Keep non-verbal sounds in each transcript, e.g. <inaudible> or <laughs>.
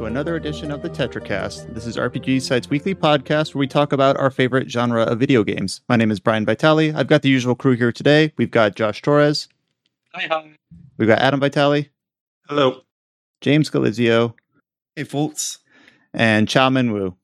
Welcome back, everyone, to another edition of the TetraCast. This is RPG Site's weekly podcast where we talk about our favorite genre of video games. My name is Brian Vitale. I've got the usual crew here today. We've got Josh Torres. Hi, hi. We've got Adam Vitale. Hello. James Galizio. Hey, folks. And Chow Min Wu.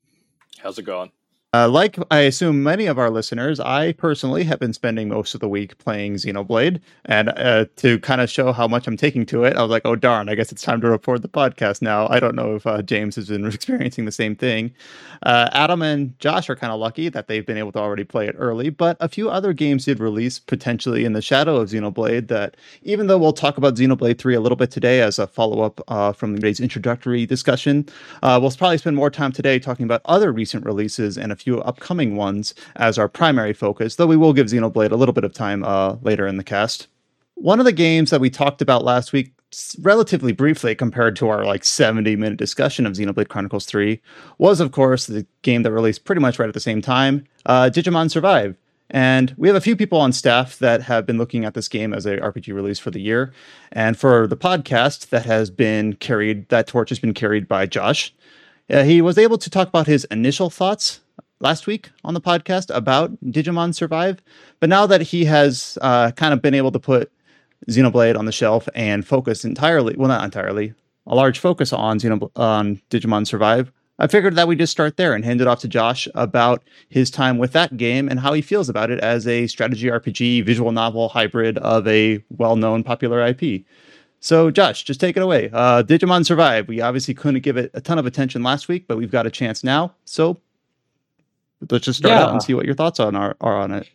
How's it going? Uh, like I assume many of our listeners, I personally have been spending most of the week playing Xenoblade, and uh, to kind of show how much I'm taking to it, I was like, "Oh darn! I guess it's time to record the podcast now." I don't know if uh, James has been <laughs> experiencing the same thing. Uh, Adam and Josh are kind of lucky that they've been able to already play it early, but a few other games did release potentially in the shadow of Xenoblade. That even though we'll talk about Xenoblade Three a little bit today as a follow up uh, from today's introductory discussion, uh, we'll probably spend more time today talking about other recent releases and a few few upcoming ones as our primary focus, though we will give Xenoblade a little bit of time uh, later in the cast. One of the games that we talked about last week relatively briefly compared to our like 70 minute discussion of Xenoblade Chronicles 3 was of course the game that released pretty much right at the same time, uh, Digimon Survive. And we have a few people on staff that have been looking at this game as a RPG release for the year. And for the podcast that has been carried, that torch has been carried by Josh. Uh, he was able to talk about his initial thoughts last week on the podcast about Digimon Survive. But now that he has uh, kind of been able to put Xenoblade on the shelf and focus entirely, well, not entirely, a large focus on Xenob- on Digimon Survive, I figured that we just start there and hand it off to Josh about his time with that game and how he feels about it as a strategy RPG visual novel hybrid of a well-known popular IP. So, Josh, just take it away. Uh, Digimon Survive. We obviously couldn't give it a ton of attention last week, but we've got a chance now. So, let's just start yeah. out and see what your thoughts on are, are on it.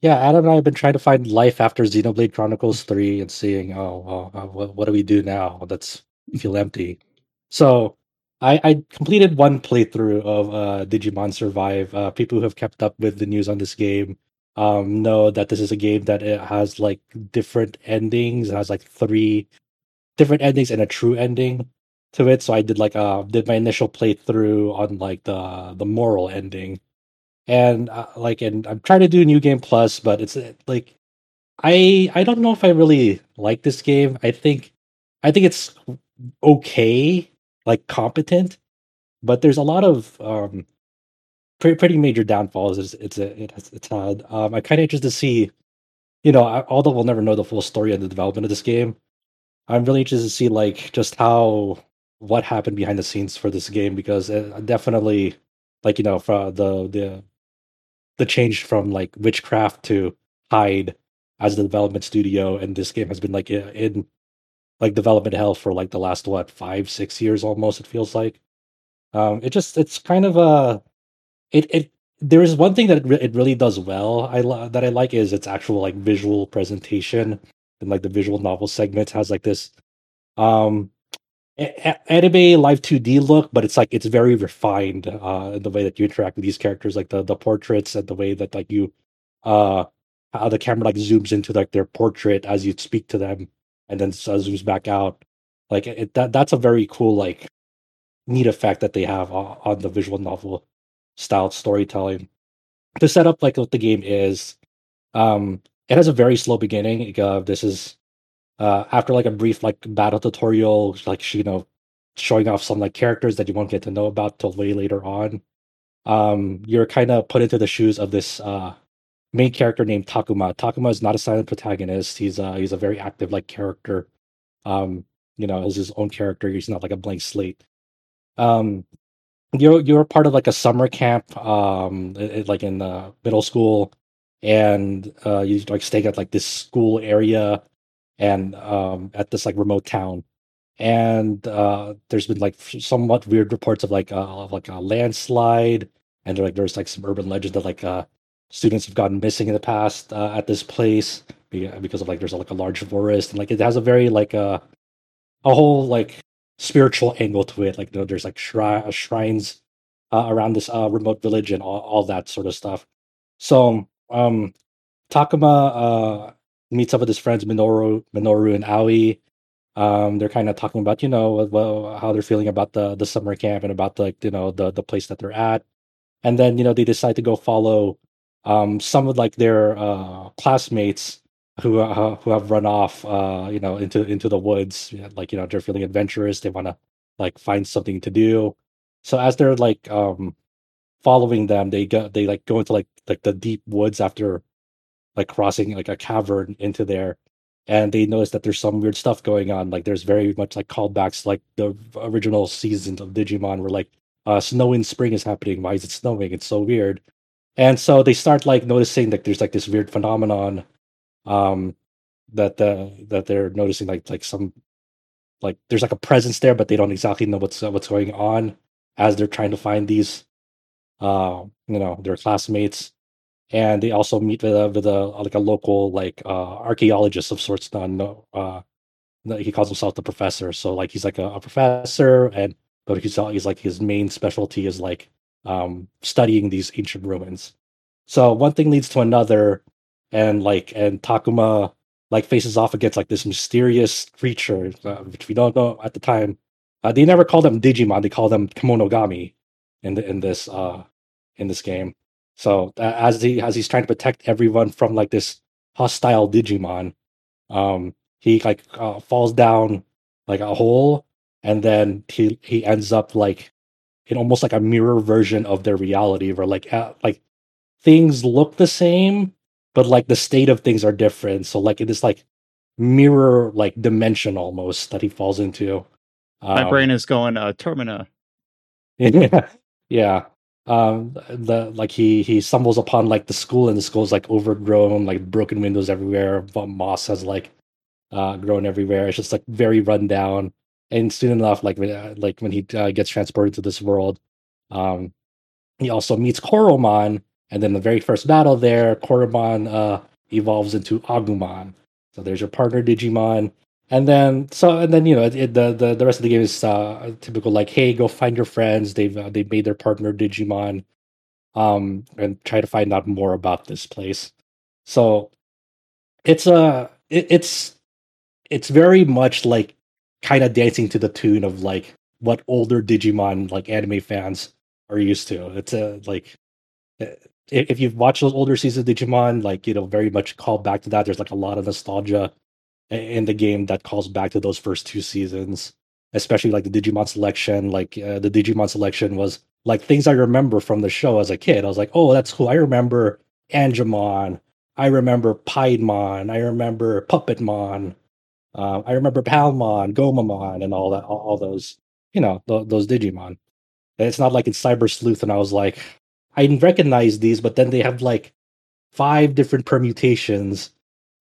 Yeah, Adam and I have been trying to find life after Xenoblade Chronicles 3 and seeing, oh, well, uh, what, what do we do now? That's feel empty. So I, I completed one playthrough of uh, Digimon Survive. Uh, people who have kept up with the news on this game um, know that this is a game that it has like different endings. It has like three different endings and a true ending to it. So I did like uh did my initial playthrough on like the the moral ending, and uh, like and I'm trying to do New Game Plus, but it's uh, like I I don't know if I really like this game. I think I think it's okay, like competent, but there's a lot of um pretty pretty major downfalls. It's it's a, it has, it's had. Um, I'm kind of interested to see, you know, although we'll never know the full story of the development of this game. I'm really interested to see like just how what happened behind the scenes for this game because it definitely like you know for the the the change from like witchcraft to Hyde as the development studio and this game has been like in like development hell for like the last what five six years almost it feels like. Um it just it's kind of a it it there is one thing that it, re- it really does well i lo- that i like is its actual like visual presentation and like the visual novel segment has like this um anime live 2D look, but it's like it's very refined uh in the way that you interact with these characters, like the the portraits and the way that like you uh how the camera like zooms into like their portrait as you speak to them and then uh, zooms back out. Like it that that's a very cool like neat effect that they have on, on the visual novel style storytelling. To set up like what the game is, um it has a very slow beginning. Uh, this is uh, after like a brief like battle tutorial, like you know, showing off some like characters that you won't get to know about till way later on. Um, you're kind of put into the shoes of this uh, main character named Takuma. Takuma is not a silent protagonist. He's uh he's a very active like character. Um, you know, as his own character. He's not like a blank slate. Um, you're you're part of like a summer camp, um, like in the middle school, and uh, you like staying at like this school area and um, at this like remote town. And uh, there's been like somewhat weird reports of like uh, of like a landslide, and like there's like some urban legend that like uh, students have gotten missing in the past uh, at this place because of like there's like a large forest and like it has a very like uh, a whole like spiritual angle to it. Like you know, there's like shri- shrines uh, around this uh, remote village and all, all that sort of stuff. So um, Takuma uh, meets up with his friends Minoru, Minoru and Aoi. Um, they're kind of talking about you know well how they're feeling about the the summer camp and about the you know the the place that they're at, and then you know they decide to go follow um, some of like their uh, classmates who uh, who have run off uh, you know into into the woods like you know they're feeling adventurous they want to like find something to do. So as they're like um following them, they go they like go into like like the deep woods after like crossing like a cavern into there and they notice that there's some weird stuff going on like there's very much like callbacks like the original seasons of digimon where like uh snow in spring is happening why is it snowing? It's so weird. And so they start like noticing that there's like this weird phenomenon um that the that they're noticing like like some like there's like a presence there but they don't exactly know what's uh, what's going on as they're trying to find these uh you know their classmates and they also meet with a with a like a local like uh archaeologist of sorts done uh he calls himself the professor so like he's like a, a professor and but he's he's like his main specialty is like um studying these ancient ruins. So one thing leads to another and like and takuma like faces off against like this mysterious creature uh, which we don't know at the time. Uh, they never call them digimon they call them Kemonogami in the in this uh in this game so uh, as he as he's trying to protect everyone from like this hostile digimon um he like uh, falls down like a hole and then he he ends up like in almost like a mirror version of their reality where like uh, like things look the same but like the state of things are different so like it is like mirror like dimension almost that he falls into My Um, brain is going uh, Termina. <laughs> yeah yeah um the like he he stumbles upon like the school and the school is like overgrown like broken windows everywhere moss has like uh grown everywhere. It's just like very run down. And soon enough like uh, like when he uh, gets transported to this world um he also meets koromon. And then the very first battle there koromon uh evolves into agumon. So there's your partner digimon and then so and then you know it, it- the, the the rest of the game is uh typical like hey go find your friends. They've uh, they made their partner digimon um and try to find out more about this place. So it's a it, it's it's very much like kind of dancing to the tune of like what older digimon like anime fans are used to. It's a like uh, if if you've watched those older seasons of digimon like you know very much call back to that. There's like a lot of nostalgia in the game that calls back to those first two seasons especially like the digimon selection like uh, the digimon selection was like things i remember from the show as a kid. I was like oh that's cool. I remember angemon. I remember piedmon i remember puppetmon. Uh, i remember palmon gomamon and all that all, those you know th- those digimon. And it's not like in cyber sleuth and i was like i recognize these but then they have like five different permutations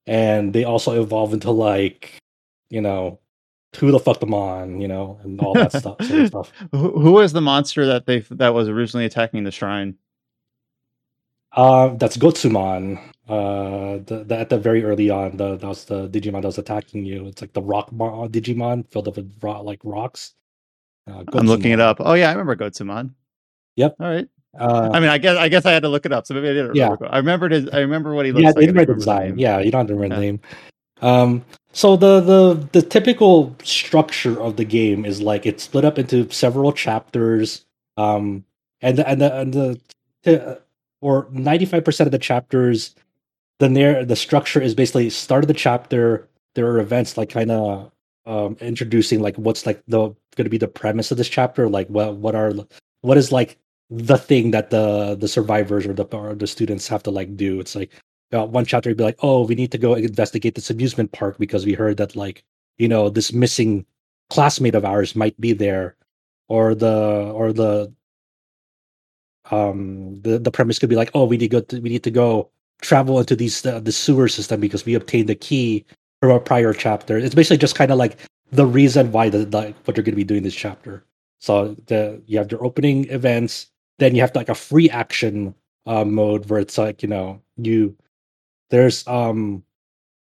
and they also evolve into like you know who the fuck them on you know and all that stuff sort of stuff <laughs> Who, who was the monster that they that was originally attacking the shrine? uh that's gotsumon uh the, the, at the very early on the that was the digimon that was attacking you it's like the rock mo- digimon filled up with rock, like rocks uh, I'm looking it up. Oh yeah, I remember Gotsumon. Yep. All right. Uh I mean, I guess I guess I had to look it up, so maybe I didn't Yeah. remember. I remembered his. I remember what he looks yeah, like. they and didn't I the remember design. Yeah, you don't have to remember the Yeah. name. Um, so the the the typical structure of the game is like it's split up into several chapters. Um, and the, and the and the uh, or ninety five percent of the chapters, the narr- the structure is basically start of the chapter. There are events like kind of um introducing like what's like the going to be the premise of this chapter. Like what what are what is like the thing that the the survivors or the or the students have to like do. It's like uh, one chapter would be like, oh, we need to go investigate this amusement park because we heard that like you know this missing classmate of ours might be there, or the or the um the the premise could be like, oh, we need to go to, we need to go travel into these uh, the sewer system because we obtained the key from a prior chapter. It's basically just kind of like the reason why the, the what you're going to be doing this chapter. So the you have your opening events, then you have like a free action uh, mode where it's like you know you there's um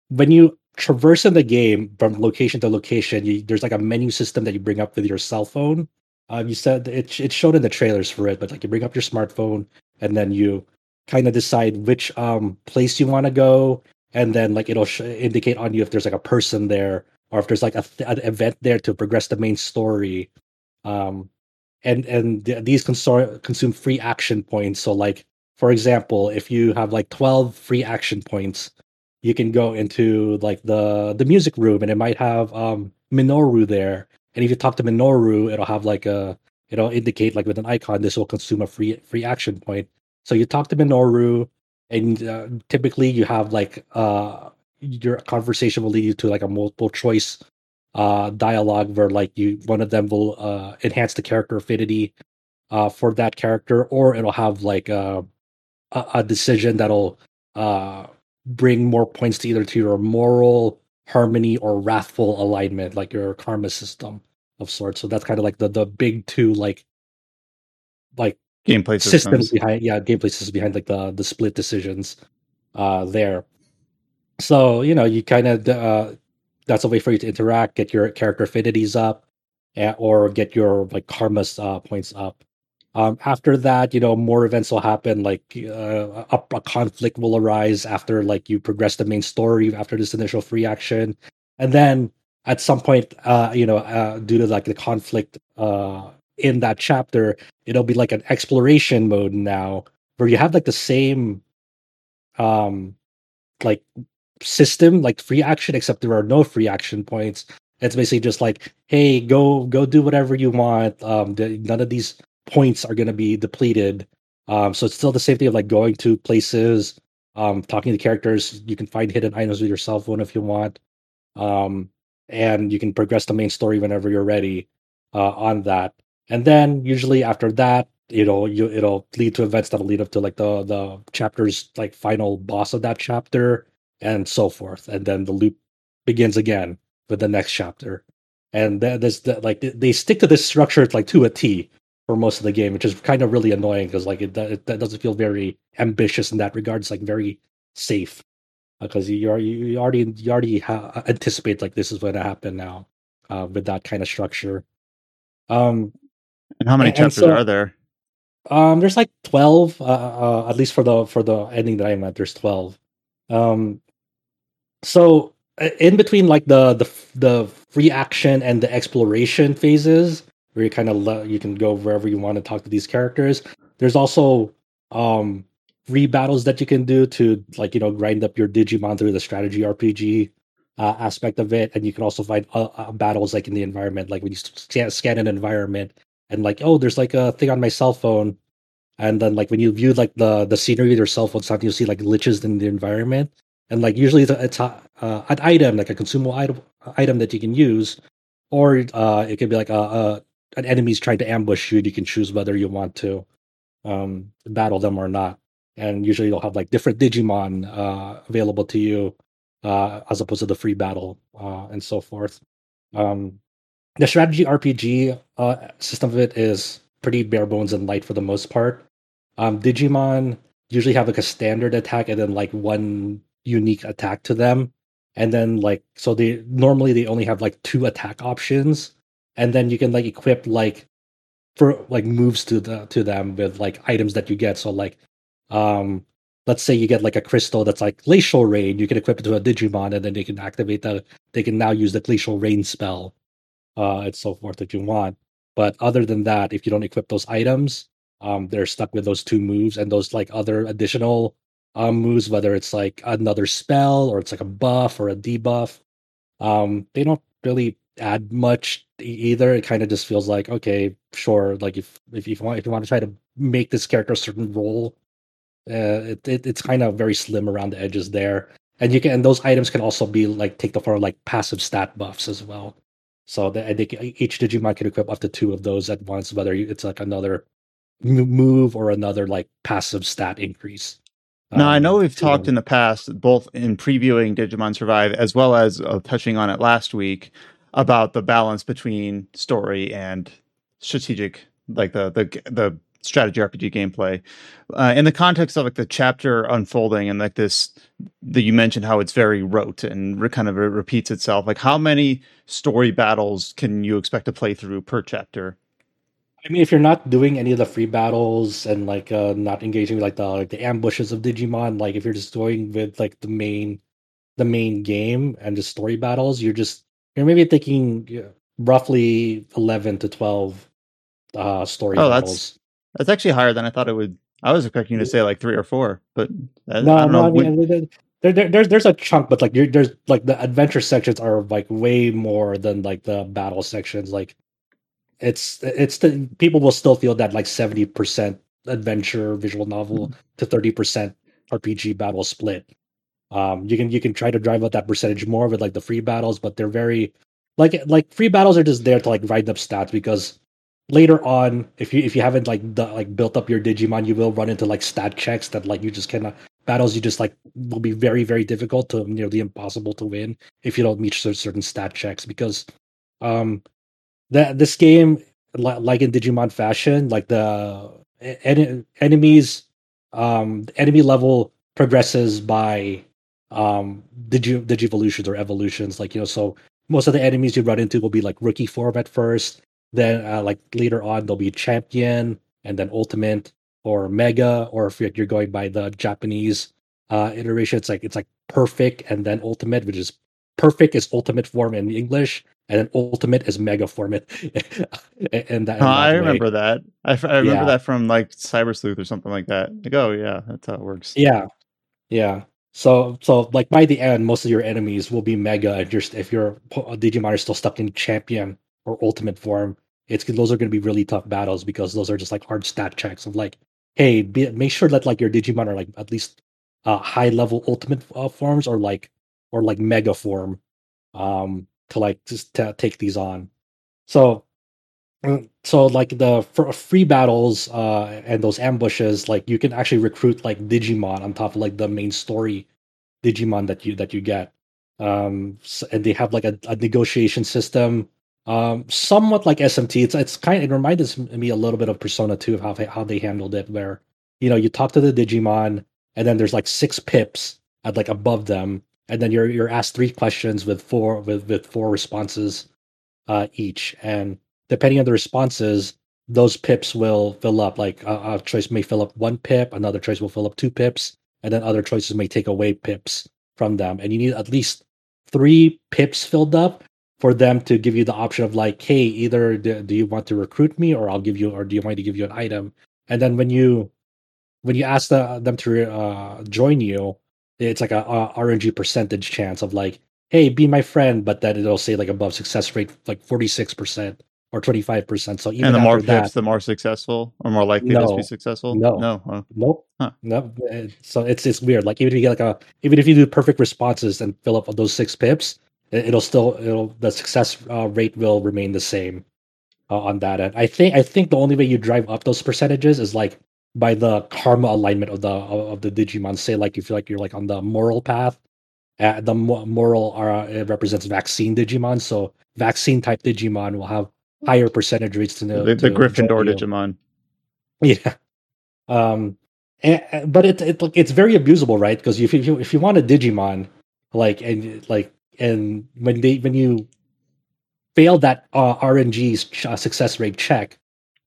when you traverse in the game from location to location you, there's like a menu system that you bring up with your cell phone. Uh, you said it, it showed in the trailers for it but like you bring up your smartphone and then you kind of decide which um place you want to go and then like it'll sh- indicate on you if there's like a person there or if there's like a th- an event there to progress the main story. Um and and th- these consor- consume free action points so like for example if you have like 12 free action points you can go into like the the music room and it might have um minoru there And if you talk to Minoru, it'll have like a it'll indicate like with an icon this will consume a free free action point. So you talk to Minoru, and uh, typically you have like uh your conversation will lead you to like a multiple choice uh dialogue where like you one of them will uh enhance the character affinity uh for that character or it'll have like uh, a a decision that'll uh bring more points to either to your moral harmony or wrathful alignment like your karma system of sorts so that's kind of like the the big two like like Gameplay systems systems. behind yeah gameplay systems behind like the the split decisions uh there so you know you kind of uh that's a way for you to interact get your character affinities up or get your like karmas uh, points up. Um after that you know more events will happen like uh, a, a conflict will arise after like you progress the main story after this initial free action. And then at some point uh you know uh due to like the conflict uh in that chapter it'll be like an exploration mode now where you have like the same um like system like free action except there are no free action points. It's basically just like hey go go do whatever you want. Um the, none of these points are going to be depleted. Um so it's still the same thing of like going to places um talking to characters. You can find hidden items with your cell phone if you want. Um and you can progress the main story whenever you're ready uh on that. And then usually after that it'll you it'll lead to events that'll lead up to like the the chapter's like final boss of that chapter and so forth and then the loop begins again with the next chapter and that this that like they- stick to this structure like to a t for most of the game which is kind of really annoying because like it, it that doesn't feel very ambitious in that regard it's like very safe because you are you already you already ha- anticipate like this is going to happen now uh, with that kind of structure um And how many And- and chapters so- are there? um, there's like twelve, uh, uh, at least for the for the ending that I'm at. There's twelve. Um, so uh, in between like the the the free action and the exploration phases, where you kind of le- you can go wherever you want to talk to these characters. There's also um free battles that you can do to like you know grind up your Digimon through the strategy RPG uh, aspect of it, and you can also find uh, uh, battles like in the environment, like when you scan, scan an environment and like oh there's like a thing on my cell phone and then like when you view like the the scenery with your cell phone sometimes you'll see like glitches in the environment and like usually it's, a, it's a, uh, an item like a consumable item that you can use or uh it could be like a, a an enemy's trying to ambush you and you can choose whether you want to um battle them or not and usually you'll have like different digimon uh available to you uh as opposed to the free battle uh and so forth um the strategy RPG uh, system of it is pretty bare bones and light for the most part. Um, Digimon usually have like a standard attack and then like one unique attack to them, and then like so they normally they only have like two attack options, and then you can like equip like for like moves to the to them with like items that you get. So like, um, let's say you get like a crystal that's like glacial rain, you can equip it to a Digimon, and then they can activate the they can now use the glacial rain spell uh, and so forth that you want. But other than that, if you don't equip those items, um, they're stuck with those two moves and those like other additional um, moves, whether it's like another spell or it's like a buff or a debuff. Um, they don't really add much either. It kind of just feels like okay, sure. Like if if you want if you want to try to make this character a certain role, uh, it, it it's kind of very slim around the edges there. And you can and those items can also be like take the form of like passive stat buffs as well. So the, and they, each Digimon can equip up to two of those at once, whether it's like another move or another like passive stat increase. Now, I know Um, we've talked in the past, both in previewing Digimon Survive as well as uh, touching on it last week, about the balance between story and strategic, like the the the strategy RPG gameplay. Uh, in the context of like the chapter unfolding and like this, that you mentioned how it's very rote and re- kind of repeats itself. Like, how many story battles can you expect to play through per chapter? I mean, if you're not doing any of the free battles and like uh not engaging with like the like the ambushes of Digimon, like if you're just going with like the main the main game and just story battles, you're just you're maybe thinking yeah, roughly eleven to twelve uh story Oh, that's- battles. That's actually higher than I thought it would. I was expecting you to say like three or four, but I, No, I don't no, know. I mean, the- there, there there's there's a chunk, but like you're, there's like the adventure sections are like way more than like the battle sections. Like it's it's the people will still feel that like seventy percent adventure visual novel to thirty percent RPG battle split. Um, you can you can try to drive up that percentage more with like the free battles, but they're very like like free battles are just there to like grind up stats because later on, if you if you haven't like the, like built up your Digimon, you will run into like stat checks that like you just cannot battles. You just like will be very very difficult to nearly impossible to win if you don't meet certain stat checks because um that this game like in Digimon fashion, like the en- enemies um enemy level progresses by um digi digivolutions or evolutions like you know so most of the enemies you run into will be like rookie form at first then uh, like later on there'll be champion and then ultimate or mega or if you're going by the japanese uh iteration it's like it's like perfect and then ultimate which is perfect is ultimate form in english and then ultimate is mega form it <laughs> and that, oh, i remember that. I, I remember yeah. that from like cyber sleuth or something like that. Like oh yeah that's how it works. Yeah. Yeah. So so like by the end, most of your enemies will be mega. and you're if your Digimon are still stuck in champion or ultimate form, it's those are going to be really tough battles because those are just like hard stat checks of like, hey, be, make sure that like your Digimon are like at least uh, high level ultimate uh, forms or like or like mega form, um, to like just to take these on. So mm, so like the free battles uh and those ambushes like you can actually recruit like digimon on top of like the main story digimon that you that you get. Um so, and they have like a, a, negotiation system. Um somewhat like smt it's it's kind of it reminds me a little bit of persona 2 of how how they handled it where you know you talk to the digimon and then there's like six pips at like above them and then you're you're asked three questions with four with with four responses uh each and depending on the responses, those pips will fill up. Like a, a, choice may fill up one pip, another choice will fill up two pips, and then other choices may take away pips from them. And you need at least three pips filled up for them to give you the option of like, hey, either do, do you want to recruit me, or I'll give you, or do you want to give you an item? And then when you when you ask the, them to uh, join you, it's like a, a RNG percentage chance of like, hey, be my friend, but then it'll say like above success rate like forty six percent or 25%. So even and the more that, pips, the more successful or more likely no, to be successful. No, no, huh. nope, huh. no. So it's it's weird. Like even if you get like a even if you do perfect responses and fill up those six pips, it'll still it'll the success uh, rate will remain the same uh, on that end. I think I think the only way you drive up those percentages is like by the karma alignment of the of the Digimon. Say like you feel like you're like on the moral path. Uh, the moral uh, it represents vaccine Digimon, so vaccine type Digimon will have higher percentage rates to know the, the Gryffindor Digimon. <laughs> Yeah. Um, and, but it, it it's very abusable, right? Because if you if you want a Digimon, like and like and when they when you fail that uh, RNG uh, success rate check,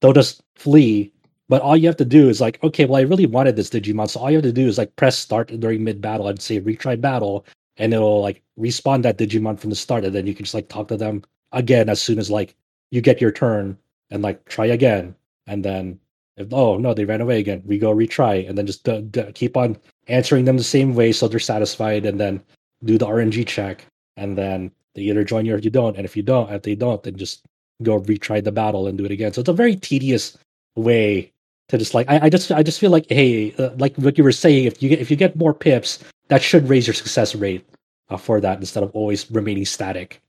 they'll just flee. But all you have to do is like, okay, well, I really wanted this Digimon, so all you have to do is like press start during mid battle and say retry battle, and it'll like respawn that Digimon from the start, and then you can just like talk to them again as soon as like you get your turn and like try again and then if oh no they ran away again we go retry and then just d- d- keep on answering them the same way so they're satisfied and then do the rng check and then they either join you or you don't and if you don't if they don't then just go retry the battle and do it again. So it's a very tedious way to just like i, I just i just feel like hey uh, like what you were saying if you get if you get more pips that should raise your success rate uh, for that instead of always remaining static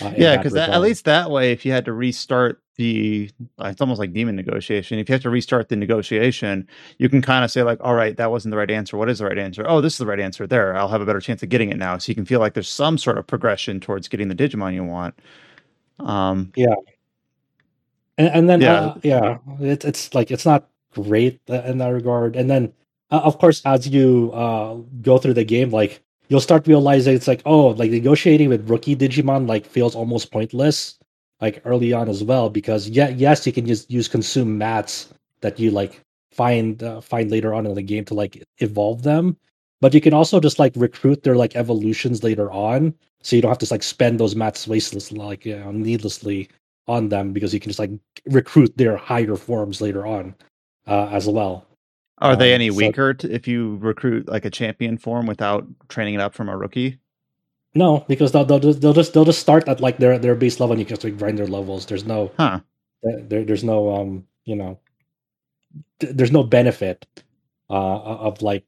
uh, yeah, because at least that way, if you had to restart the, uh, it's almost like demon negotiation. If you have to restart the negotiation, you can kind of say like, "All right, that wasn't the right answer. What is the right answer? Oh, this is the right answer. There, I'll have a better chance of getting it now." So you can feel like there's some sort of progression towards getting the Digimon you want. Um, yeah, and, and then yeah, uh, yeah, it's it's like it's not great in that regard. And then, uh, of course, as you uh, go through the game, like you'll start realizing it's like oh like negotiating with rookie digimon like feels almost pointless like early on as well because yeah yes you can just use consume mats that you like find uh, find later on in the game to like evolve them but you can also just like recruit their like evolutions later on so you don't have to like spend those mats wasteless like you know, needlessly on them because you can just like recruit their higher forms later on uh, as well Are they Um, any so- weaker t- if you recruit like a champion form without training it up from a rookie? No, because they'll, they'll just they'll just they'll just start at like their their base level and you can just like grind their levels. There's no Huh. there, there's no um you know th- there's no benefit uh of like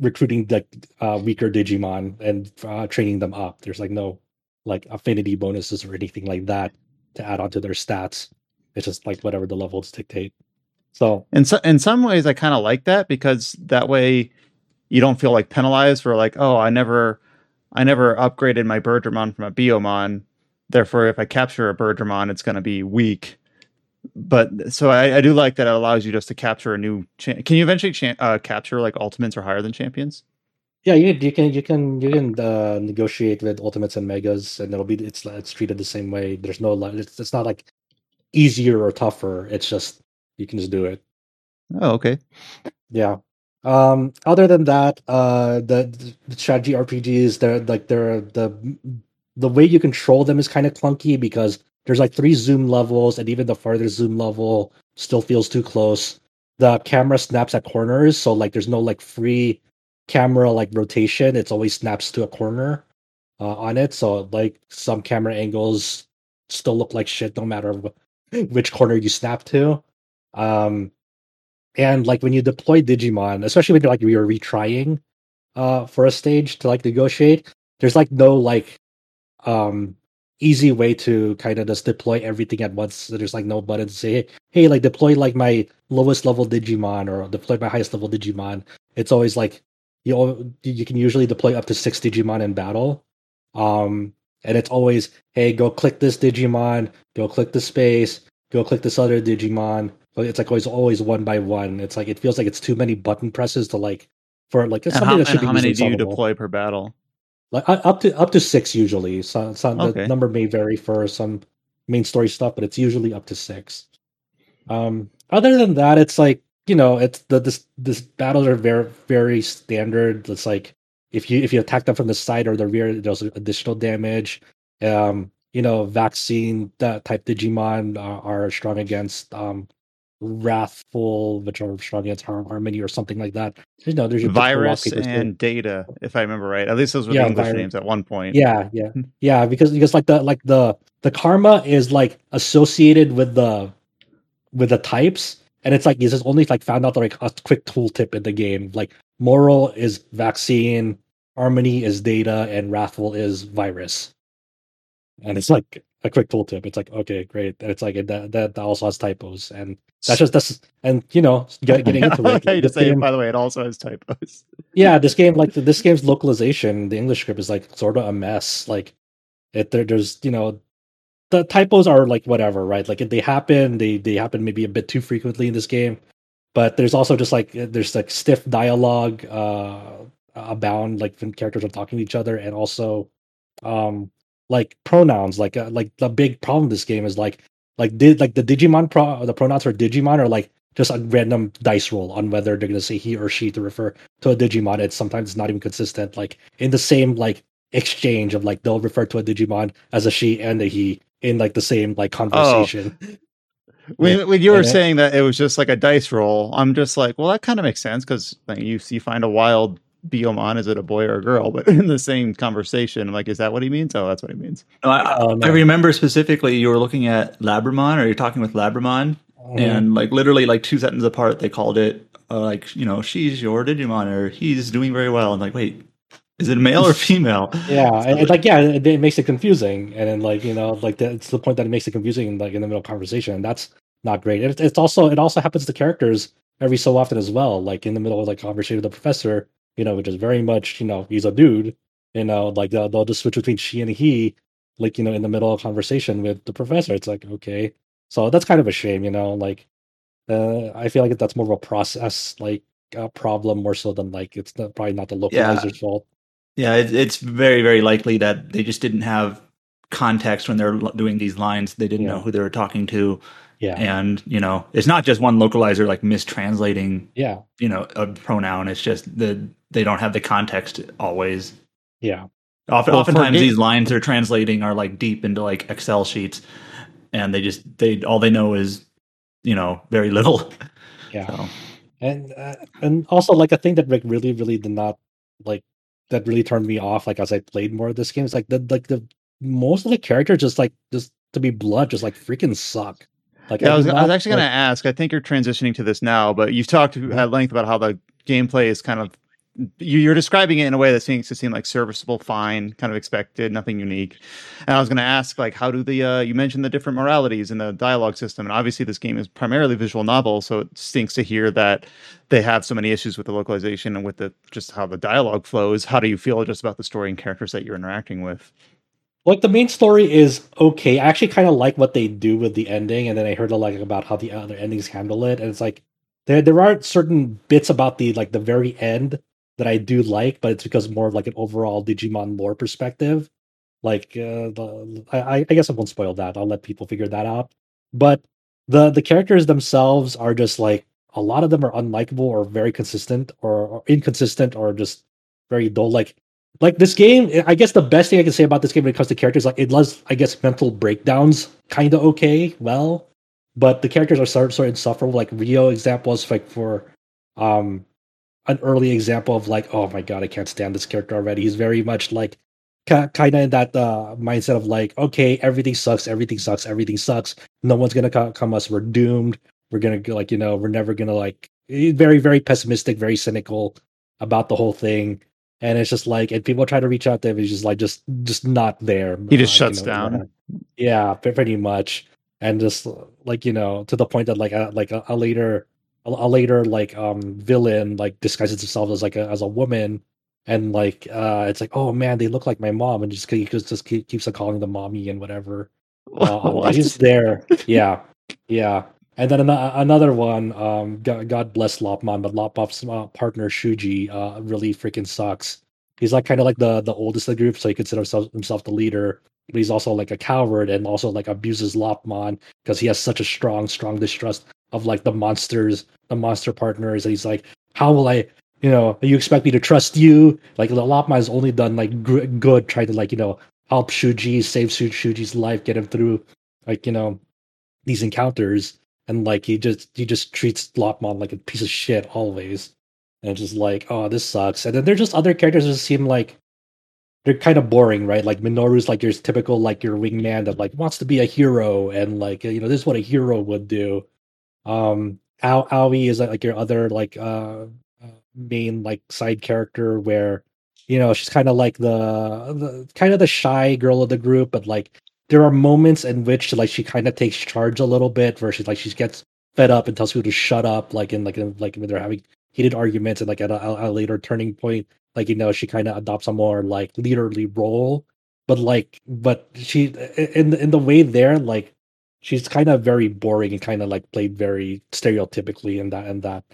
recruiting like uh weaker digimon and uh, training them up there's like no like affinity bonuses or anything like that to add on to their stats it's just like whatever the levels dictate so In so, in some ways, I kind of like that because that way you don't feel like penalized for like, oh, I never, I never upgraded my Birdramon from a Biyomon. Therefore, if I capture a Birdramon, it's going to be weak. But so I, I do like that it allows you just to capture a new. Cha- can you eventually cha- uh, capture like ultimates or higher than champions? yeah you, you can you can you can uh, negotiate with ultimates and megas and it'll be it's it's treated the same way there's no it's, it's not like easier or tougher it's just you can just do it Oh, okay. Yeah. Um, other than that, uh, the, the strategy RPGs, they're like they're the the way you control them is kind of clunky because there's like three zoom levels, and even the farther zoom level still feels too close. The camera snaps at corners, so like there's no like free camera like rotation. It's always snaps to a corner uh, on it. So like some camera angles still look like shit no matter which corner you snap to. Um, and like when you deploy digimon especially when you're like you're retrying uh for a stage to like negotiate there's like no like um easy way to kind of just deploy everything at once. So there's like no button to say hey like deploy like my lowest level digimon or deploy my highest level digimon. It's always like you al- you can usually deploy up to six digimon in battle um and it's always hey go click this digimon go click the space go click this other digimon it's like always always one by one. It's like it feels like it's too many button presses to like for like something how, that should be how many do you deploy per battle? like uh, up to up to six usually. So, so Okay. the number may vary for some main story stuff but it's usually up to six. Um other than that it's like you know it's the this this battles are very very standard. It's like if you if you attack them from the side or the rear there's additional damage. Um you know vaccine that type digimon are, are strong against um wrathful which are strong against harmony or something like that you know there's your typical rock, Virus and data, if I remember right. At least those were Yeah, the English virus. names at one point. Yeah, yeah, yeah. Because because like the like the the karma is like associated with the with the types, and it's like it's just only like found out like a quick tooltip in the game. Like moral is vaccine, harmony is data, and wrathful is virus. And it's like a quick tooltip. It's like okay, great. And it's like it, that that also has typos, and that's just that's and you know get, getting into <laughs> it. like how you this say it, game- by the way, it also has typos. yeah this game like this game's localization the english script is like sort of a mess like it there, there's you know the typos are like whatever right like they happen they they happen maybe a bit too frequently in this game but there's also just like there's like stiff dialogue uh abound like when characters are talking to each other and also um like pronouns like uh, like the big problem with this game is like like did like the digimon pro the pronouns for digimon are like just a random dice roll on whether they're going to say he or she to refer to a digimon. It's sometimes not even consistent like in the same like exchange of like they'll refer to a digimon as a she and a he in like the same like conversation. <laughs> When, when you were saying that it was just like a dice roll, I'm just like, well, that kind of makes sense because like, you you find a wild Biyomon, is it a boy or a girl? <laughs> But in the same conversation, I'm like, is that what he means? Oh, that's what he means. No, I, Oh. I remember specifically you were looking at Labramon, or you're talking with Labramon, Mhm. and like literally like two sentences apart, they called it uh, like you know she's your Digimon, or he's doing very well. And like, wait, is it male or <laughs> female? yeah and, and, like yeah it, it makes it confusing and then like you know like the, it's the point that it makes it confusing like in the middle of conversation and that's not great it, it's also it also happens to characters every so often as well like in the middle of like conversation with the professor you know which is very much you know he's a dude you know like they'll, they'll just switch between she and he like you know in the middle of conversation with the professor. It's like okay. So that's kind of a shame you know like uh, i feel like that's more of a process like uh, problem more so than like it's not, probably not the localizer's fault. Yeah, it, it's very very likely that they just didn't have context when they're doing these lines. They didn't Yeah. know who they were talking to, yeah. And you know, it's not just one localizer like mistranslating yeah. you know a pronoun. It's just the they don't have the context always. yeah Often, Well, oftentimes ga- these lines they're translating are like deep into like Excel sheets, and they just they all they know is you know very little. <laughs> yeah So and uh, and also like a thing that like really really did not like that really turned me off like as I played more of this game is like the like the most of the characters just like just to be blood just like freaking suck. Like Yeah, I was, did I was not, actually going to ask. I think you're transitioning to this now, but you've talked at length about how the gameplay is kind of. You- You're describing it in a way that seems to seem like serviceable, fine, kind of expected, nothing unique. And I was going to ask, like, how do the uh, you mentioned the different moralities in the dialogue system, and obviously this game is primarily visual novel, so it stinks to hear that they have so many issues with the localization and with the just how the dialogue flows. How do you feel just about the story and characters that you're interacting with? like the main story is okay. I actually kind of like what they do with the ending, and then I heard a lot about how the other endings handle it, and it's like there there are certain bits about the like the very end that I do like, but it's because more of like an overall Digimon lore perspective. Like uh, the I, I guess I won't spoil that. I'll let people figure that out. But the the characters themselves are just like a lot of them are unlikable or very consistent or, or inconsistent or just very dull. Like like this game i guess the best thing i can say about this game when it comes to characters like it does i guess mental breakdowns kind of okay well but the characters are sort, sort of insufferable like Ryo examples like for um an early example of like oh my god i can't stand this character already. He's very much like kind of in that uh mindset of like okay everything sucks everything sucks everything sucks. No one's gonna co- come us. We're doomed. We're gonna like you know we're never gonna like eh, very very pessimistic very cynical about the whole thing. And it's just like and people try to reach out to him he's just like just just not there He just uh, you shuts know, down. yeah. Pretty much. And just like you know to the point that like a, like a, a later a, a later like um villain like disguises himself as like a, as a woman. And like uh it's like oh man they look like my mom. And just he just, keep, keeps on calling them mommy and whatever. <laughs> Uh, What? he's there. Yeah. Yeah. And then an- another one um god, god bless lopmon but lopmon's uh, partner shuji uh really freaking sucks. He's like kind of like the the oldest of the group so he considers himself, himself the leader. But he's also like a coward and also like abuses lopmon because he has such a strong strong distrust of like the monsters the monster partners and he's like how will i you know you expect me to trust you like the has only done like gr- good trying to like you know help shuji save Shu- shuji's life get him through like you know these encounters and like he just he just treats lopmon like a piece of shit always and just like oh this sucks and then there's just other characters that seem like they're kind of boring, right? Like Minoru's like your typical like your wingman that like wants to be a hero and like you know this is what a hero would do. Um, Ao Aoi is like your other like uh uh, main like side character where you know she's kind of like the, the kind of the shy girl of the group, but like there are moments in which like she kind of takes charge a little bit versus like she gets fed up and tells people to shut up like in like in, like when they're having heated arguments and like at a, a later turning point like you know she kind of adopts a more like leaderly role. But like but she in in the way there like she's kind of very boring and kind of like played very stereotypically in that in that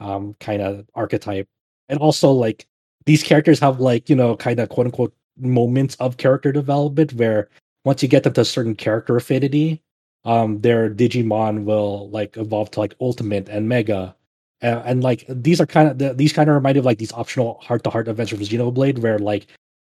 um kind of archetype and also like these characters have like you know kind of quote unquote moments of character development where once you get them to a certain character affinity um their digimon will like evolve to like ultimate and mega uh, and like these are kind of the, these kind of remind me of like these optional heart to heart events from Xenoblade, where like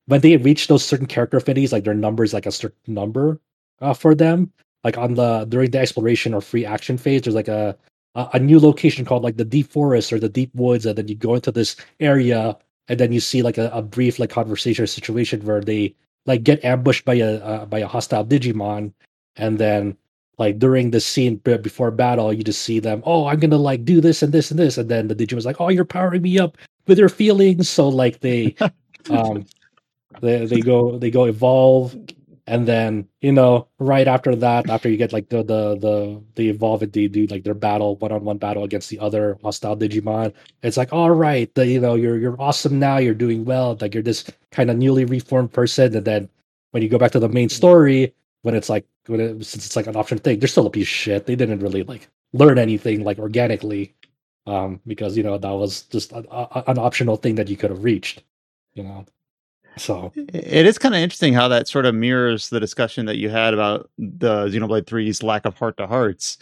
when they reach those certain character affinities, like their number is like a certain number uh, for them. Like on the during the exploration or free action phase, there's like a a, new location called like the deep forest or the deep woods, and then you go into this area, and then you see like a, a brief like conversation or situation where they like get ambushed by a uh, by a hostile Digimon, and then like during the scene before battle, you just see them. Oh, I'm gonna like do this and this and this, and then the Digimon's like, "Oh, you're powering me up with your feelings." So like they, <laughs> um, they they go they go evolve, and then you know right after that, after you get like the the the they evolve and they do like their battle one on one battle against the other hostile Digimon. It's like, all right, the you know you're you're awesome now, you're doing well, like you're this kind of newly reformed person, and then when you go back to the main story when it's like when it, since it's like an option thing, they're still a piece of shit. They didn't really like learn anything like organically, um, because you know that was just a, a, an optional thing that you could have reached, you know. So It is kind of interesting how that sort of mirrors the discussion that you had about the Xenoblade 3's lack of heart to hearts,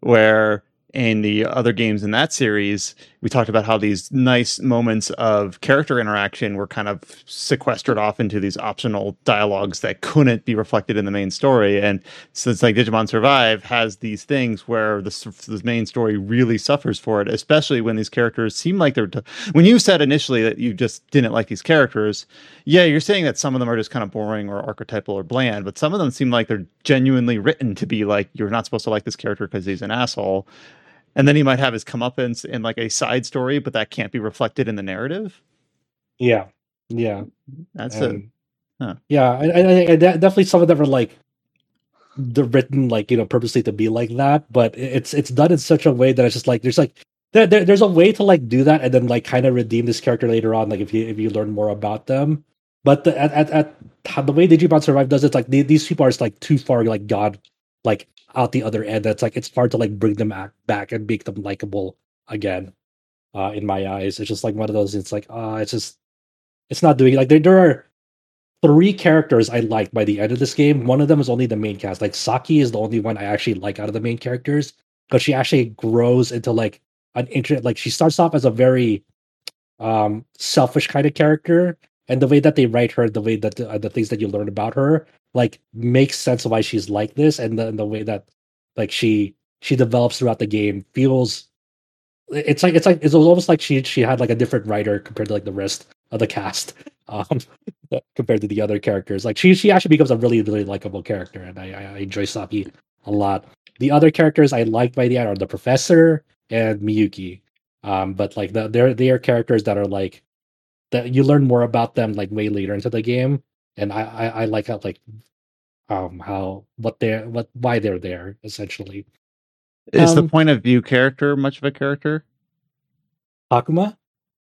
where in the other games in that series, we talked about how these nice moments of character interaction were kind of sequestered off into these optional dialogues that couldn't be reflected in the main story. And it's like Digimon Survive has these things where the, the main story really suffers for it, especially when these characters seem like they're. T- when you said initially that you just didn't like these characters, yeah, you're saying that some of them are just kind of boring or archetypal or bland, but some of them seem like they're genuinely written to be like, you're not supposed to like this character because he's an asshole and then he might have his comeuppance in like a side story, but that can't be reflected in the narrative. Yeah, yeah, that's it. Um, huh. Yeah, I, I, I, definitely some of them are like they're written like you know purposely to be like that, but it's it's done in such a way that it's just like there's like there, there, there's a way to like do that and then like kind of redeem this character later on, like if you if you learn more about them. But the, at, at at the way Digimon Survive does it, like these people are just like too far like God like out the other end that's like it's hard to like bring them back and make them likable again uh in my eyes. It's just like one of those it's like uh it's just it's not doing like there, there are three characters i like by the end of this game. One of them is only the main cast. Like saki is the only one i actually like out of the main characters because she actually grows into like an interest like she starts off as a very um selfish kind of character and the way that they write her the way that the, uh, the things that you learn about her like makes sense why she's like this and the, the way that like she she develops throughout the game feels it's like it's like it's almost like she she had like a different writer compared to like the rest of the cast <laughs> um <laughs> compared to the other characters. Like she she actually becomes a really really likable character and i i enjoy saki a lot. The other characters i like by the end are the professor and miyuki um but like the, they're they are characters that are like that you learn more about them like way later into the game and I, I, I like how like um how what they're what why they're there essentially. Is um, the point of view character much of a character? Takuma?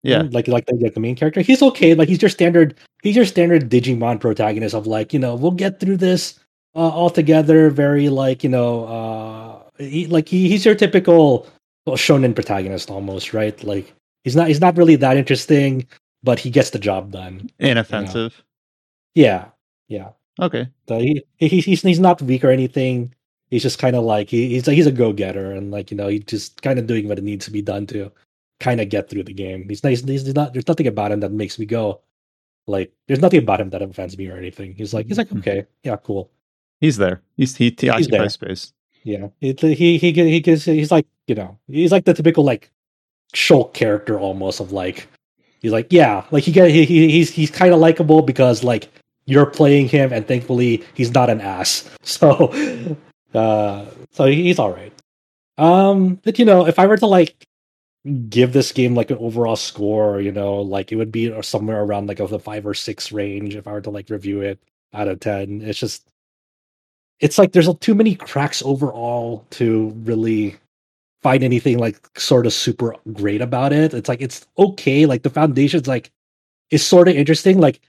Yeah, like like the, like the main character. He's okay. Like he's your standard. He's your standard Digimon protagonist of like you know we'll get through this uh, all together. Very like you know uh he, like he, he's your typical well, shonen protagonist almost right. Like he's not he's not really that interesting, but he gets the job done. Inoffensive. You know? Yeah, yeah. Okay. So he, he he's he's not weak or anything. He's just kind of like he, he's he's a go getter and like you know he's just kind of doing what it needs to be done to kind of get through the game. He's nice. He's, he's not. There's nothing about him that makes me go like. There's nothing about him that offends me or anything. He's like he's like mm-hmm. okay, yeah, cool. He's there. He's he, he he's occupies there. space. Yeah, he he he he gives. He's like you know he's like the typical like Shulk character almost of like he's like yeah like he get he, he he's he's kind of likable because like you're playing him, and thankfully he's not an ass. <laughs> So, uh, so he's all right. Um, but you know, if I were to like give this game like an overall score, you know, like it would be somewhere around like of the five or six range if I were to like review it out of ten. It's just, it's like there's too many cracks overall to really find anything like sort of super great about it. It's like it's okay, like the foundation's like is sort of interesting. Like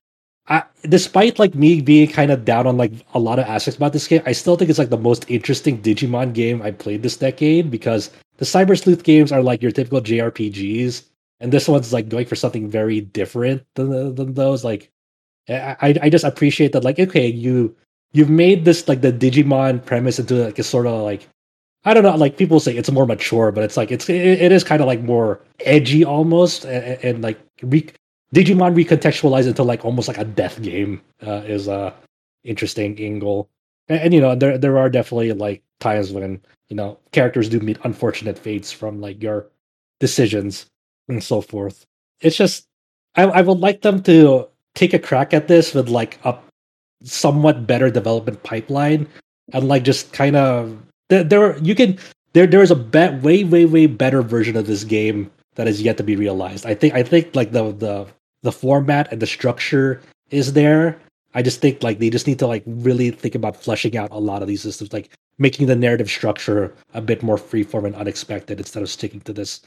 I, despite like me being kind of down on like a lot of aspects about this game, I still think it's like the most interesting Digimon game I played this decade because the Cyber Sleuth games are like your typical JRPGs, and this one's like going for something very different than than those. Like, I I just appreciate that. Like, okay, you you've made this like the Digimon premise into like a sort of like I don't know, like people say it's more mature, but it's like it's it, it is kind of like more edgy almost, and, and like re- Digimon recontextualized into like almost like a death game uh, is a interesting angle. And, and, you know, there there are definitely like times when you know characters do meet unfortunate fates from like your decisions and so forth. It's just I, I would like them to take a crack at this with like a somewhat better development pipeline and like just kind of there, there you can there there is a way way way better version of this game that is yet to be realized. I think I think like the the the format and the structure is there. I just think like they just need to like really think about fleshing out a lot of these systems, like making the narrative structure a bit more freeform and unexpected instead of sticking to this,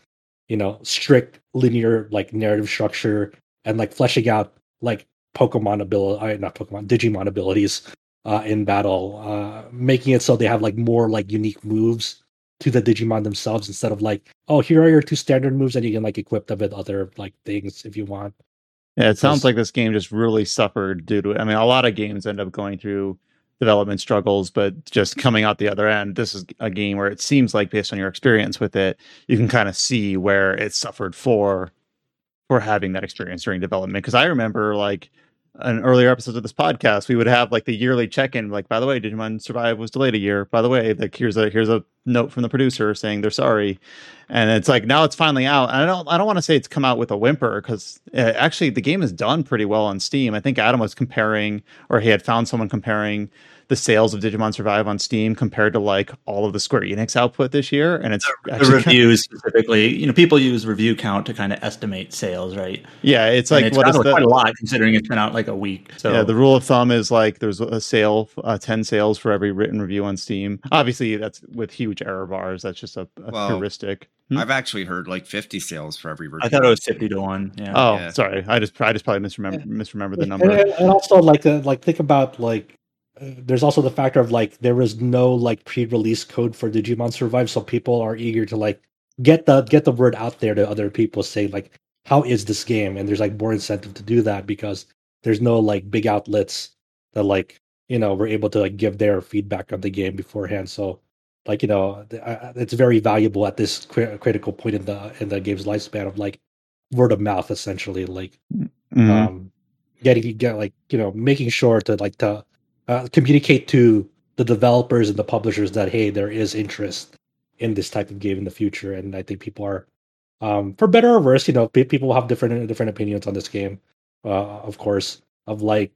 you know, strict linear like narrative structure and like fleshing out like Pokemon ability, uh, not Pokemon, Digimon abilities uh, in battle, uh, making it so they have like more like unique moves to the Digimon themselves instead of like, oh, here are your two standard moves and you can like equip them with other like things if you want. Yeah, it sounds like this game just really suffered due to it. I mean, a lot of games end up going through development struggles, but just coming out the other end, this is a game where it seems like based on your experience with it, you can kind of see where it suffered for for having that experience during development. Because I remember like an earlier episodes of this podcast, we would have like the yearly check-in, like, by the way, Digimon Survive was delayed a year. By the way, like here's a here's a note from the producer saying they're sorry. And it's like now it's finally out. And I don't I don't want to say it's come out with a whimper because uh, actually the game is done pretty well on Steam. I think Adam was comparing, or he had found someone comparing the sales of Digimon Survive on Steam compared to like all of the Square Enix output this year, and it's the actually kind- reviews specifically. You know, people use review count to kind of estimate sales, right? yeah, it's And like it's what is the quite a lot considering it's been out like a week. So yeah, the rule of thumb is like there's a sale, uh, ten sales for every written review on Steam. Obviously, that's with huge error bars. That's just a, a Well, heuristic. Hmm? I've actually heard like 50 sales for every review. I thought it was fifty to one. Yeah. Oh, yeah. sorry, I just I just probably misremember misremember the number. And, and also, like, uh, like think about like, there's also the factor of like there was no like pre-release code for Digimon Survive, so people are eager to like get the get the word out there to other people, say like, how is this game? And there's like more incentive to do that because there's no like big outlets that like you know were able to like give their feedback on the game beforehand. So like you know it's very valuable at this critical point in the in the game's lifespan of like word of mouth essentially like Mhm. um getting get like you know making sure to like to uh, communicate to the developers and the publishers that hey there is interest in this type of game in the future. And i think people are um for better or worse you know pe- people have different different opinions on this game uh of course of like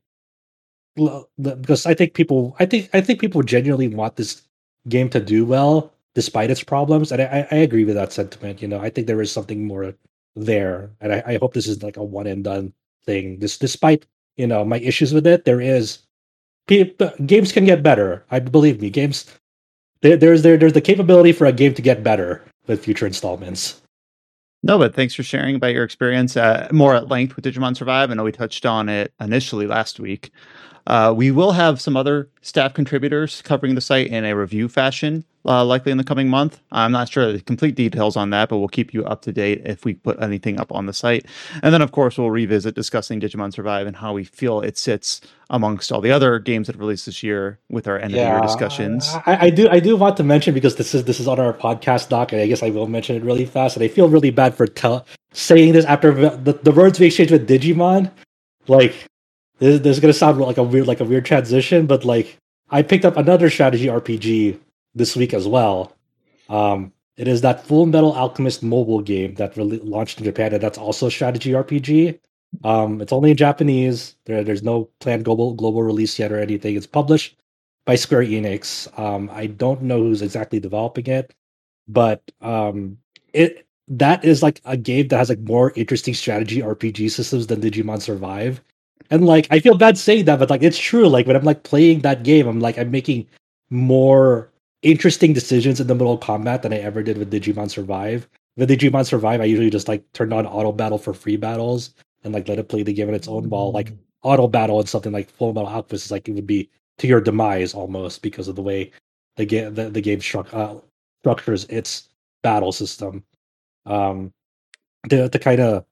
because i think people i think i think people genuinely want this game to do well despite its problems. And i i I agree with that sentiment you know i think there is something more there. And i, I hope this is like a one and done thing. This despite you know my issues with it there is games can get better i believe me games there, there's there there's the capability for a game to get better with future installments No, but thanks for sharing about your experience uh, more at length with Digimon Survive. I know we touched on it initially last week. Uh, we will have some other staff contributors covering the site in a review fashion, uh, likely in the coming month. I'm not sure the complete details on that, but we'll keep you up to date if we put anything up on the site. And then, of course, we'll revisit discussing Digimon Survive and how we feel it sits amongst all the other games that released this year with our end of year discussions. I, I do I do want to mention because this is this is on our podcast doc, and I guess I will mention it really fast. And I feel really bad for tell, saying this after the, the words we exchanged with Digimon. Like this, this is gonna sound like a weird like a weird transition, but like I picked up another strategy RPG this week as well. Um, it is that Full Metal Alchemist mobile game that really launched in Japan, and that's also a strategy RPG. Um, it's only in Japanese. There, there's no planned global global release yet or anything. It's published by Square Enix. Um, I don't know who's exactly developing it, but um, it that is like a game that has like more interesting strategy RPG systems than Digimon Survive. And like I feel bad saying that, but like it's true. Like when I'm like playing that game, I'm like I'm making more interesting decisions in the middle of combat than I ever did with Digimon Survive. With Digimon Survive, I usually just like turn on auto battle for free battles and like let it play the game in its own while like auto battle and something like Full Metal Alchemist is like it would be to your demise almost because of the way the game the, the game struck, uh, structures its battle system. Um, to to kind of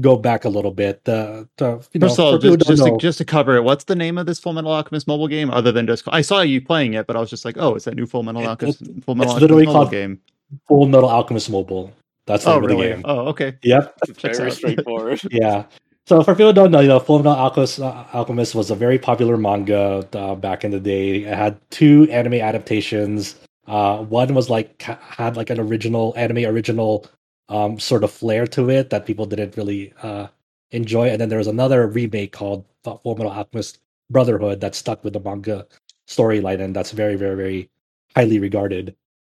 go back a little bit. The, the you know, First of all, for people who just, just, to, just to cover it, what's the name of this Full Metal Alchemist mobile game? Other than just, I saw you playing it, but I was just like, oh, it's that new Full Metal It- Alchemist, Full Metal it's Alchemist literally mobile game. Full Metal Alchemist Mobile. That's the Oh, name of the game. Oh, okay. Yep. Very straightforward. <laughs> yeah. So for people who don't know, you know, Full Metal Alchemist, uh, Alchemist was a very popular manga uh, back in the day. It had two anime adaptations. Uh, one was like had like an original anime original um, sort of flair to it that people didn't really uh, enjoy, and then there was another remake called Metal Alchemist Brotherhood that stuck with the manga storyline, and that's very, very, very highly regarded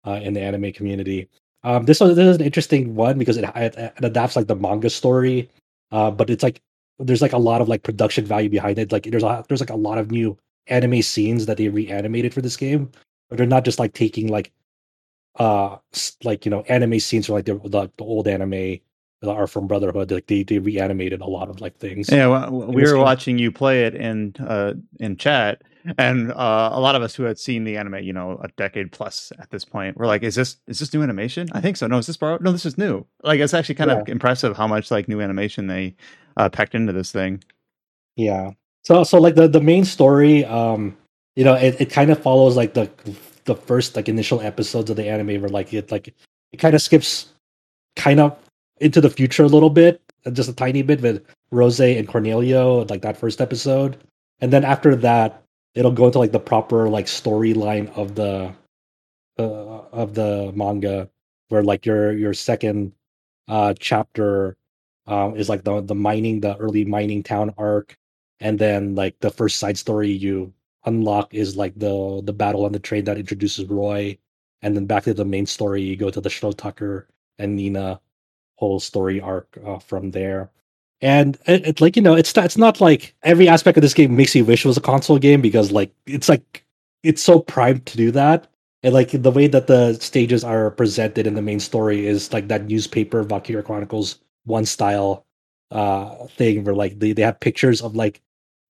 uh, in the anime community. Um, this was this is an interesting one because it, it, it adapts like the manga story uh, but it's like there's like a lot of like production value behind it. Like there's a, there's like a lot of new anime scenes that they reanimated for this game, but they're not just like taking like uh like you know anime scenes from like the, the, the old anime are from Brotherhood. Like they they reanimated a lot of like things. Yeah, well, we were watching you play it in uh, in chat, and uh, a lot of us who had seen the anime, you know, a decade plus at this point, were like, "Is this is this new animation?" I think so. No, is this borrowed? No, this is new. Like, it's actually kind of impressive how much like new animation they uh, packed into this thing. Yeah. So so like the the main story um you know, it, it kind of follows like the the first like initial episodes of the anime where like it like it kind of skips kind of into the future a little bit, uh, just a tiny bit with Rose and Cornello, like that first episode, and then after that, it'll go into like the proper like storyline of the uh, of the manga, where like your your second uh chapter um is like the the mining the early mining town arc, and then like the first side story you unlock is like the the battle on the train that introduces Roy, and then back to the main story you go to the Shou Tucker and Nina whole story arc uh, from there. And it, it, like you know, it's not, it's not like every aspect of this game makes you wish it was a console game because like it's like it's so primed to do that. And like the way that the stages are presented in the main story is like that newspaper Valkyria Chronicles one style uh thing where like they, they have pictures of like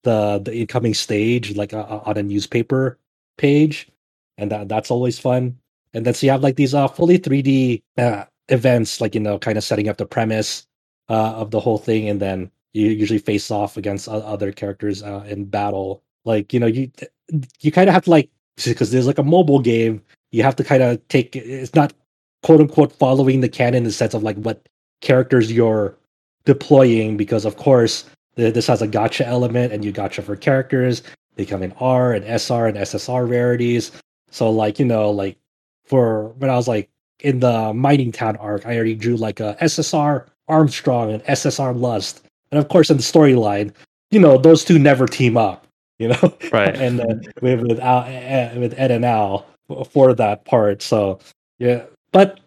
the the incoming stage like uh, on a newspaper page and that that's always fun. And then so you have like these uh fully 3d uh, events like you know kind of setting up the premise uh, of the whole thing and then you usually face off against other characters uh, in battle. Like you know you you kind of have to like because there's like a mobile game you have to kind of take it's not quote unquote following the canon in the sense of like what characters you're deploying because of course this has a gacha element and you gacha for characters they come in r and sr and ssr rarities so like you know like for when i was like in the mining town arc, I already drew like a SSR Armstrong and SSR Lust, and of course in the storyline, you know those two never team up, <laughs> you know, right? <laughs> and uh, with with, Al, with Ed and Al for that part. So yeah, but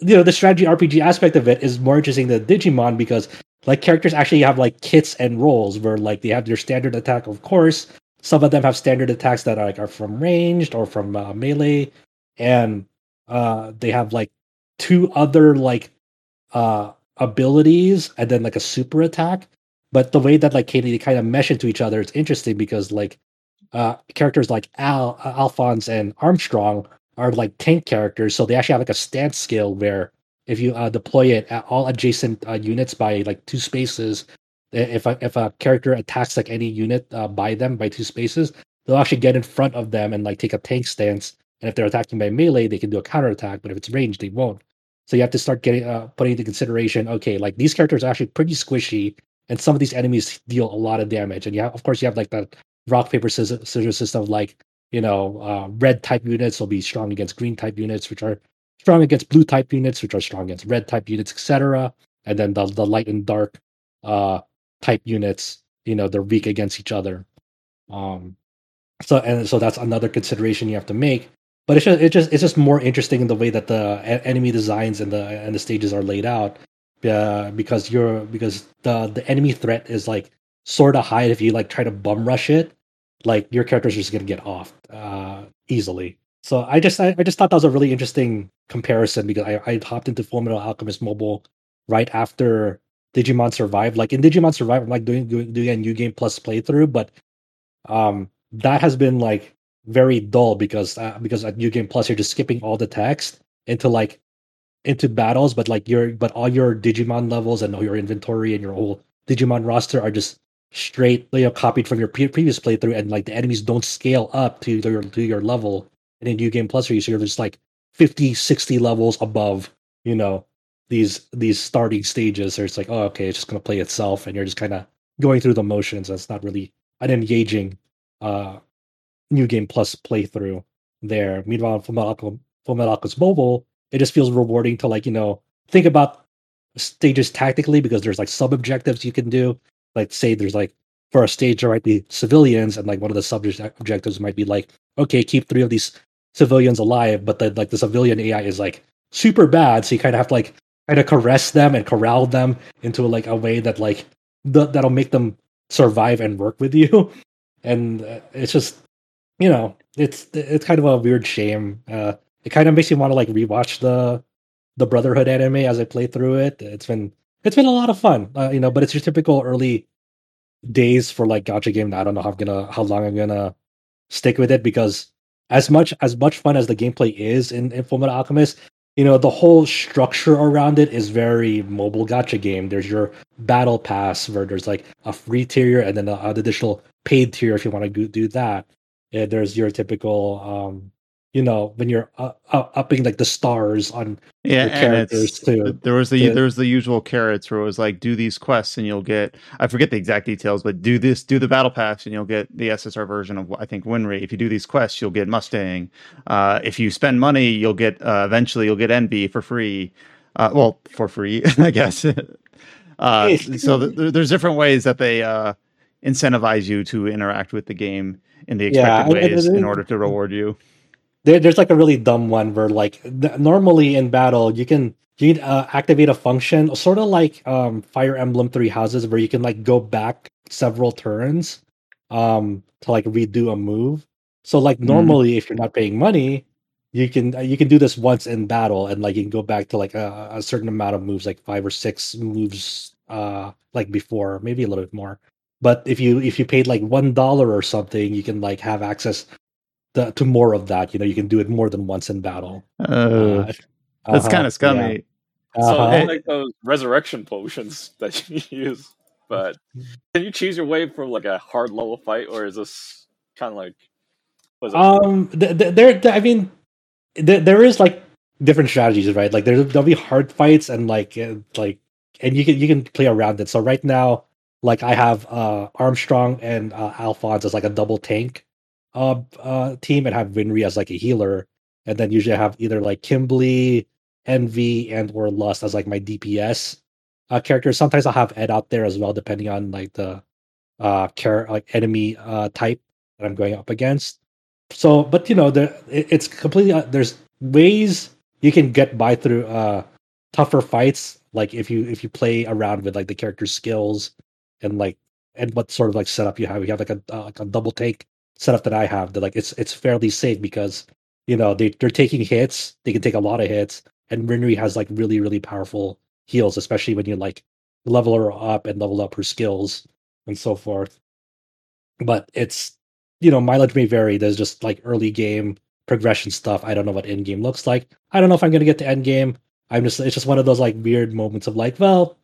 you know the strategy RPG aspect of it is more interesting than Digimon because like characters actually have like kits and roles where like they have their standard attack, of course. Some of them have standard attacks that are like are from ranged or from uh, melee, and uh they have like two other like uh abilities and then like a super attack. But the way that like they kind of mesh into each other it's interesting because like uh characters like al uh, alphonse and armstrong are like tank characters. So they actually have like a stance skill where if you uh, deploy it at all adjacent uh, units by like two spaces if a, if a character attacks like any unit uh, by them by two spaces they'll actually get in front of them and like take a tank stance and if they're attacking by melee, they can do a counterattack. But if it's ranged, they won't. So you have to start getting uh, putting into consideration. Okay, like these characters are actually pretty squishy, and some of these enemies deal a lot of damage. And yeah, of course, you have like that rock paper scissors, scissors system. Like you know, uh, red type units will be strong against green type units, which are strong against blue type units, which are strong against red type units, etc. And then the the light and dark uh, type units, you know, they're weak against each other. Um, so and so that's another consideration you have to make but it's just it's just it's just more interesting in the way that the enemy designs and the and the stages are laid out uh, because you're because the the enemy threat is like sort of high if you like try to bum rush it like your character's are just gonna get off uh, easily so i just I, I, just thought that was a really interesting comparison because i i hopped into fullmetal alchemist mobile right after digimon survive like in digimon survive i'm like doing doing, doing a new game plus playthrough but um that has been like very dull because uh, because at New Game Plus you're just skipping all the text into like into battles, but like your but all your Digimon levels and all your inventory and your whole Digimon roster are just straight you know copied from your pre- previous playthrough, and like the enemies don't scale up to your to your level. And in New Game Plus, where you're just like 50, 60 levels above, you know, these these starting stages. So it's like, oh, okay, it's just gonna play itself, and you're just kind of going through the motions. That's not really an engaging uh new game plus playthrough there. Meanwhile, for Fullmetal, Fullmetal Mobile, it just feels rewarding to like you know think about stages tactically because there's like sub objectives you can do. Like say there's like for a stage there might be civilians and like one of the sub objectives might be like okay keep three of these civilians alive, but the like the civilian AI is like super bad, so you kind of have to like kind of caress them and corral them into like a way that like the, that'll make them survive and work with you. <laughs> And uh, it's just you know, it's it's kind of a weird shame. Uh, it kind of makes me want to like rewatch the the Brotherhood anime as I play through it. It's been it's been a lot of fun, uh, you know. But it's your typical early days for like gacha game. I don't know how I'm gonna how long I'm gonna stick with it because as much as much fun as the gameplay is in, in Fullmetal Alchemist, you know the whole structure around it is very mobile gacha game. There's your battle pass where there's like a free tier and then an additional paid tier if you want to do that there's your typical, um, you know, when you're uh, uh, upping like the stars on Yeah, the characters too. there was the The- there was the usual carrots where it was like do these quests and you'll get I forget the exact details, but do this do the battle pass and you'll get the SSR version of I think Winry. If you do these quests, you'll get Mustang. Uh, if you spend money, you'll get uh, eventually you'll get Envy for free. Uh, well, for free, <laughs> I guess. <laughs> uh, so th- there's different ways that they uh, incentivize you to interact with the game in the Yeah, expected and- ways in order to reward you. There, there's like a really dumb one where like th- normally in battle you can you can uh, activate a function sort of like um fire emblem three houses where you can like go back several turns um to like redo a move so like Mhm. normally if you're not paying money you can uh, you can do this once in battle and like you can go back to like a, a certain amount of moves like five or six moves uh like before maybe a little bit more but if you if you paid like one dollar or something you can like have access the, to more of that. You know, you can do it more than once in battle. Uh, that's uh-huh, kind of scummy. yeah. So Uh-huh. it's like those resurrection potions <laughs> that you use. But can you choose your way for like a hard level fight, or is this kind of like? Was it? Um, th- th- there, th- I mean, th- there is like different strategies, right? Like there, there'll be hard fights and like, uh, like, and you can you can play around it. So right now, like I have uh Armstrong and uh, Alphonse as like a double tank, uh, uh team, and have Winry as like a healer, and then usually I have either like Kimberly, Envy, and or Lust as like my DPS uh characters. Sometimes I'll have Ed out there as well, depending on like the uh care like enemy uh type that I'm going up against so but you know the it, it's completely uh, there's ways you can get by through uh tougher fights like if you if you play around with like the character's skills and like and what sort of like setup you have you have like a uh, like a double take setup that i have that like it's it's fairly safe because you know they, they're taking hits they can take a lot of hits and Winry has like really really powerful heals especially when you like level her up and level up her skills and so forth. But it's you know mileage may vary. There's just like early game progression stuff. I don't know what end game looks like. I don't know if i'm to get to end game i'm just it's just one of those like weird moments of like well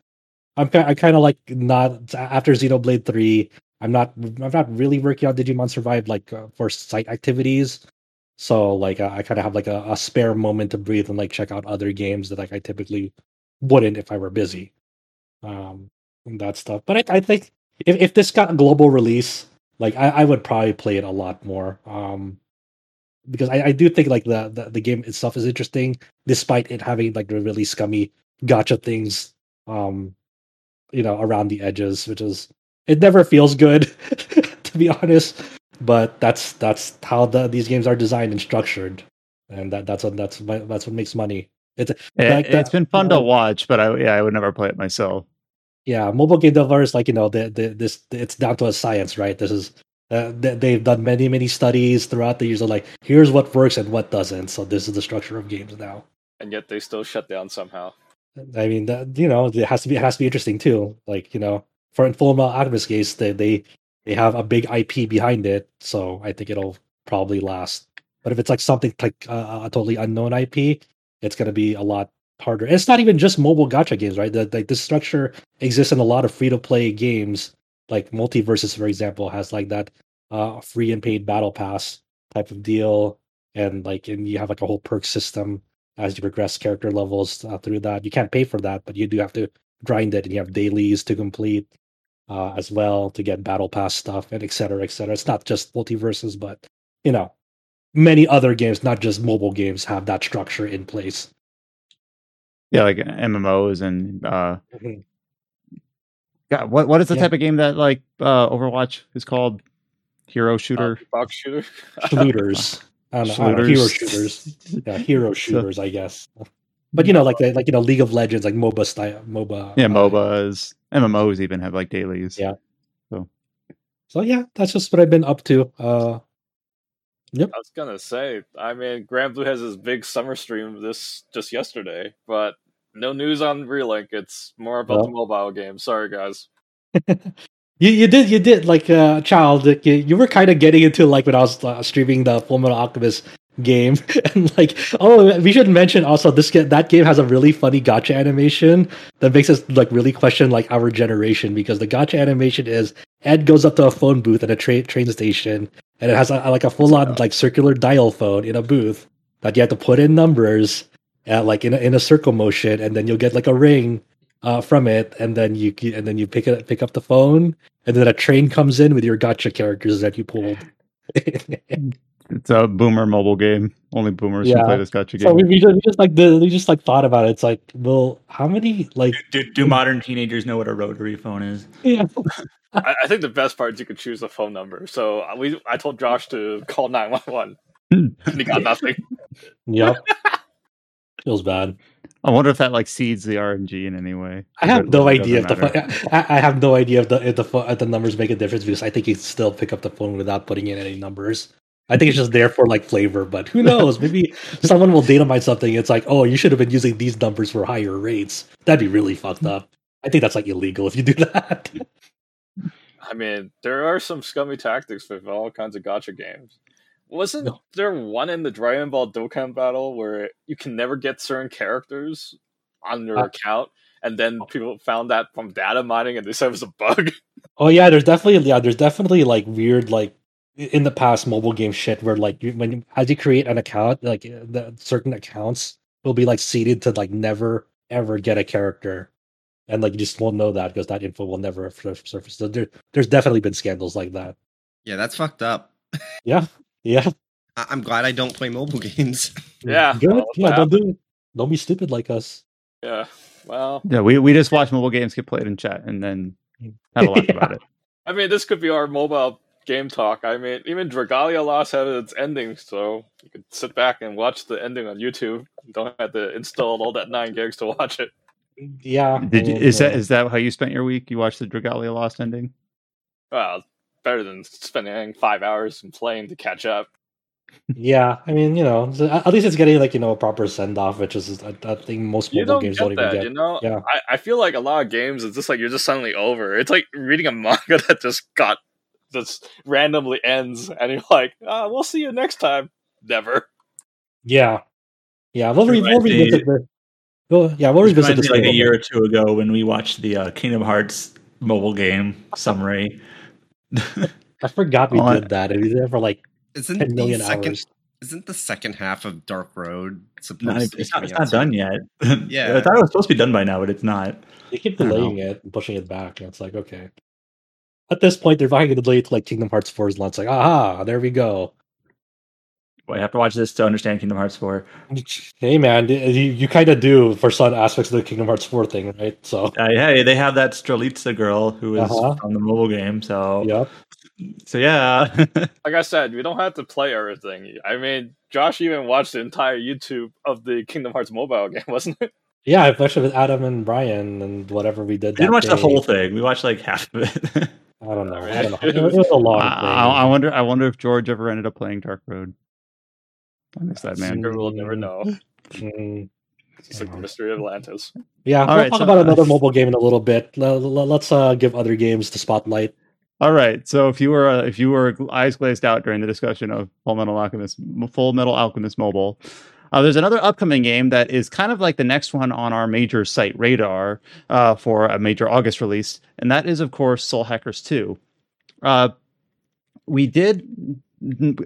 i'm i kind of like not after xenoblade 3 i'm not i'm not really working on digimon survive like uh, for site activities. So like uh, i kind of have like a, a spare moment to breathe and like check out other games that like i typically wouldn't if i were busy. Um and that stuff. But i, I think if, if this got a global release like I, I would probably play it a lot more. Um because I, I do think like the, the the game itself is interesting despite it having like the really scummy gacha things um you know around the edges which is it never feels good <laughs> to be honest but that's that's how the these games are designed and structured. And that that's what that's what- that's what makes money. It's Yeah, like it's that- been fun to watch, but I yeah, I would never play it myself. yeah mobile game developers like you know the, the this it's down to a science right? This is uh, they, they've done many many studies throughout the years of like here's what works and what doesn't. So this is the structure of games now. And yet they still shut down somehow. i mean that you know it has to be it has to be interesting too. Like you know for in full case they they they have a big ip behind it so i think it'll probably last. But if it's like something like uh, a totally unknown ip it's going to be a lot harder. And it's not even just mobile gacha games right? Like this structure exists in a lot of free to play games like MultiVersus for example has like that uh free and paid battle pass type of deal. And like and you have like a whole perk system as you progress character levels uh, through that. You can't pay for that but you do have to grind it and you have dailies to complete uh as well to get battle pass stuff and et cetera et cetera it's not just MultiVersus but you know many other games not just mobile games have that structure in place Yeah, like MMOs and uh Mhm. God, what what is the Yeah. type of game that like uh Overwatch is called? Hero shooter. Uh, box shooter. <laughs> shooters I don't know, I don't know, hero Shooters. <laughs> shooters yeah hero shooters i guess but you know like the like you know league of legends like moba style moba Yeah, uh, MOBAs. MMOs even have like dailies. Yeah. so so yeah that's just what i've been up to uh Yep. I was gonna say, I mean, Granblue has his big summer stream this just yesterday, but no news on Relink. It's more about the mobile game. Sorry, guys. <laughs> You you did you did like uh child you, you were kind of getting into like when I was uh, streaming the Full Metal Alchemist game. <laughs> And like oh we should mention also this get that game has a really funny gacha animation that makes us like really question like our generation because the gacha animation is ed goes up to a phone booth at a tra- train station and it has a, like a full-on like circular dial phone in a booth that you have to put in numbers at like in a, in a circle motion and then you'll get like a ring uh, from it and then you and then you pick it pick up the phone and then a train comes in with your gacha characters that you pulled <laughs> It's a boomer mobile game. Only boomers Yeah. can play this gacha game. So we, we, just, we just like the, we just like thought about it. It's like, well, how many like Do, do modern teenagers know what a rotary phone is? yeah, <laughs> I, I think the best part is you could choose a phone number. So uh, we, I told Josh to call nine one one, and he got nothing. <laughs> yep. <laughs> Feels bad. I wonder if that like seeds the RNG in any way. I have no idea if the doesn't phone. I, I have no idea if the if the pho- if the numbers make a difference because I think you still pick up the phone without putting in any numbers. I think it's just there for like flavor, but who knows? Maybe someone will data mine something. It's like, oh, you should have been using these numbers for higher rates. That'd be really fucked up. I think that's like illegal if you do <laughs> that. I mean, there are some scummy tactics with all kinds of gacha games. Wasn't No. there one in the Dragon Ball Dokkan battle where you can never get certain characters on your Uh, account, and then people found that from data mining, and they said it was a bug? Oh yeah, there's definitely yeah, there's definitely like weird like in the past mobile game shit where like you, when as you create an account, like uh, the certain accounts will be like seeded to like never ever get a character, and like you just won't know that because that info will never surface. So there, there's definitely been scandals like that. Yeah, that's fucked up. <laughs> Yeah, yeah, I- I'm glad I don't play mobile <laughs> games. Yeah, good. yeah, don't do don't be stupid like us. yeah. Well, Yeah, we, we just watch mobile games get played in chat and then have a laugh <laughs> about it. I mean, this could be our mobile game talk. I mean, even Dragalia Lost had its ending, so you could sit back and watch the ending on YouTube. You don't have to install all that nine gigs to watch it. Yeah, Did you, is that yeah. is that how you spent your week? You watched the Dragalia Lost ending? Well, better than spending five hours in playing to catch up. yeah? I mean, you know, at at least it's getting like you know a proper send off, which is I, I think most mobile don't games get don't even get. you know. Yeah. I, I feel like a lot of games it's just like you're just suddenly over. It's like reading a <laughs> manga that just got just randomly ends, and you're like, ah, we'll see you next time. Never. Yeah, yeah. We'll, re- we'll Reminds me- revisit the. Well, yeah, we'll This revisit this like a year or two ago when we watched the uh, Kingdom Hearts mobile game summary. <laughs> I forgot we Oh, did that. It was did it for like Isn't ten million the second hours. isn't the second half of Dark Road supposed Not, to be it's not, it's not done yet. <laughs> Yeah. I thought it was supposed to be done by now, but it's not. They keep delaying it and pushing it back, and it's like okay. At this point, they're probably going to delay it to like Kingdom Hearts 4's launch. Like, aha, there we go. Well, I have to watch this to understand Kingdom Hearts 4. <laughs> Hey, man, you, you kind of do for some aspects of the Kingdom Hearts 4 thing, right? So, Uh, hey, they have that Strelitzia girl who is Uh-huh. on the mobile game. So, yep. so yeah. <laughs> Like I said, we don't have to play everything. I mean, Josh even watched the entire YouTube of the Kingdom Hearts mobile <laughs> game, wasn't it? Yeah, I watched it with Adam and Brian and whatever we did. we didn't that watch the whole thing. We watched like half of it. I don't know. I don't know. It, was- it was a long I. I, I wonder. I wonder if George ever ended up playing Dark Road. I miss that man. Secret we'll never know. <laughs> Mm. It's like the mystery of Atlantis. Yeah, All we'll right, talk so- about another <laughs> mobile game in a little bit. Let, us uh, give other games the spotlight. All right. So if you were uh, if you were eyes glazed out during the discussion of Full Metal Alchemist, Full Metal Alchemist Mobile, uh, there's another upcoming game that is kind of like the next one on our major site radar uh, for a major August release, and that is of course Soul Hackers 2. Uh, we did.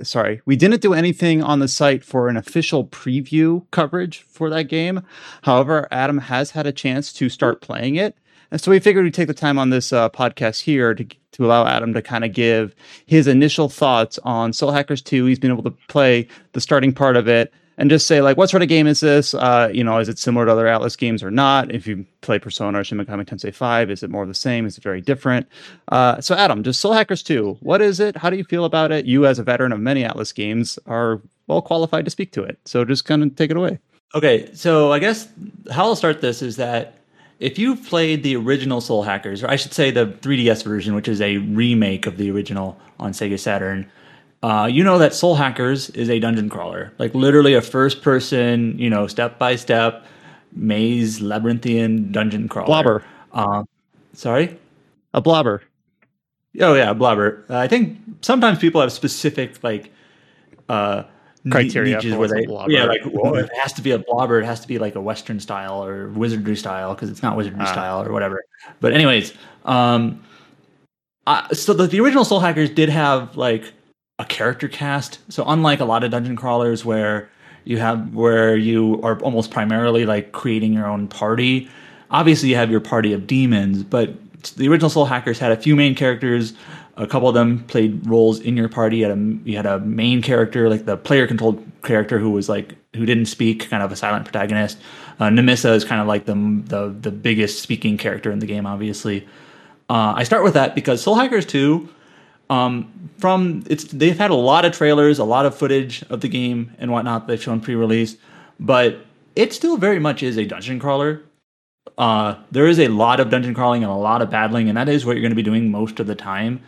Sorry, we didn't do anything on the site for an official preview coverage for that game. However, Adam has had a chance to start playing it. And so we figured we'd take the time on this uh, podcast here to, to allow Adam to kind of give his initial thoughts on Soul Hackers 2. He's been able to play the starting part of it and just say, like, what sort of game is this? Uh, you know, is it similar to other Atlus games or not? If you play Persona or Shin Megami Tensei 5, is it more of the same? Is it very different? Uh, so, Adam, just Soul Hackers 2, what is it? How do you feel about it? You, as a veteran of many Atlus games, are well qualified to speak to it. So just kind of take it away. Okay, so I guess how I'll start this is that if you've played the original Soul Hackers, or I should say the 3DS version, which is a remake of the original on Sega Saturn, uh, you know that Soul Hackers is a dungeon crawler, like literally a first-person, you know, step-by-step maze labyrinthian dungeon crawler. Blobber. Uh, sorry. A blobber. Oh yeah, a blobber. Uh, I think sometimes people have specific like uh, criteria niches for where what's a they, blobber. yeah, like well, it has to be a blobber. It has to be like a Western style or wizardry style because it's not wizardry Ah. style or whatever. But anyways, um, uh, so the, the original Soul Hackers did have like a character cast. So unlike a lot of dungeon crawlers where you have where you are almost primarily like creating your own party, obviously you have your party of demons, but the original Soul Hackers had a few main characters. A couple of them played roles in your party. You had a, you had a main character, like the player controlled character, who was like who didn't speak, kind of a silent protagonist. Uh, Nemissa is kind of like the, the the biggest speaking character in the game, obviously. Uh, I start with that because Soul Hackers 2, um, from it's they've had a lot of trailers, a lot of footage of the game and whatnot. They've shown pre-release, but it still very much is a dungeon crawler. Uh, there is a lot of dungeon crawling and a lot of battling, and that is what you're going to be doing most of the time.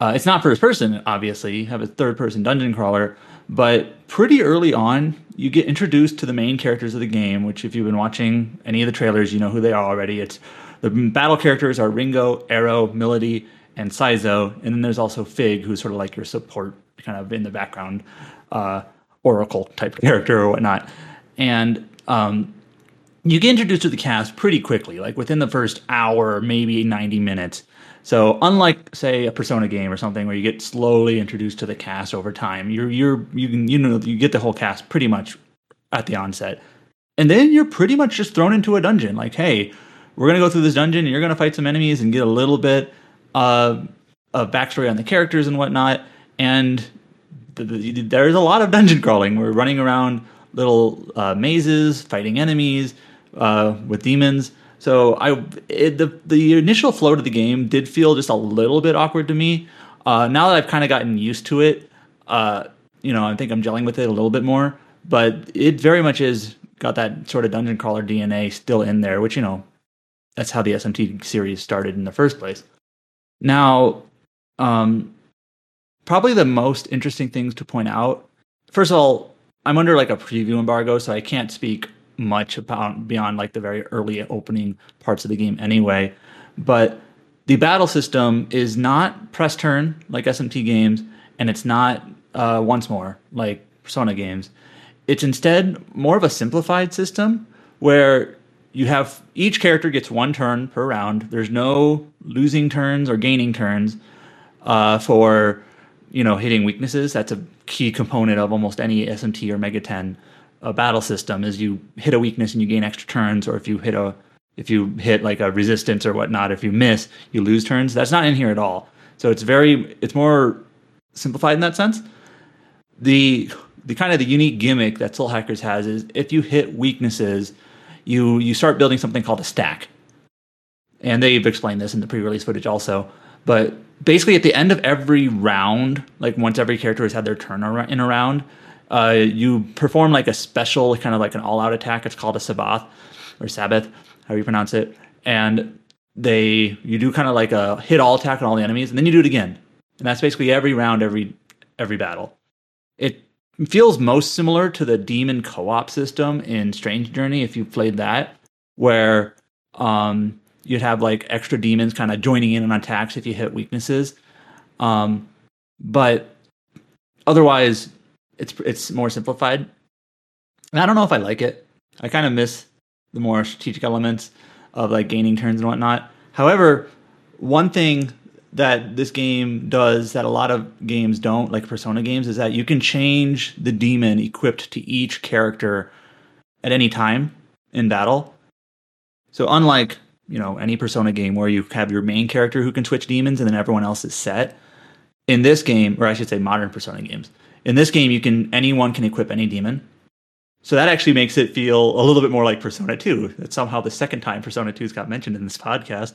Uh, it's not first person, obviously. You have a third person dungeon crawler, but pretty early on, you get introduced to the main characters of the game. Which, if you've been watching any of the trailers, you know who they are already. It's the battle characters are Ringo, Arrow, Melody, and Saizo, and then there's also Fig, who's sort of like your support, kind of in the background, uh, Oracle type <laughs> character or whatnot. And um, you get introduced to the cast pretty quickly, like within the first hour, maybe 90 minutes. So unlike say a Persona game or something where you get slowly introduced to the cast over time, you're you're you can you know you get the whole cast pretty much at the onset. And then you're pretty much just thrown into a dungeon. Like, hey, we're gonna go through this dungeon and you're gonna fight some enemies and get a little bit uh, of backstory on the characters and whatnot. And th- th- there's a lot of dungeon crawling. We're running around little uh, mazes, fighting enemies uh, with demons. So I it, the the initial flow to the game did feel just a little bit awkward to me. Uh, now that I've kind of gotten used to it, uh, you know, I think I'm gelling with it a little bit more. But it very much is got that sort of dungeon crawler DNA still in there, which you know, that's how the SMT series started in the first place. Now, um, probably the most interesting things to point out. First of all, I'm under like a preview embargo, so I can't speak much about beyond like the very early opening parts of the game anyway. But the battle system is not press turn like SMT games, and it's not uh, once more like Persona games. It's instead more of a simplified system where you have each character gets one turn per round. There's no losing turns or gaining turns uh, for you know hitting weaknesses. That's a key component of almost any SMT or Megaten uh, battle system. Is you hit a weakness and you gain extra turns, or if you hit a if you hit like a resistance or whatnot, if you miss, you lose turns. That's not in here at all. So it's very it's more simplified in that sense. The the kind of the unique gimmick that Soul Hackers has is if you hit weaknesses, you you start building something called a stack. And they've explained this in the pre-release footage also. But basically, at the end of every round, like once every character has had their turn in a round, uh, you perform like a special, kind of like an all-out attack. It's called a Sabbath or Sabbath, how you pronounce it. And they you do kind of like a hit all attack on all the enemies, and then you do it again. And that's basically every round, every every battle. It feels most similar to the demon co-op system in Strange Journey, if you played that, where um, you'd have like extra demons kind of joining in on attacks if you hit weaknesses. Um, but otherwise, it's it's more simplified. And I don't know if I like it. I kind of miss the more strategic elements of like gaining turns and whatnot. However, one thing that this game does that a lot of games don't, like Persona games, is that you can change the demon equipped to each character at any time in battle. So unlike you know any Persona game where you have your main character who can switch demons and then everyone else is set, in this game, or I should say modern Persona games, in this game you can anyone can equip any demon. So that actually makes it feel a little bit more like Persona 2. That's somehow the second time Persona 2's got mentioned in this podcast.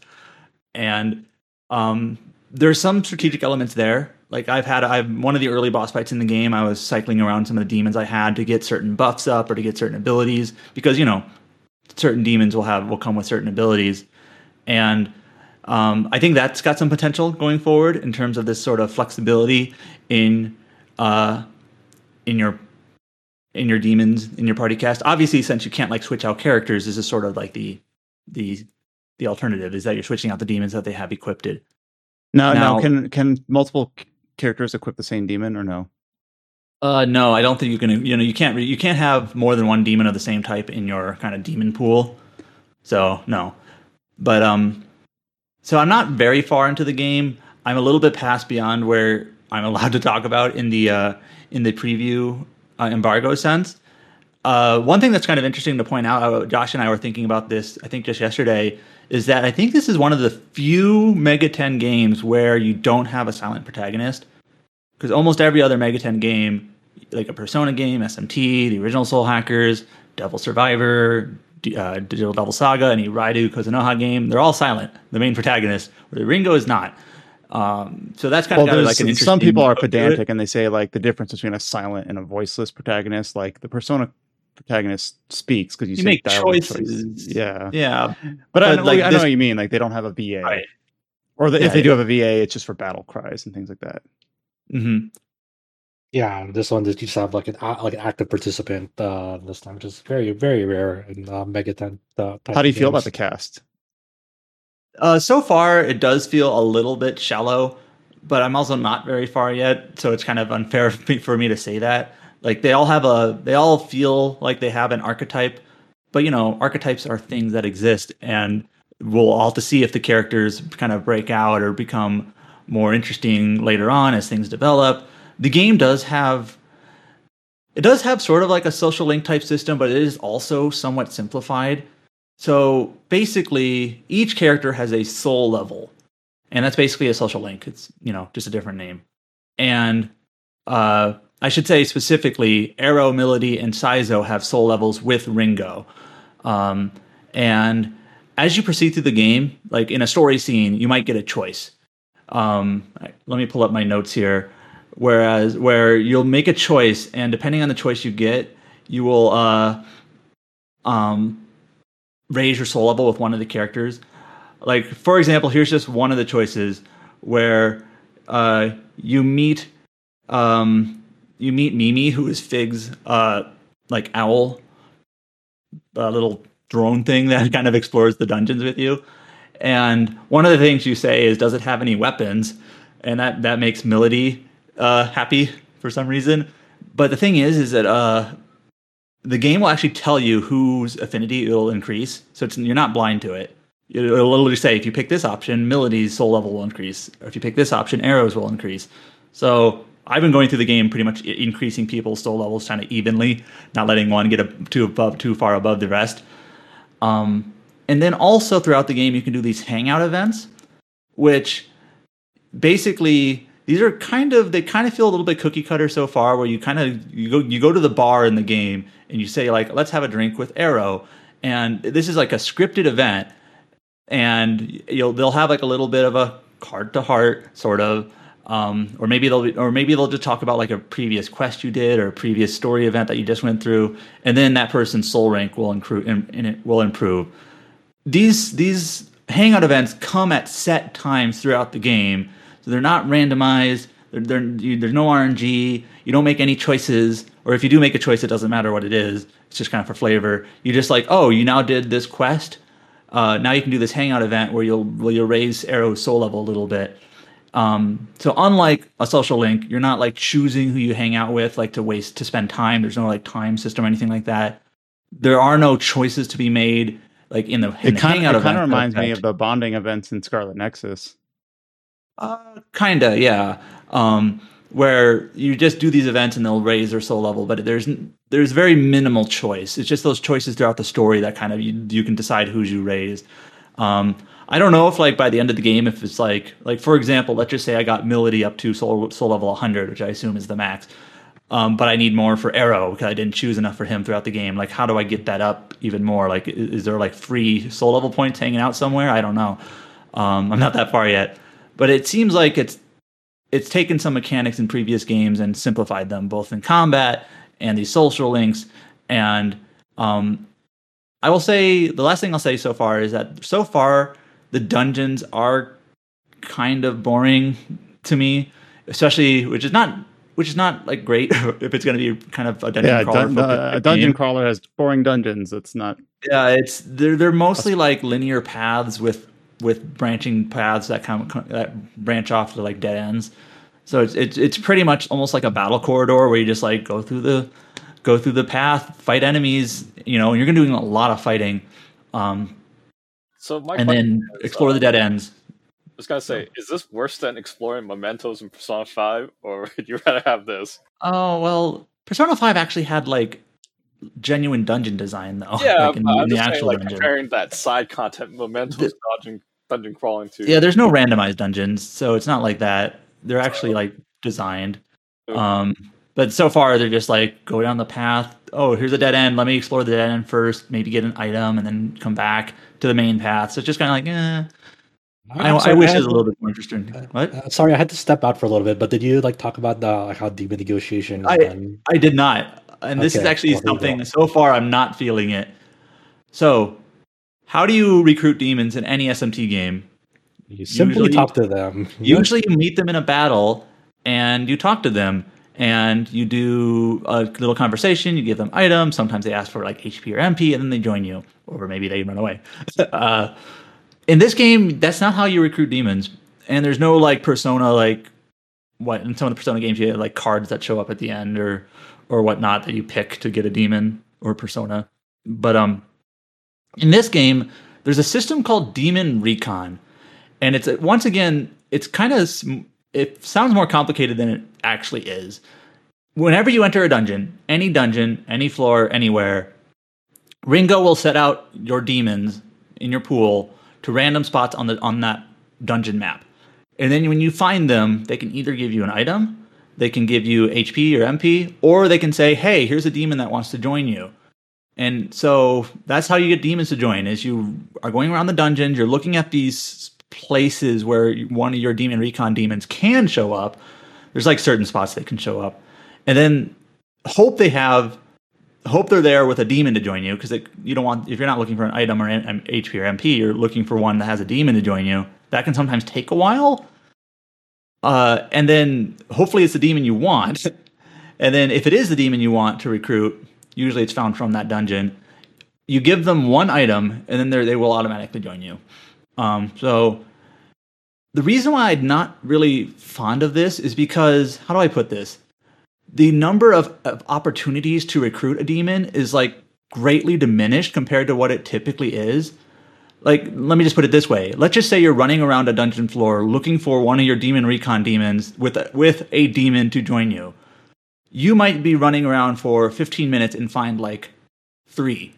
And um, there's some strategic elements there. Like I've had, I've one of the early boss fights in the game. I was cycling around some of the demons I had to get certain buffs up or to get certain abilities because you know certain demons will have will come with certain abilities, and um, I think that's got some potential going forward in terms of this sort of flexibility in uh, in your in your demons in your party cast. Obviously, since you can't like switch out characters, this is sort of like the the the alternative is that you're switching out the demons that they have equipped. Now, now, Now- can can multiple characters equip the same demon or no? Uh, no, I don't think you can. You know, you can't. You can't have more than one demon of the same type in your kind of demon pool. So no, but um, so I'm not very far into the game. I'm a little bit past beyond where I'm allowed <laughs> to talk about in the uh, in the preview uh, embargo sense. Uh, one thing that's kind of interesting to point out, uh, Josh and I were thinking about this, I think just yesterday, is that I think this is one of the few Megaten games where you don't have a silent protagonist. Because almost every other Megaten game, like a Persona game, SMT, the original Soul Hackers, Devil Survivor, uh, Digital Devil Saga, any Raidou Kuzunoha game, they're all silent, the main protagonist, where the Ringo is not. Um, so that's kind well, of like an interesting. Some people are pedantic and they say like the difference between a silent and a voiceless protagonist. Like the Persona protagonist speaks because you, you make choices. choices. Yeah, yeah. But, but I, know, like, I know what you mean. Like they don't have a VA, right. or the, Yeah, if they do have a VA, it's just for battle cries and things like that. Mm-hmm. Yeah, this one you just have like an like an active participant uh, this time, which is very very rare in uh, Megaten. Uh, How do you feel about the cast? Uh, so far, it does feel a little bit shallow, but I'm also not very far yet, so it's kind of unfair for <laughs> me- for me to say that. Like they all have a, they all feel like they have an archetype, but you know, archetypes are things that exist, and we'll all to see if the characters kind of break out or become more interesting later on as things develop. The game does have it does have sort of like a social link type system, but it is also somewhat simplified. So basically, each character has a soul level, and that's basically a social link. It's you know just a different name, and uh, I should say specifically, Arrow, Milady, and Saizo have soul levels with Ringo, um, and as you proceed through the game, like in a story scene, you might get a choice. Um, let me pull up my notes here. Whereas where you'll make a choice, and depending on the choice you get, you will uh, um, raise your soul level with one of the characters. Like for example, here's just one of the choices where uh, you meet um, you meet Mimi, who is Fig's uh, like owl, a little drone thing that <laughs> kind of explores the dungeons with you. And one of the things you say is, "Does it have any weapons?" And that that makes Milady uh, happy for some reason. But the thing is, is that uh, the game will actually tell you whose affinity it'll increase. So you're not blind to it. It'll literally say if you pick this option, Milady's soul level will increase, or if you pick this option, Arrows will increase. So I've been going through the game pretty much increasing people's soul levels kind of evenly, not letting one get a, too above, too far above the rest. Um, and then also throughout the game, you can do these hangout events, which basically these are kind of they kind of feel a little bit cookie cutter so far where you kind of you go you go to the bar in the game and you say like let's have a drink with arrow and this is like a scripted event and you'll they'll have like a little bit of a heart to heart sort of um, or maybe they'll be, or maybe they'll just talk about like a previous quest you did or a previous story event that you just went through and then that person's soul rank will improve will improve these these hangout events come at set times throughout the game, so they're not randomized. They're, they're, you, there's no RNG. You don't make any choices, or if you do make a choice, it doesn't matter what it is. It's just kind of for flavor. You just like, oh, you now did this quest. Uh, now you can do this hangout event where you'll where you'll raise Arrow's soul level a little bit. Um, so unlike a social link, you're not like choosing who you hang out with, like to waste to spend time. There's no like time system or anything like that. There are no choices to be made like in the, in It kind hangout of, it kind of event reminds me of the bonding events in Scarlet Nexus. Uh, kinda, yeah. Um, where you just do these events and they'll raise their soul level, but there's there's very minimal choice. It's just those choices throughout the story that kind of you, you can decide who's you raise. Um, I don't know if like by the end of the game, if it's like like for example, let's just say I got Milady up to soul soul level 100, which I assume is the max. Um, but I need more for Arrow because I didn't choose enough for him throughout the game. Like, how do I get that up even more? Like, i- is there like free soul level points hanging out somewhere? I don't know. Um, I'm not that far yet, but it seems like it's it's taken some mechanics in previous games and simplified them both in combat and these social links. And um, I will say the last thing I'll say so far is that so far the dungeons are kind of boring to me, especially which is not which is not like great <laughs> if it's going to be kind of a dungeon Yeah, crawler. dun- uh, a dungeon game. crawler has boring dungeons. It's not. Yeah, it's they're they're mostly like linear paths with with branching paths that come that branch off to like dead ends. So it's it's it's pretty much almost like a battle corridor where you just like go through the go through the path, fight enemies. You know, and you're gonna do a lot of fighting. Um, So my and then is, explore uh, the dead ends. I was gonna say, is this worse than exploring mementos in Persona Five, or <laughs> would you rather have this? Oh well, Persona Five actually had like genuine dungeon design though. <laughs> yeah, like in, but in I'm the saying, actual like dungeon. comparing that side content mementos The- dungeon dungeon crawling to. Yeah, there's no randomized dungeons, so it's not like that. They're actually like designed. Okay. Um, but so far they're just like go down the path. Oh, here's a dead end. Let me explore the dead end first. Maybe get an item and then come back to the main path. So it's just kind of like, eh. I, I'm I sorry, wish it was a little bit more interesting. What? Uh, sorry, I had to step out for a little bit, but did you like talk about the like how demon negotiation? I- done? I did not. And this is actually well, something so far I'm not feeling it. So, how do you recruit demons in any SMT game? You simply usually- talk to them. <laughs> Usually you meet them in a battle and you talk to them and you do a little conversation, you give them items, sometimes they ask for like HP or MP and then they join you or maybe they run away. <laughs> uh, in this game, that's not how you recruit demons. And there's no like persona like what in some of the persona games you have like cards that show up at the end or or whatnot that you pick to get a demon or persona. But um in this game, there's a system called Demon Recon and it's once again it's kind of it sounds more complicated than it actually is. Whenever you enter a dungeon any dungeon any floor anywhere ringo will set out your demons in your pool to random spots on the on that dungeon map. And then when you find them they can either give you an item they can give you hp or mp or they can say hey here's a demon that wants to join you. And so that's how you get demons to join is you are going around the dungeons, you're looking at these places where one of your demon recon demons can show up. There's like certain spots they can show up. And then hope they have hope they're there with a demon to join you because you don't want if you're not looking for an item or an HP or MP, you're looking for one that has a demon to join you. That can sometimes take a while. Uh, and then hopefully it's the demon you want. <laughs> and then if it is the demon you want to recruit, usually it's found from that dungeon. You give them one item, and then they will automatically join you. Um, so the reason why I'm not really fond of this is because how do I put this? The number of, of opportunities to recruit a demon is like greatly diminished compared to what it typically is. Like, let me just put it this way. Let's just say you're running around a dungeon floor looking for one of your demon recon demons with a, with a demon to join you. You might be running around for 15 minutes and find like three.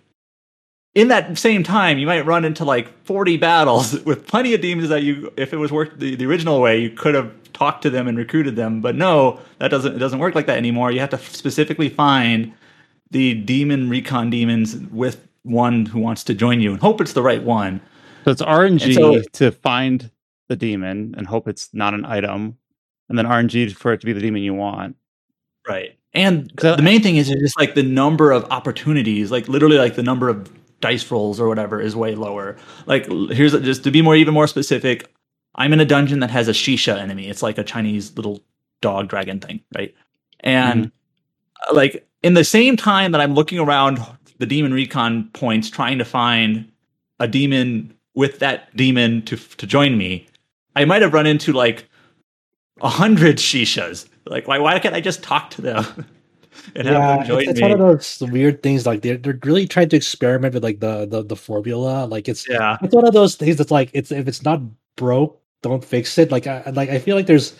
In that same time, you might run into like 40 battles <laughs> with plenty of demons that you, if it was worked the, the original way, you could have talked to them and recruited them. But no, that doesn't it doesn't work like that anymore. You have to specifically find the demon recon demons with one who wants to join you and hope it's the right one. So it's RNG so- to find the demon and hope it's not an item, and then RNG for it to be the demon you want. Right. And the main thing is just like the number of opportunities, like literally like the number of dice rolls or whatever is way lower. Like here's just to be more even more specific, I'm in a dungeon that has a shisha enemy. It's like a Chinese little dog dragon thing, right? And uh, like in the same time that I'm looking around the demon recon points trying to find a demon with that demon to to join me, I might have run into like a hundred shishas. Like, why why can't I just talk to them <laughs> and have yeah, them join it's, it's one of those weird things. Like they're they're really trying to experiment with like the the, the formula. Like it's yeah, it's one of those things that's like it's if it's not broke, don't fix it. Like I like I feel like there's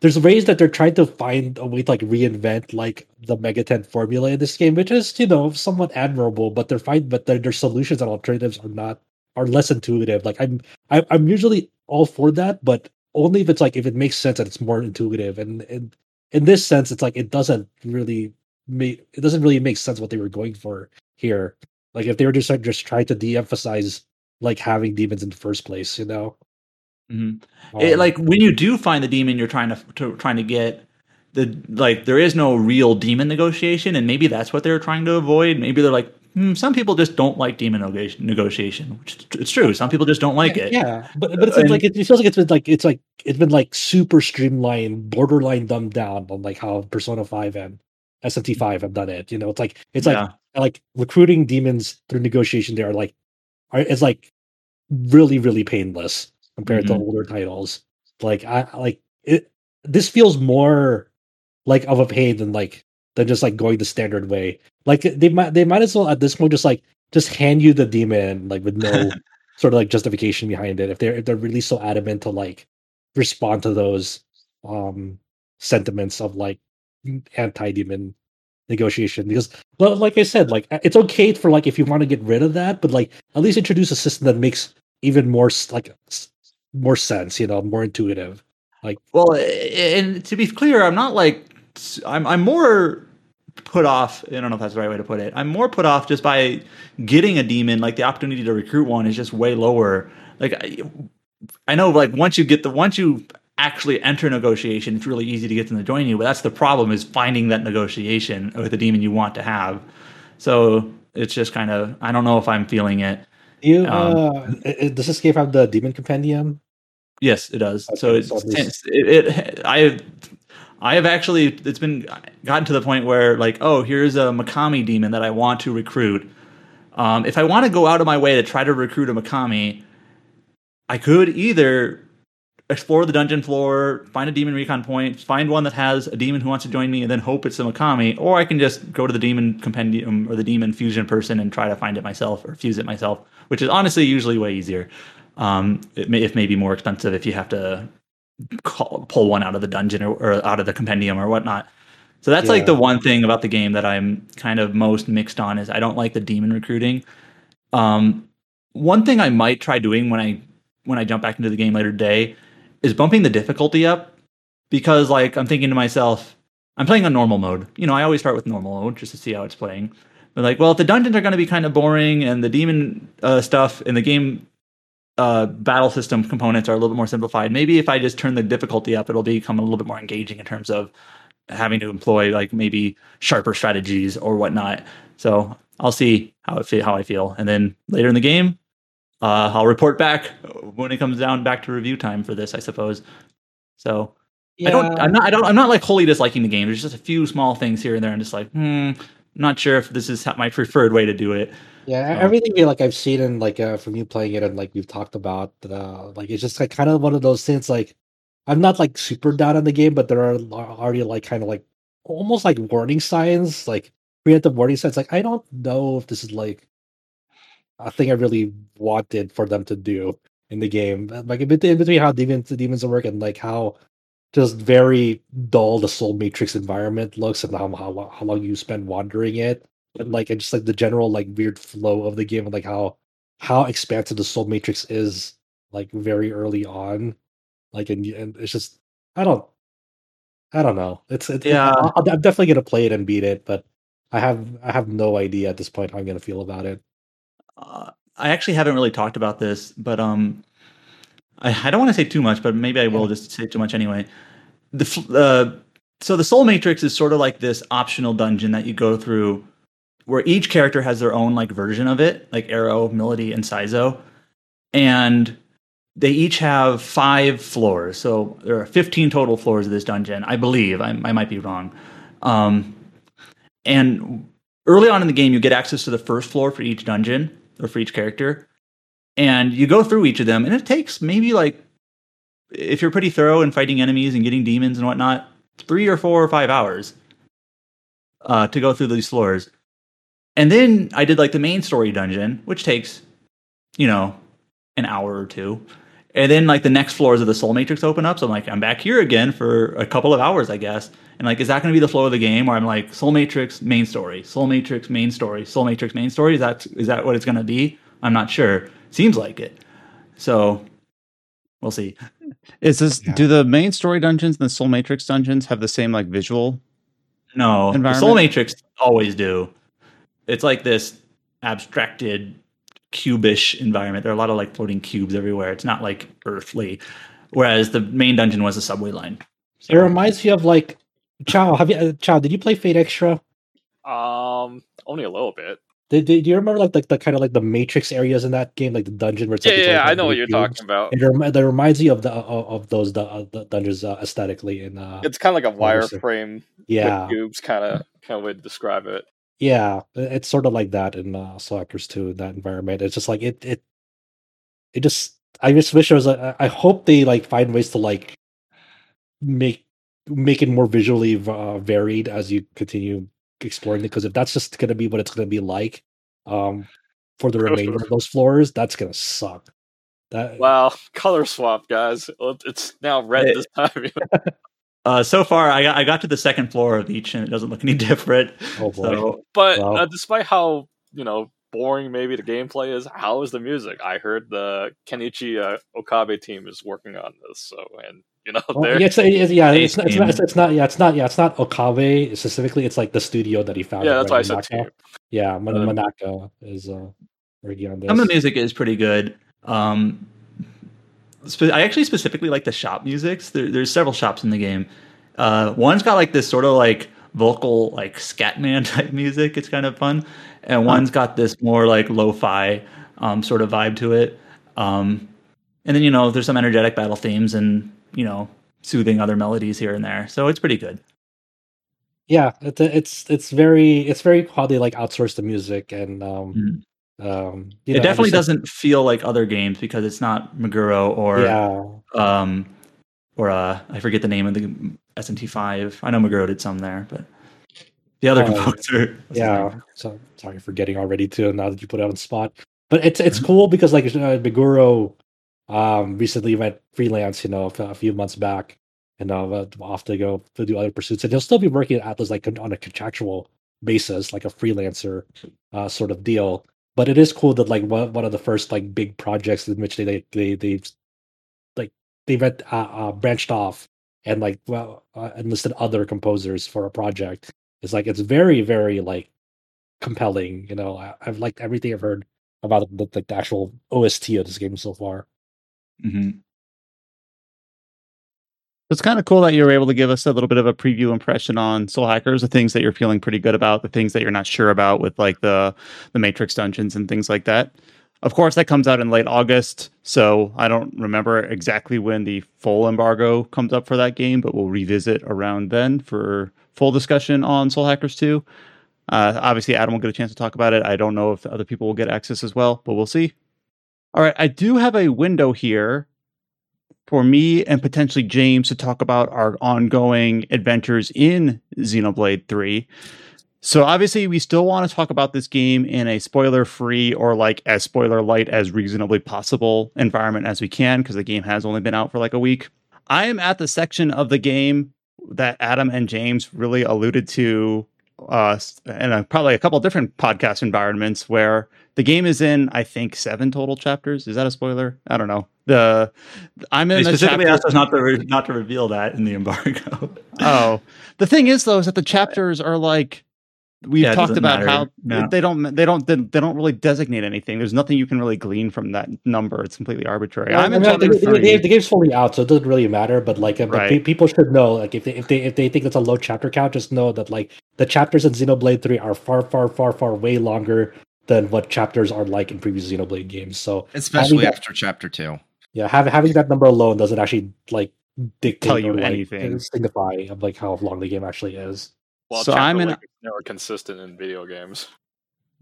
there's ways that they're trying to find a way to like reinvent like the Megaten formula in this game, which is you know somewhat admirable. But they're fine, but their, their solutions and alternatives are not are less intuitive. Like I'm I, I'm usually all for that, but only if it's like if it makes sense and it's more intuitive. And, and in this sense, it's like it doesn't really make it doesn't really make sense what they were going for here. Like if they were just like, just trying to de-emphasize like having demons in the first place, you know. Mhm. It, Um, like when you do find the demon you're trying to, to trying to get the like there is no real demon negotiation and maybe that's what they're trying to avoid maybe they're like some people just don't like demon negotiation which it's true some people just don't like it Yeah, but but it's like it, it feels like it's been like it's like it's been like super streamlined, borderline dumbed down on like how Persona Five and SMT Five have done it. You know, it's like it's like Yeah. like recruiting demons through negotiation. They are like are it's like really really painless compared Mhm. to older titles. Like I like it. this feels more like of a pain than like than just like going the standard way. Like they might they might as well at this point just like just hand you the demon like with no <laughs> sort of like justification behind it if they're if they're really so adamant to like respond to those um sentiments of like anti-demon negotiation because well, like i said like it's okay for like if you want to get rid of that but like at least introduce a system that makes even more like more sense you know more intuitive like well and to be clear i'm not like i'm i'm more put off i don't know if that's the right way to put it i'm more put off just by getting a demon like the opportunity to recruit one is just way lower like I, I know like once you get the once you actually enter negotiation, it's really easy to get them to join you. But that's the problem is finding that negotiation with the demon you want to have. So it's just kind of I don't know if I'm feeling it. You um, uh, does this game have the demon compendium? Yes, it does. Okay, so it's, so it, it, I I have actually it's been gotten to the point where like oh here's a Makami demon that I want to recruit. Um, if I want to go out of my way to try to recruit a Makami, I could either explore the dungeon floor, find a demon recon point, find one that has a demon who wants to join me, and then hope it's a Makami, or I can just go to the demon compendium or the demon fusion person and try to find it myself or fuse it myself, which is honestly usually way easier. Um, it may, it may be more expensive if you have to call, pull one out of the dungeon or, or, out of the compendium or whatnot. So that's yeah. like the one thing about the game that I'm kind of most mixed on is I don't like the demon recruiting. Um, one thing I might try doing when I when I jump back into the game later today is bumping the difficulty up because like I'm thinking to myself, I'm playing on normal mode. You know, I always start with normal mode just to see how it's playing. But like, well, if the dungeons are going to be kind of boring and the demon uh, stuff in the game uh, battle system components are a little bit more simplified, maybe if I just turn the difficulty up, it'll become a little bit more engaging in terms of having to employ like maybe sharper strategies or whatnot. So I'll see how it how I feel, and then later in the game, uh, I'll report back when it comes down back to review time for this, I suppose. So yeah. I don't, I'm not, I don't, I'm not like wholly disliking the game. There's just a few small things here and there. I'm just like, hmm, not sure if this is my preferred way to do it. Yeah, so. everything like I've seen and like uh, from you playing it and like we've talked about, uh, like it's just like kind of one of those things. Like I'm not like super down on the game, but there are already like kind of like almost like warning signs, like preemptive warning signs. Like I don't know if this is like a thing I really wanted for them to do in the game. Like in between how demons the demons work and like how just very dull the soul matrix environment looks and how how, how long you spend wandering it. And like and just like the general like weird flow of the game and like how how expansive the soul matrix is like very early on. Like and, and it's just I don't I don't know. It's, it's yeah. It, I'm definitely gonna play it and beat it, but I have I have no idea at this point how I'm gonna feel about it uh, I actually haven't really talked about this, but um, I, I don't want to say too much, but maybe I will just say too much anyway. The uh, so the Soul Matrix is sort of like this optional dungeon that you go through, where each character has their own like version of it, like Arrow, Milady, and Saizo, and they each have five floors. So there are 15 total floors of this dungeon, I believe. I, I might be wrong. Um, and early on in the game, you get access to the first floor for each dungeon or for each character. And you go through each of them, and it takes maybe like, if you're pretty thorough in fighting enemies and getting demons and whatnot, three or four or five hours uh, to go through these floors. And then I did like the main story dungeon, which takes, you know, an hour or two. And then like the next floors of the Soul Matrix open up. So I'm like, I'm back here again for a couple of hours, I guess. And like, is that going to be the flow of the game? Where I'm like, Soul Matrix main story, Soul Matrix main story, Soul Matrix main story. Is that is that what it's going to be? I'm not sure. Seems like it. So we'll see. Is this yeah. do the main story dungeons and the Soul Matrix dungeons have the same like visual? No, the Soul Matrix always do. It's like this abstracted cubish environment. There are a lot of like floating cubes everywhere. It's not like earthly. Whereas the main dungeon was a subway line. So. It reminds me of like Chow, have you uh, Chow? Did you play Fate Extra? Um, only a little bit. Did, did, do you remember like the, the kind of like the matrix areas in that game, like the dungeon where it's yeah, like, yeah, like, I know what you're talking about. It, rem- that reminds me of the of, of those the, uh, the dungeons uh, aesthetically in. Uh, it's kind of like a wireframe, yeah, cubes, kind of kind of way to describe it. Yeah, it's sort of like that in uh, Hackers too. That environment, it's just like it it it just. I just wish there was a. I hope they like find ways to like make make it more visually uh, varied as you continue exploring it. Because if that's just going to be what it's going to be like um, for the remainder of those floors, that's going to suck. That Wow, <laughs> color swap, guys. It's now red It- this time. <laughs> Uh, so far, I got I got to the second floor of each, and it doesn't look any <laughs> different. oh boy, So But Wow. uh, despite how you know boring maybe the gameplay is, how is the music? I heard the Keiichi uh, Okabe team is working on this, so and you know Well, yeah, it's, it's, yeah, it's, it's, not, it's, it's not. Yeah, it's not. Yeah, it's not Okabe specifically. It's like the studio that he founded. yeah, that's why I said team. Yeah, Man- Um, Monaca is uh, working on this. some of the music is pretty good. Um, spe- I actually specifically like the shop musics. There, there's several shops in the game. Uh, one's got like this sort of like vocal like scatman <laughs> type music. It's kind of fun, and one's got this more like lo-fi um, sort of vibe to it. Um, and then you know there's some energetic battle themes and you know soothing other melodies here and there. So it's pretty good. yeah, it's it's it's very it's very how they like outsource the music and um Mhm. Um. It know, definitely doesn't feel like other games because it's not Meguro or Yeah, um or uh I forget the name of the SMT five. I know Meguro did some there, but the other Oh, composer. yeah. So sorry for getting already too. Now that you put it on spot, but it's it's Mhm. cool because like uh, Meguro um recently went freelance. You know, a few months back, and uh, off to go to do other pursuits, and he'll still be working at Atlus like on a contractual basis, like a freelancer uh, sort of deal. But it is cool that like one, one of the first like big projects in which they they they they've like they went uh, uh, branched off and like well uh, enlisted other composers for a project. It's like it's very very like compelling. You know, I, I've liked everything I've heard about the, like the actual OST of this game so far. Mhm. It's kind of cool that you were able to give us a little bit of a preview impression on Soul Hackers, the things that you're feeling pretty good about, the things that you're not sure about with like the the Matrix dungeons and things like that. Of course, that comes out in late August, so I don't remember exactly when the full embargo comes up for that game, but we'll revisit around then for full discussion on Soul Hackers 2. Uh, obviously, Adam will get a chance to talk about it. I don't know if other people will get access as well, but we'll see. All right, I do have a window here for me and potentially James to talk about our ongoing adventures in Xenoblade 3. So obviously we still want to talk about this game in a spoiler free or like as spoiler light as reasonably possible environment as we can because the game has only been out for like a week. I am at the section of the game that Adam and James really alluded to uh in a, probably a couple different podcast environments where the game is in I think 7 total chapters. Is that a spoiler? I don't know. The I'm in They the specifically chapter- asked us not to re- not to reveal that in the embargo. <laughs> Oh, the thing is though is that the chapters are like we've Yeah, talked about matter. how No. they don't they don't they, they don't really designate anything. There's nothing you can really glean from that number. It's completely arbitrary. Well, I'm I in mean, chapter the, the, the, the game's fully out, so it doesn't really matter. But like, uh, but Right. pe- people should know, like, if they if they if they think it's a low chapter count, just know that like the chapters in Xenoblade Three are far, far, far, far way longer than what chapters are like in previous Xenoblade games. So Especially that- after chapter two. Yeah, having having that number alone doesn't actually like dictate Tell you or, like, anything. signify of like how long the game actually is. Well, So I'm in- length never consistent in video games.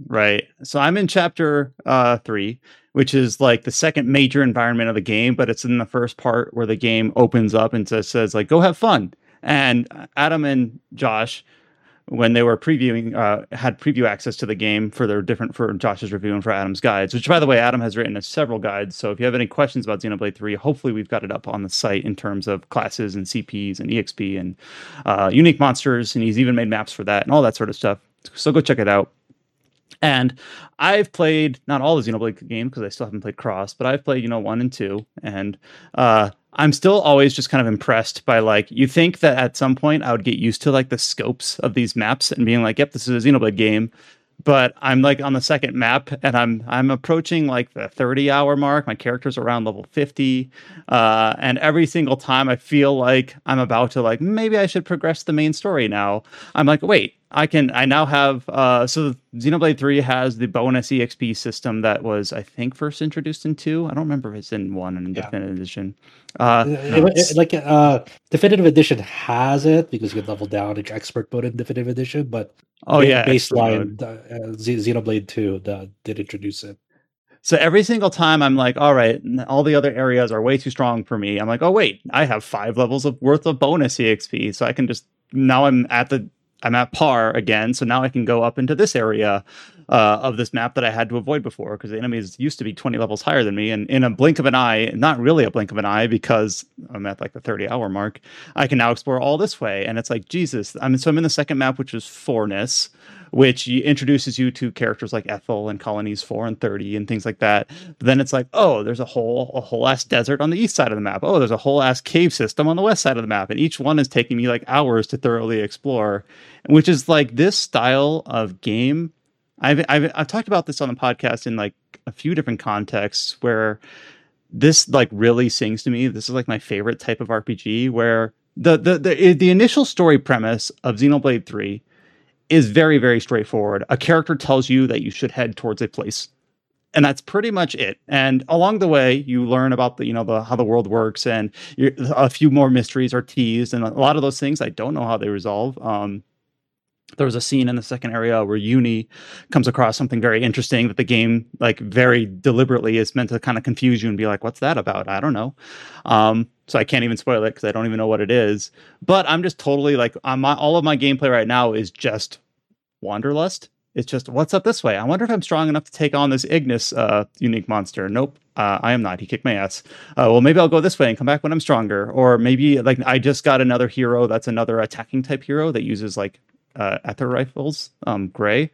Right. So I'm in chapter uh, three, which is like the second major environment of the game, but it's in the first part where the game opens up and says, says like, go have fun. And Adam and Josh, when they were previewing, uh, had preview access to the game for their different, for Josh's review and for Adam's guides, which by the way, Adam has written several guides. So if you have any questions about Xenoblade 3, hopefully we've got it up on the site in terms of classes and CPs and EXP and uh, unique monsters. And he's even made maps for that and all that sort of stuff. So go check it out. And I've played not all the Xenoblade games because I still haven't played Cross, but I've played, you know, one and two. And uh, I'm still always just kind of impressed by like, you think that at some point I would get used to like the scopes of these maps and being like, yep, this is a Xenoblade game. But I'm like on the second map and I'm I'm approaching like the 30 hour mark. My character's around level 50. Uh, and every single time I feel like I'm about to like maybe I should progress the main story now. I'm like, wait, I can. I now have. Uh, so Xenoblade Three has the bonus EXP system that was, I think, first introduced in two. I don't remember if it's in one and in Yeah. definitive edition. Uh, It- it- it- like uh, definitive edition has it because you can level down into expert mode in definitive edition, but oh yeah, baseline uh, uh, Xenoblade Two the, did introduce it. So every single time I'm like, all right, all the other areas are way too strong for me. I'm like, oh wait, I have five levels of worth of bonus EXP, so I can just now I'm at the I'm at par again. So now I can go up into this area uh, of this map that I had to avoid before because the enemies used to be 20 levels higher than me. And in a blink of an eye, not really a blink of an eye because I'm at like the 30 hour mark, I can now explore all this way. And it's like, Jesus. I mean, so I'm in the second map, which is Fornis which introduces you to characters like Ethel and colonies 4 and 30 and things like that. But then it's like, oh, there's a whole a whole ass desert on the east side of the map. Oh, there's a whole ass cave system on the west side of the map. And each one is taking me like hours to thoroughly explore, which is like this style of game. I've I've I've talked about this on the podcast in like a few different contexts where this like really sings to me. This is like my favorite type of RPG where the the the, eh, the initial story premise of Xenoblade 3 is very very straightforward. A character tells you that you should head towards a place. And that's pretty much it. And along the way, you learn about the, you know, the how the world works, and a few more mysteries are teased, and a lot of those things I don't know how they resolve. Um, there was a scene in the second area where Eunie comes across something very interesting that the game like very deliberately is meant to kind of confuse you and be like what's that about i don't know um, so i can't even spoil it because i don't even know what it is but i'm just totally like on my all of my gameplay right now is just wanderlust it's just what's up this way i wonder if i'm strong enough to take on this ignis uh, unique monster nope uh, I am not. He kicked my ass. Uh, well, maybe I'll go this way and come back when I'm stronger. Or maybe like I just got another hero that's another attacking type hero that uses like uh, ether rifles, um, gray,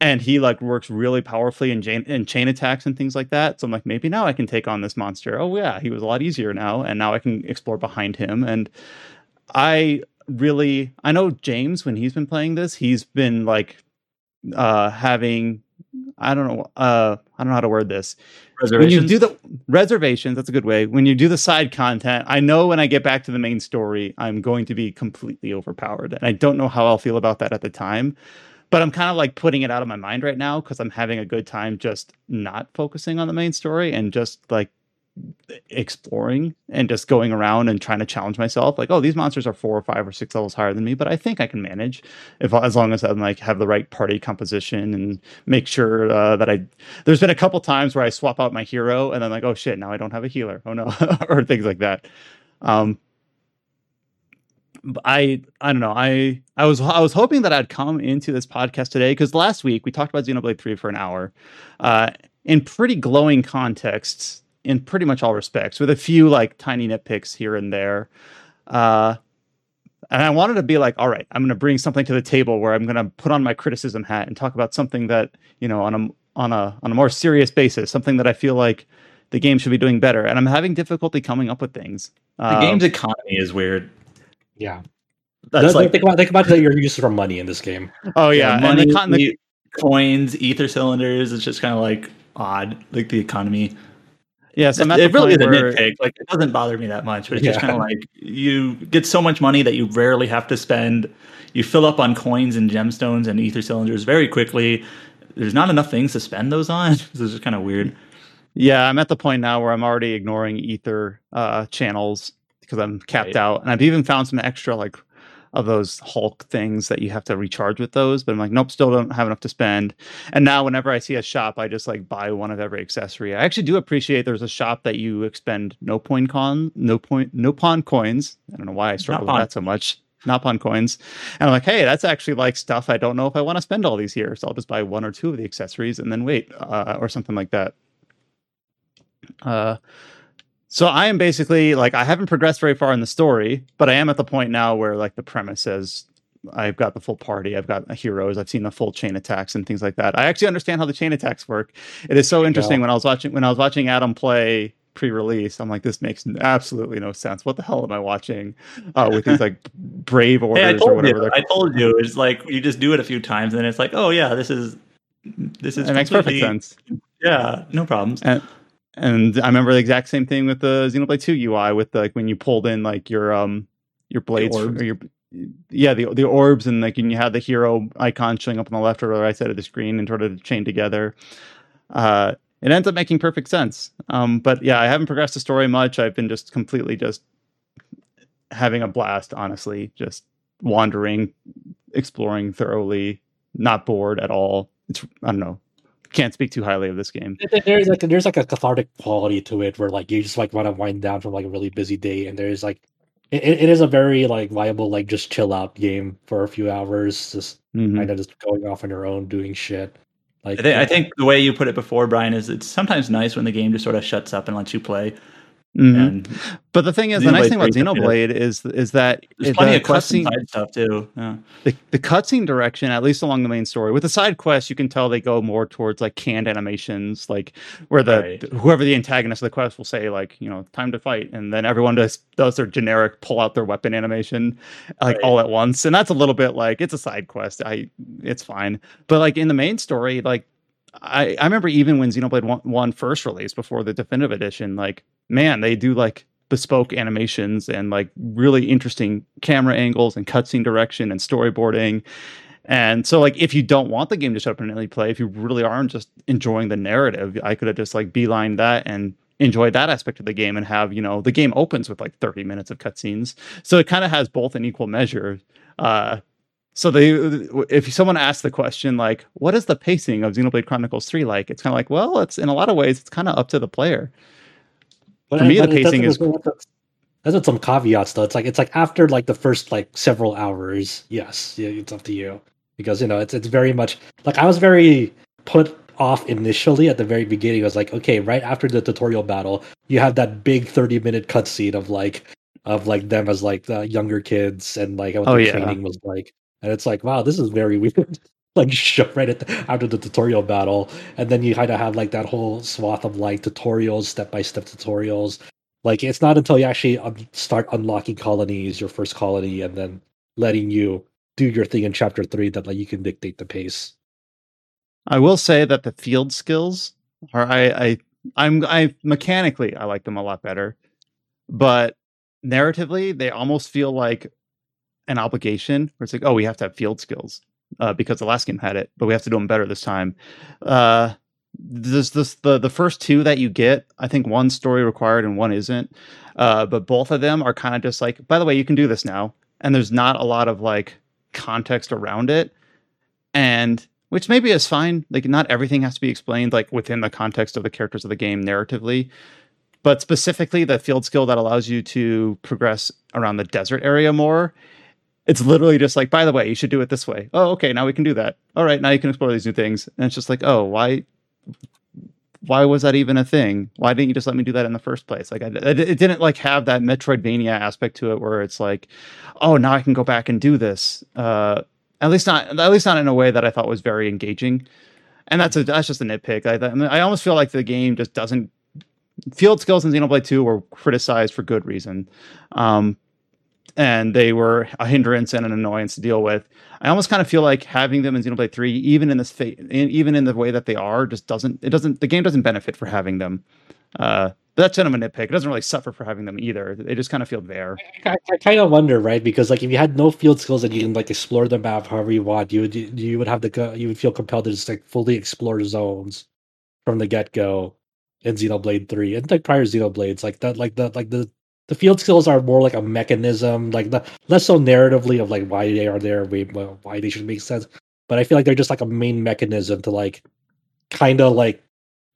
and he like works really powerfully in chain, in chain attacks and things like that. So I'm like, maybe now I can take on this monster. Oh yeah, he was a lot easier now, and now I can explore behind him. And I really, I know James when he's been playing this, he's been like uh having I don't know. Uh, I don't know how to word this. When you do the reservations, that's a good way. When you do the side content, I know when I get back to the main story, I'm going to be completely overpowered, and I don't know how I'll feel about that at the time. But I'm kind of like putting it out of my mind right now because I'm having a good time just not focusing on the main story and just like exploring and just going around and trying to challenge myself like oh these monsters are four or five or six levels higher than me but i think i can manage if as long as i'm like have the right party composition and make sure uh, that i there's been a couple times where i swap out my hero and then like oh shit now i don't have a healer. Oh no. <laughs> Or things like that. Um I I don't know. I I was I was hoping that I'd come into this podcast today because last week we talked about Xenoblade Three for an hour, uh, in pretty glowing contexts in pretty much all respects, with a few like tiny nitpicks here and there. Uh, and I wanted to be like, all right, I'm going to bring something to the table where I'm going to put on my criticism hat and talk about something that you know on a on a on a more serious basis, something that I feel like the game should be doing better. And I'm having difficulty coming up with things. The uh, game's economy is weird. Yeah, that's like think about think about your use for money in this game. Oh yeah, yeah money, the, con- the, coins, ether cylinders. It's just kind of like odd, like the economy. Yes, yeah, so it really is a nitpick. Like it doesn't bother me that much, but it's yeah. just kind of like you get so much money that you rarely have to spend. You fill up on coins and gemstones and ether cylinders very quickly. There's not enough things to spend those on. <laughs> this is just kind of weird. Yeah, I'm at the point now where I'm already ignoring ether uh, channels because I'm capped right. out, and I've even found some extra like of those Hulk things that you have to recharge with those. But I'm like, nope, still don't have enough to spend. And now whenever I see a shop, I just like buy one of every accessory. I actually do appreciate there's a shop that you expend no point con, no point, Nopon coins. I don't know why I struggle with that so much. Not pawn coins. And I'm like, hey, that's actually like stuff I don't know if I want to spend all these here. So I'll just buy one or two of the accessories and then wait, uh, or something like that. Uh, so I am basically like I haven't progressed very far in the story, but I am at the point now where like the premise is I've got the full party, I've got heroes, I've seen the full chain attacks and things like that. I actually understand how the chain attacks work. It is so interesting yeah. when I was watching when I was watching Adam play pre-release. I'm like, this makes absolutely no sense. What the hell am I watching uh, with these like <laughs> brave orders hey, or whatever? You, I told you it's like you just do it a few times and it's like, oh yeah, this is this is it makes perfect sense. Yeah, no problems. And, and I remember the exact same thing with the Xenoblade 2 UI with like when you pulled in like your um your blades or your yeah the the orbs and like and you had the hero icon showing up on the left or the right side of the screen and sort of chain together. Uh, it ends up making perfect sense. Um, but yeah, I haven't progressed the story much. I've been just completely just having a blast, honestly, just wandering, exploring thoroughly, not bored at all. It's I don't know, can't speak too highly of this game. There's like there's like a cathartic quality to it where like you just like want to wind down from like a really busy day, and there's like it, it is a very like viable like just chill out game for a few hours, just Mhm. kind of just going off on your own doing shit. Like I think, I think the way you put it before, Brian, is it's sometimes nice when the game just sort of shuts up and lets you play. Mhm. And But the thing is, the nice thing about 3 's a bit of- Xenoblade is is that there's plenty the of cutscene- side stuff too. Yeah. the, the cutscene direction, at least along the main story, with the side quests, you can tell they go more towards like canned animations, like where the Right. whoever the antagonist of the quest will say, like, you know, time to fight, and then everyone does does their generic pull out their weapon animation, like Right. all at once, and that's a little bit like it's a side quest. I it's fine, but like in the main story, like. I, I remember even when Xenoblade 1, 1 first released before the definitive edition, like, man, they do like bespoke animations and like really interesting camera angles and cutscene direction and storyboarding. And so, like, if you don't want the game to shut up and play, if you really aren't just enjoying the narrative, I could have just like beeline that and enjoyed that aspect of the game and have, you know, the game opens with like 30 minutes of cutscenes. So it kind of has both in equal measure. Uh, so they, if someone asks the question like, "What is the pacing of Xenoblade Chronicles 3 like?" It's kind of like, well, it's in a lot of ways, it's kind of up to the player. But, For me, the pacing is- That's with some caveats though. It's like it's like after like the first like several hours, yes, it's up to you because you know it's it's very much like I was very put off initially at the very beginning. I was like, okay, right after the tutorial battle, you have that big thirty minute cutscene of like of like them as like the younger kids and like what Oh, the yeah. training was like, and it's like, wow, this is very weird. <laughs> like right at the, after the tutorial battle, and then you kind of have like that whole swath of like tutorials, step by step tutorials. Like it's not until you actually un- start unlocking colonies, your first colony, and then letting you do your thing in chapter three that like you can dictate the pace. I will say that the field skills are I I I'm I mechanically I like them a lot better, but narratively they almost feel like an obligation where it's like oh we have to have field skills uh, because the last game had it, but we have to do them better this time. Uh, this this the the first two that you get I think one story required and one isn't, uh, but both of them are kind of just like by the way you can do this now, and there's not a lot of like context around it, and which maybe is fine. Like not everything has to be explained like within the context of the characters of the game narratively, but specifically the field skill that allows you to progress around the desert area more. It's literally just like, by the way, you should do it this way. Oh, okay, now we can do that. All right, now you can explore these new things. And it's just like, oh, why? Why was that even a thing? Why didn't you just let me do that in the first place? Like, I, it didn't like have that Metroidvania aspect to it, where it's like, oh, now I can go back and do this. Uh, at least not at least not in a way that I thought was very engaging. And that's a that's just a nitpick. I, I, mean, I almost feel like the game just doesn't field skills in Xenoblade 2 were criticized for good reason. Um, and they were a hindrance and an annoyance to deal with. I almost kind of feel like having them in Xenoblade 3, even in this fa- in, even in the way that they are, just doesn't it doesn't the game doesn't benefit for having them. Uh, but that's kind of a nitpick. It doesn't really suffer for having them either. They just kind of feel there. I, I kind of wonder, right? Because like if you had no field skills and you can like explore the map however you want, you would you would have the you would feel compelled to just like fully explore zones from the get go in Xenoblade Three and like prior Xenoblades, like that, like the like the the field skills are more like a mechanism, like the less so narratively of like why they are there, why, why they should make sense. But I feel like they're just like a main mechanism to like kind of like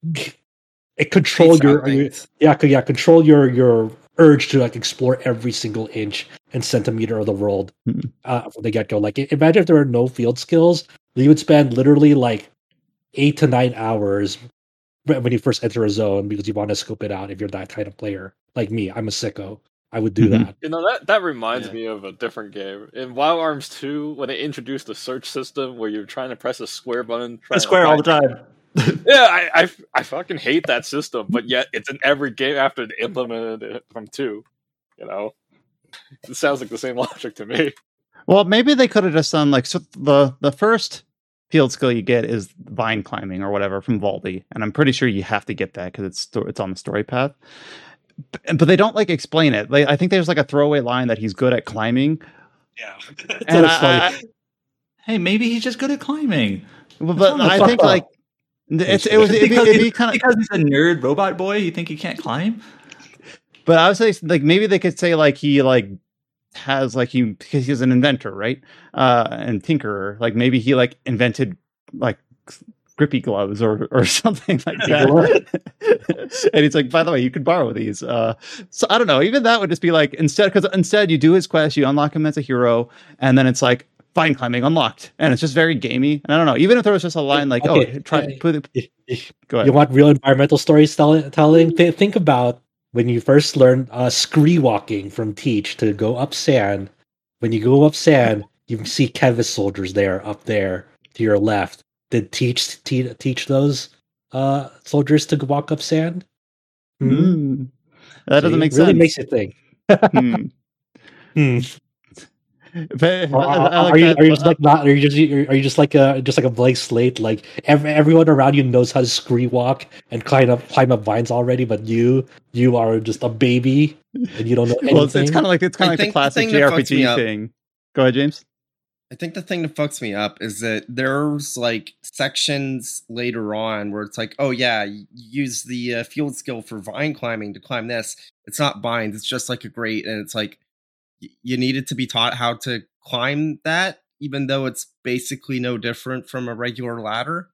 <laughs> it control your, your yeah, yeah, control your your urge to like explore every single inch and centimeter of the world Mhm. uh, from the get go. Like, imagine if there were no field skills, you would spend literally like eight to nine hours when you first enter a zone because you want to scope it out. If you're that kind of player, like me, I'm a sicko. I would do Mhm. that. You know that that reminds Yeah. me of a different game in Wild Arms Two when they introduced the search system where you're trying to press a square button. trying to Square all the time. <laughs> Yeah, I, I I fucking hate that system, but yet it's in every game after they implemented it from two. You know, it sounds like the same <laughs> logic to me. Well, maybe they could have just done like so the the first field skill you get is vine climbing or whatever from Valdi, and I'm pretty sure you have to get that because it's it's on the story path. But, but they don't like explain it. Like I think there's like a throwaway line that he's good at climbing, Yeah, and I, I, Hey, maybe he's just good at climbing. well, but I think up. like it's it was it'd be, it'd be kind of because he's a nerd robot boy. You think he can't climb? But I would say like maybe they could say like he like has like he because he's an inventor, right? Uh and tinkerer. Like maybe he like invented like grippy gloves or or <laughs> something like that. and he's like, by the way, you could borrow these. Uh, so I don't know. Even that would just be like instead because instead you do his quest, you unlock him as a hero, and then it's like vine climbing unlocked, and it's just very gamey. And I don't know. Even if there was just a line like, Okay, "Oh, try uh, put it," go ahead. you want real environmental storytelling, telling, think about when you first learned uh, scree walking from Teach to go up sand. When you go up sand, you see Keves soldiers there up there to your left. Did Teach te- teach those uh, soldiers to walk up sand? Hmm? Mm. That doesn't make really sense. Really makes you think. <laughs> Hmm. <laughs> But- Are, I- I like are you that, are you just like not? Are you just are you just like a just like a blank slate? Like every, everyone around you knows how to scree walk and climb up climb up vines already, but you you are just a baby and you don't know anything. <laughs> well, it's, it's kind of like it's kind of like the think the classic thing that fucks me JRPG up- thing. Go ahead, James. I think the thing that fucks me up is that there's like sections later on where it's like, oh yeah, use the uh, field skill for vine climbing to climb this. It's not vines; it's just like a grate, and it's like y- you needed to be taught how to climb that, even though it's basically no different from a regular ladder.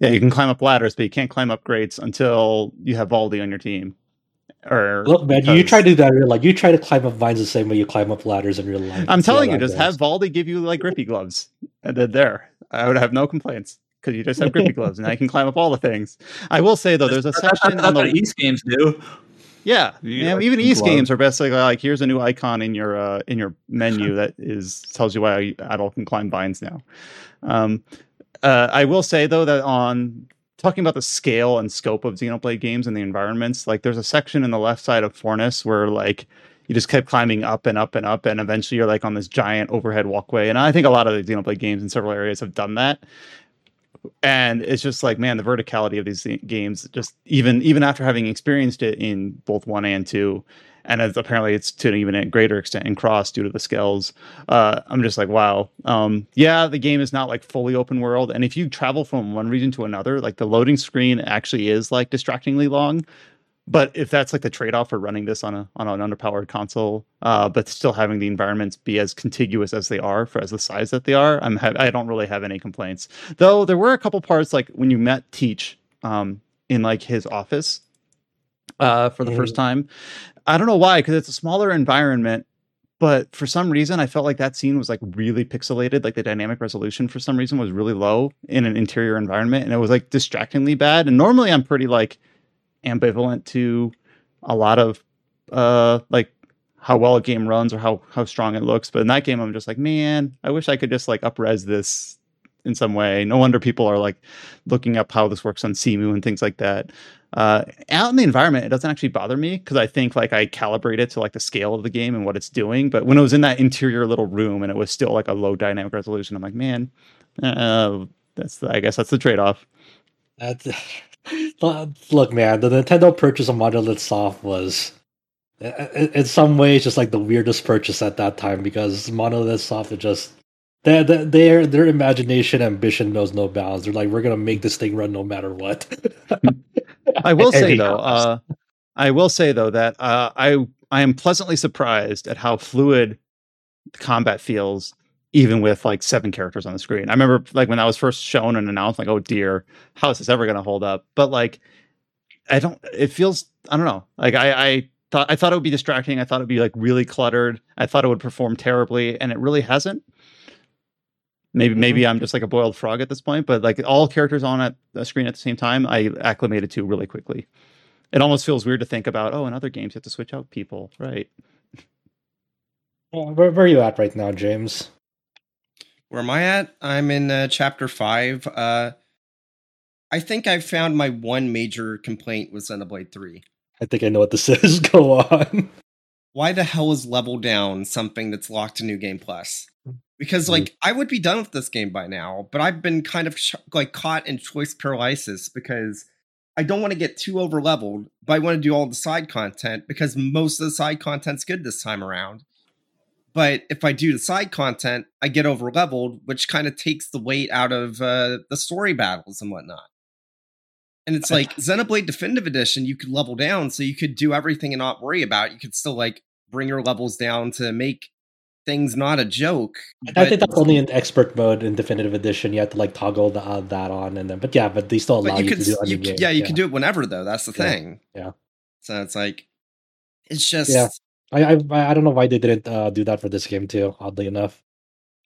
Yeah, you can climb up ladders, but you can't climb up grades until you have Valdi on your team. Or Look, man, you try to do that in real life. You try to climb up vines the same way you climb up ladders in real life. I'm telling you, that just goes. have Valdi give you like grippy gloves, and then there, I would have no complaints because you just have grippy <laughs> gloves, and I can climb up all the things. I will say though, there's a That's, that's, section that's on what the East games do. Yeah, You yeah, even East gloves. games are basically like here's a new icon in your uh, in your menu <laughs> that is tells you why adult can climb vines now. Um, uh, I will say though that on talking about the scale and scope of Xenoblade games and the environments, like there's a section in the left side of Fornis where like you just kept climbing up and up and up, and eventually you're like on this giant overhead walkway. And I think a lot of the Xenoblade games in several areas have done that. And it's just like, man, the verticality of these games, just even even after having experienced it in both one and two, and as apparently it's to an even greater extent in cross due to the scales. Uh, I'm just like, wow. Um, yeah, the game is not like fully open world, and if you travel from one region to another, like the loading screen actually is like distractingly long. But if that's like the trade-off for running this on a on an underpowered console, uh, but still having the environments be as contiguous as they are for as the size that they are, I'm ha- I don't really have any complaints. Though there were a couple parts like when you met Teach um, in like his office uh, for the first time. I don't know why, because it's a smaller environment, but for some reason I felt like that scene was like really pixelated. Like the dynamic resolution for some reason was really low in an interior environment, and it was like distractingly bad. And normally I'm pretty like ambivalent to a lot of uh like how well a game runs or how how strong it looks. But in that game, I'm just like, man, I wish I could just like upres this in some way. No wonder people are like looking up how this works on CMU and things like that. Uh, out in the environment, it doesn't actually bother me because I think like I calibrate it to like the scale of the game and what it's doing. But when it was in that interior little room and it was still like a low dynamic resolution, I'm like, man, uh, that's the, I guess that's the trade off. That's, <laughs> look, man, the Nintendo purchase of Monolith Soft was, i- i- in some ways, just like the weirdest purchase at that time because Monolith Soft is just their their their imagination ambition knows no bounds. They're like, we're gonna make this thing run no matter what. I will <laughs> say though, uh, I will say though that uh, I I am pleasantly surprised at how fluid the combat feels, even with like seven characters on the screen. I remember like when that was first shown and announced, like, oh dear, how is this ever going to hold up? But like, I don't. It feels I don't know. Like I I thought I thought it would be distracting. I thought it would be like really cluttered. I thought it would perform terribly, and it really hasn't. Maybe maybe I'm just like a boiled frog at this point, but like all characters on at the screen at the same time, I acclimated to really quickly. It almost feels weird to think about. Oh, in other games, you have to switch out people, right? Uh, where, where are you at right now, James? Where am I at? I'm in uh, chapter five. Uh, I think I found my one major complaint with Xenoblade 3. I think I know what this <laughs> is. Go on. Why the hell is level down something that's locked to New Game Plus? Because Mhm. like I would be done with this game by now, but I've been kind of sh- like caught in choice paralysis because I don't want to get too over leveled, but I want to do all the side content because most of the side content's good this time around. But if I do the side content, I get over leveled, which kind of takes the weight out of uh, the story battles and whatnot. And it's like <laughs> Xenoblade Definitive Edition, you could level down so you could do everything and not worry about it. You could still like bring your levels down to make thing's not a joke. I think that's only in expert mode in definitive edition. You have to like toggle the, uh, that on, and then but yeah, but they still allow you, you, to do you. Yeah, you yeah. can do it whenever though. That's the yeah. thing. Yeah. So it's like, it's just yeah. I I I don't know why they didn't uh, do that for this game too. Oddly enough.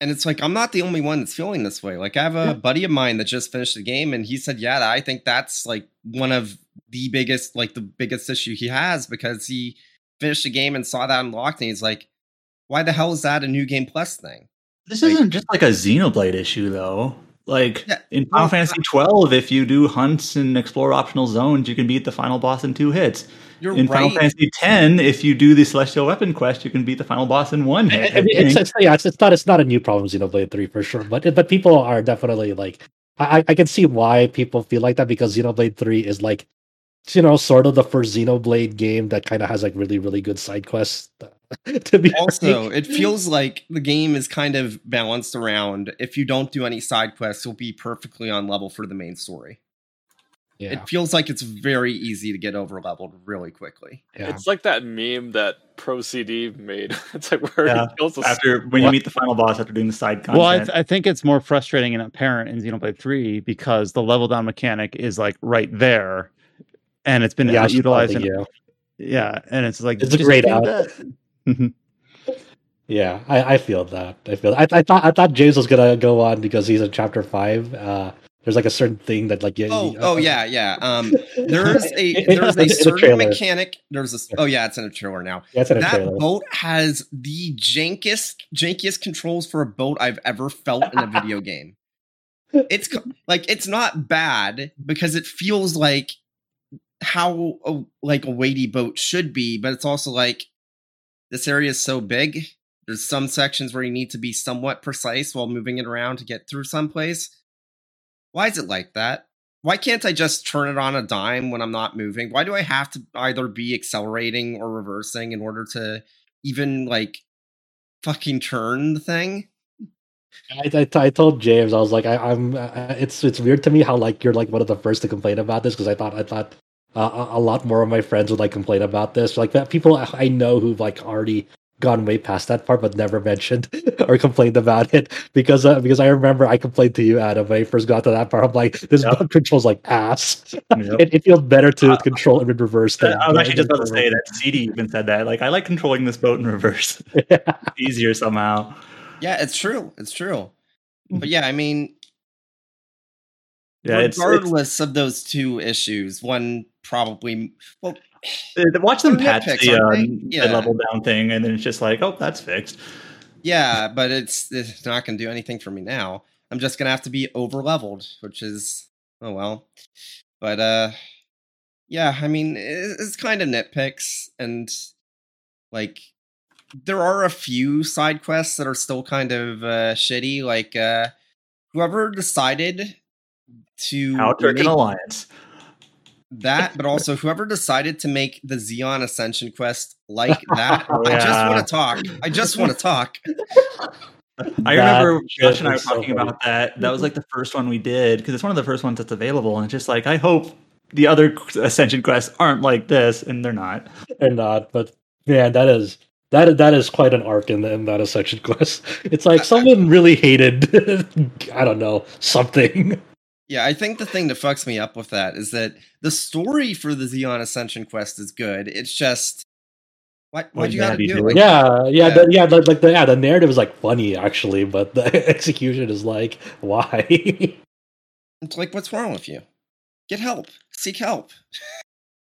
And it's like I'm not the only one that's feeling this way. Like I have a yeah. buddy of mine that just finished the game, and he said, "Yeah, I think that's like one of the biggest, like the biggest issue he has because he finished the game and saw that unlocked, and he's like, why the hell is that a new game plus thing? This like, isn't just like a Xenoblade issue though. Like yeah, in Final well, Fantasy twelve, if you do hunts and explore optional zones, you can beat the final boss in two hits. You're in right. Final Fantasy ten, if you do the Celestial Weapon quest, you can beat the final boss in one hit. I mean, it's, it's, yeah, it's, it's, not it's not a new problem Xenoblade three for sure, but but people are definitely like I, I can see why people feel like that because Xenoblade three is like you know sort of the first Xenoblade game that kind of has like really really good side quests <laughs> to be also frank. it feels like the game is kind of balanced around if you don't do any side quests you'll be perfectly on level for the main story yeah. it feels like it's very easy to get over leveled really quickly yeah. it's like that meme that pro cd made <laughs> it's like where yeah. after when you meet the final boss after doing the side content well I, th- I think it's more frustrating and apparent in xenoblade 3 because the level down mechanic is like right there and it's been yeah, utilized in, yeah and it's like it's a great out. Yeah, I, I feel that. I feel. I, I thought I thought James was gonna go on because he's in chapter five. Uh, there's like a certain thing that like yeah. Oh, uh, oh yeah, yeah. Um, there's a <laughs> there's a certain mechanic. There's a oh yeah, it's in a trailer now. Yeah, it's in a that trailer. boat has the jankiest jankiest controls for a boat I've ever felt in a video <laughs> game. It's like it's not bad because it feels like how a, like a weighty boat should be, but it's also like this area is so big. There's some sections where you need to be somewhat precise while moving it around to get through someplace. Why is it like that? Why can't I just turn it on a dime when I'm not moving? Why do I have to either be accelerating or reversing in order to even like fucking turn the thing? I, I, I told James I was like I, am uh, it's it's weird to me how like you're like one of the first to complain about this because I thought I thought uh, a lot more of my friends would like complain about this. Like that, people I know who've like already gone way past that part, but never mentioned <laughs> or complained about it because uh, because I remember I complained to you, Adam, when I first got to that part. I'm like, this yep. controls like ass. Yep. <laughs> it, it, feels better to uh, control it in reverse. Than I was actually just about to say that CD even said that. Like, I like controlling this boat in reverse. Yeah. <laughs> Easier somehow. Yeah, it's true. It's true. But yeah, I mean, yeah, regardless it's, it's, of those two issues, one probably well watch them patch the, um, yeah. the level down thing, and then it's just like, oh, that's fixed. Yeah, but it's it's not going to do anything for me now. I'm just going to have to be over leveled, which is oh well. But uh, yeah, I mean, it's kind of nitpicks, and like there are a few side quests that are still kind of uh, shitty. Like uh, whoever decided to How Turk Alliance that, but also whoever decided to make the Zeon Ascension quest like <laughs> that. oh, yeah. I just want to talk. I just want to talk. <laughs> I remember Josh and I were talking so about that. That was like the first one we did because it's one of the first ones that's available, and it's just like I hope the other Ascension quests aren't like this, and they're not. They're not. But man, that is that that is quite an arc in, the, in that Ascension <laughs> quest. It's like someone really hated. I don't know something. Yeah, I think the thing that fucks me up with that is that the story for the Zeon Ascension quest is good. It's just what what you gotta do? Like, yeah, yeah, yeah. The, yeah. The, like the yeah, the narrative is like funny actually, but the <laughs> execution is like why? <laughs> it's like what's wrong with you? Get help. Seek help.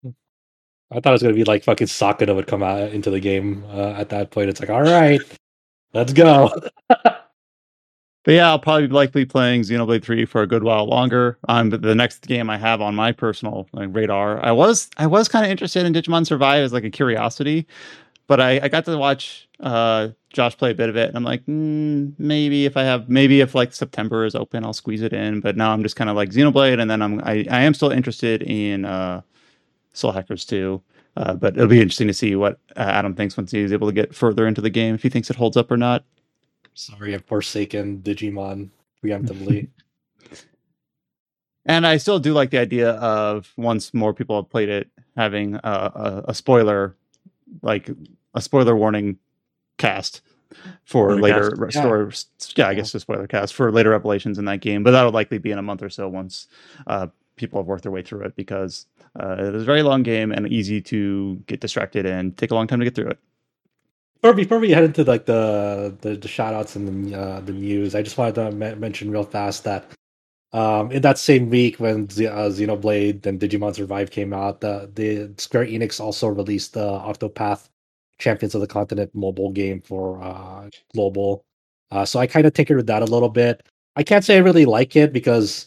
I thought it was gonna be like fucking Sakuna would come out into the game uh, at that point. It's like, all right, let's go. <laughs> But yeah, I'll probably likely playing Xenoblade 3 for a good while longer. Um, the next game I have on my personal like, radar, I was I was kind of interested in Digimon Survive as like a curiosity, but I, I got to watch uh, Josh play a bit of it, and I'm like, mm, maybe if I have, maybe if like September is open, I'll squeeze it in. But now I'm just kind of like Xenoblade, and then I'm I, I am still interested in uh, Soul Hackers 2. Uh, but it'll be interesting to see what uh, Adam thinks once he's able to get further into the game, if he thinks it holds up or not. Sorry, I've forsaken Digimon preemptively. <laughs> and I still do like the idea of once more people have played it, having a, a, a spoiler, like a spoiler warning cast for Spoiler later cast. story. Yeah. I guess a spoiler cast for later revelations in that game, but that'll likely be in a month or so once uh, people have worked their way through it because uh, it is a very long game and easy to get distracted and take a long time to get through it. Before, we head into like the the, the shout outs and the uh, the news, I just wanted to me- mention real fast that um, in that same week when Z- uh, Xenoblade and Digimon Survive came out, the the Square Enix also released the Octopath Champions of the Continent mobile game for uh, global. Uh, so I kind of tinkered with that a little bit. I can't say I really like it because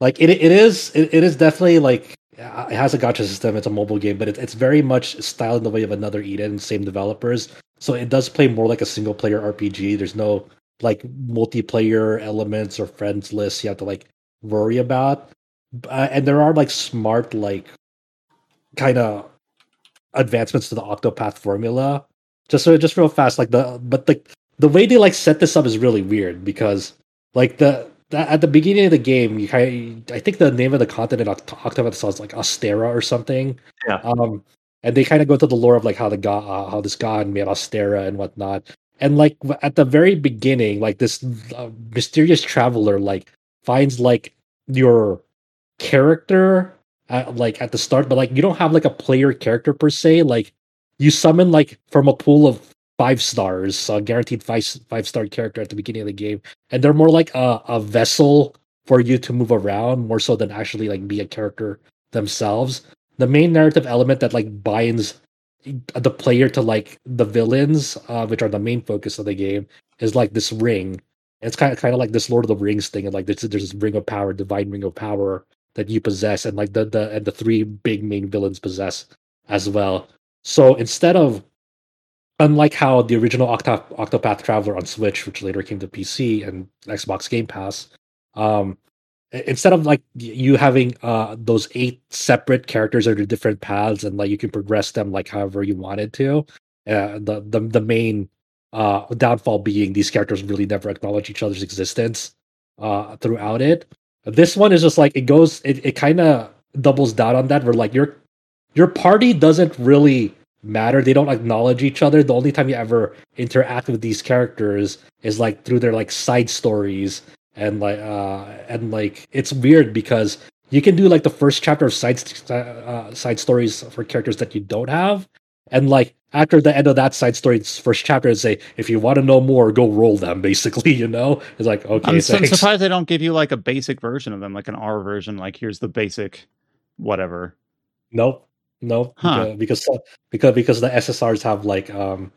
like it it is it, it is definitely like uh, it has a gacha system. It's a mobile game, but it, it's very much styled in the way of another Eden, same developers. So it does play more like a single player RPG. There's no like multiplayer elements or friends lists you have to like worry about. Uh, and there are like smart like kind of advancements to the Octopath formula. Just so just real fast, like the but the the way they like set this up is really weird because like the at the beginning of the game, you kind of, I think the name of the continent Oct- Octopath sounds like Orsterra or something. Yeah. Um, and they kind of go to the lore of like how the god, uh, how this god made Orsterra and whatnot. And like at the very beginning, like this uh, mysterious traveler like finds like your character at, like at the start, but like you don't have like a player character per se. Like you summon like from a pool of five stars, a guaranteed five five star character at the beginning of the game, and they're more like a, a vessel for you to move around more so than actually like be a character themselves. The main narrative element that like binds the player to like the villains, uh, which are the main focus of the game, is like this ring. It's kind of kind of like this Lord of the Rings thing, and like there's, there's this ring of power, divine ring of power that you possess, and like the the and the three big main villains possess as well. So instead of unlike how the original Octo- Octopath Traveler on Switch, which later came to PC and Xbox Game Pass, um, instead of like you having uh those eight separate characters the different paths and like you can progress them like however you wanted to, uh, the the the main uh downfall being these characters really never acknowledge each other's existence uh throughout it. This one is just like it goes it, it kind of doubles down on that where like your your party doesn't really matter. They don't acknowledge each other. The only time you ever interact with these characters is like through their like side stories and like uh and like it's weird because you can do like the first chapter of side uh, side stories for characters that you don't have and like after the end of that side story's first chapter and say if you want to know more go roll them <laughs> basically you know it's like okay I'm, I'm thanks. surprised they don't give you like a basic version of them, like an R version. Like here's the basic, whatever. Nope. Nope. Huh. Because, because because the SSRs have like um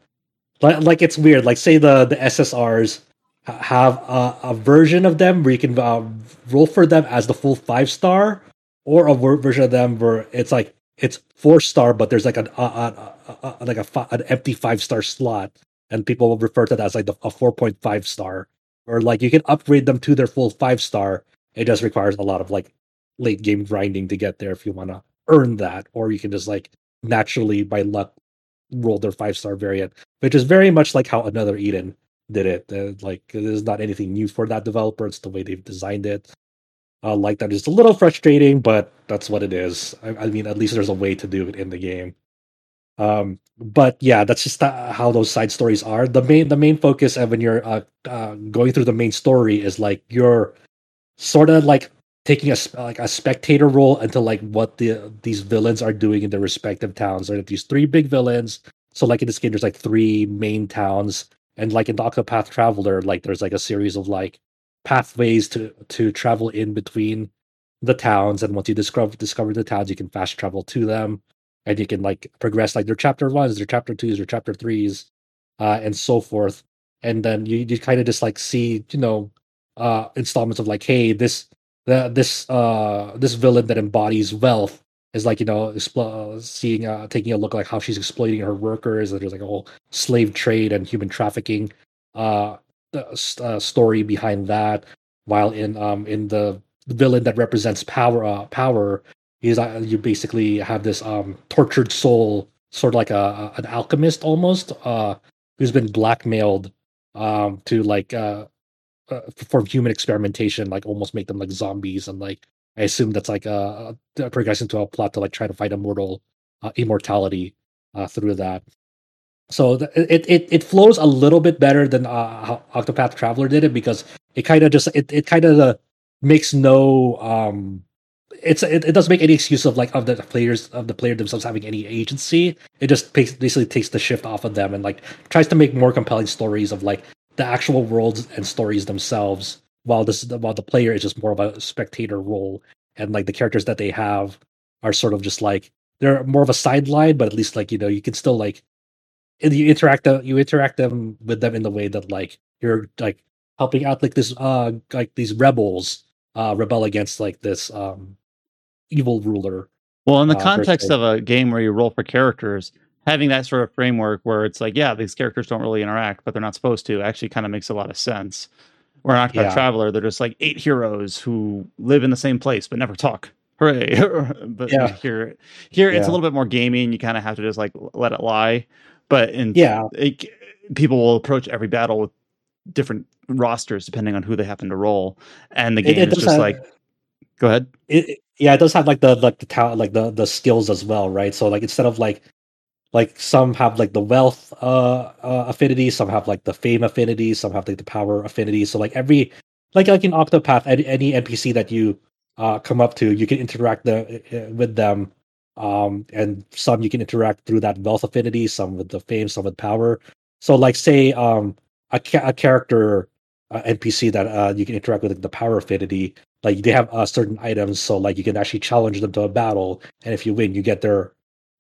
like, like it's weird. Like say the the SSRs have a, a version of them where you can uh, roll for them as the full five star, or a version of them where it's like it's four star, but there's like an uh, uh, uh, uh, like a fi- an empty five star slot, and people will refer to that as like the, a four point five star, or like you can upgrade them to their full five star. It just requires a lot of like late game grinding to get there if you want to earn that, or you can just like naturally by luck roll their five star variant, which is very much like how another Eden did it. Uh, like there's not anything new for that developer; it's the way they've designed it. Uh, like that is a little frustrating, but that's what it is. I, I mean, at least there's a way to do it in the game. Um, but yeah, that's just how those side stories are. The main the main focus, and when you're uh, uh, going through the main story, is like you're sort of like taking a like a spectator role into like what the these villains are doing in their respective towns. There are these three big villains. So like in this game, there's like three main towns, and like in the Octopath Traveler, like there's like a series of like pathways to to travel in between the towns. And once you discover discover the towns, you can fast travel to them, and you can like progress like their chapter ones, their chapter twos, their chapter threes, uh, and so forth. And then you you kind of just like see you know uh installments of like hey this the this uh this villain that embodies wealth is like you know explo- seeing uh taking a look like how she's exploiting her workers and there's like a whole slave trade and human trafficking uh, uh story behind that. While in um in the villain that represents power uh power is uh, you basically have this um tortured soul sort of like a an alchemist almost uh who's been blackmailed um to like uh uh, human experimentation, like almost make them like zombies, and like I assume that's like a, a progressing to a plot to like try to fight immortal uh, immortality uh, through that. so it, it it flows a little bit better than uh, Octopath Traveler did it because it kind of just it, it kind of uh, makes no um it's it, it doesn't make any excuse of like of the players of the player themselves having any agency. It just basically takes the shift off of them and like tries to make more compelling stories of like the actual worlds and stories themselves. While this while the player is just more of a spectator role and like the characters that they have are sort of just like they're more of a sideline, but at least like you know you can still like you interact you interact them with them in the way that like you're like helping out like this uh like these rebels uh rebel against like this um evil ruler. Well, in the uh, context of a game where you roll for characters, having that sort of framework where it's like, yeah, these characters don't really interact, but they're not supposed to, actually kind of makes a lot of sense. We're not yeah. Traveler, they're just like eight heroes who live in the same place but never talk. <laughs> Hooray! <laughs> but yeah. here, here yeah. it's a little bit more gaming. You kind of have to just like let it lie. But in yeah, it, people will approach every battle with different rosters depending on who they happen to roll, and the game it, it is just have, like, go ahead. It, yeah, it does have like the like the talent, like the the skills as well, right? So like instead of like like some have like the wealth uh, uh affinity, some have like the fame affinity, some have like the power affinity. So like every like like in Octopath, any, any NPC that you uh come up to, you can interact the, uh, with them. Um, and some you can interact through that wealth affinity, some with the fame, some with power. So like say um a, ca- a character uh, NPC that uh, you can interact with like, the power affinity like they have uh, certain items so like you can actually challenge them to a battle and if you win you get their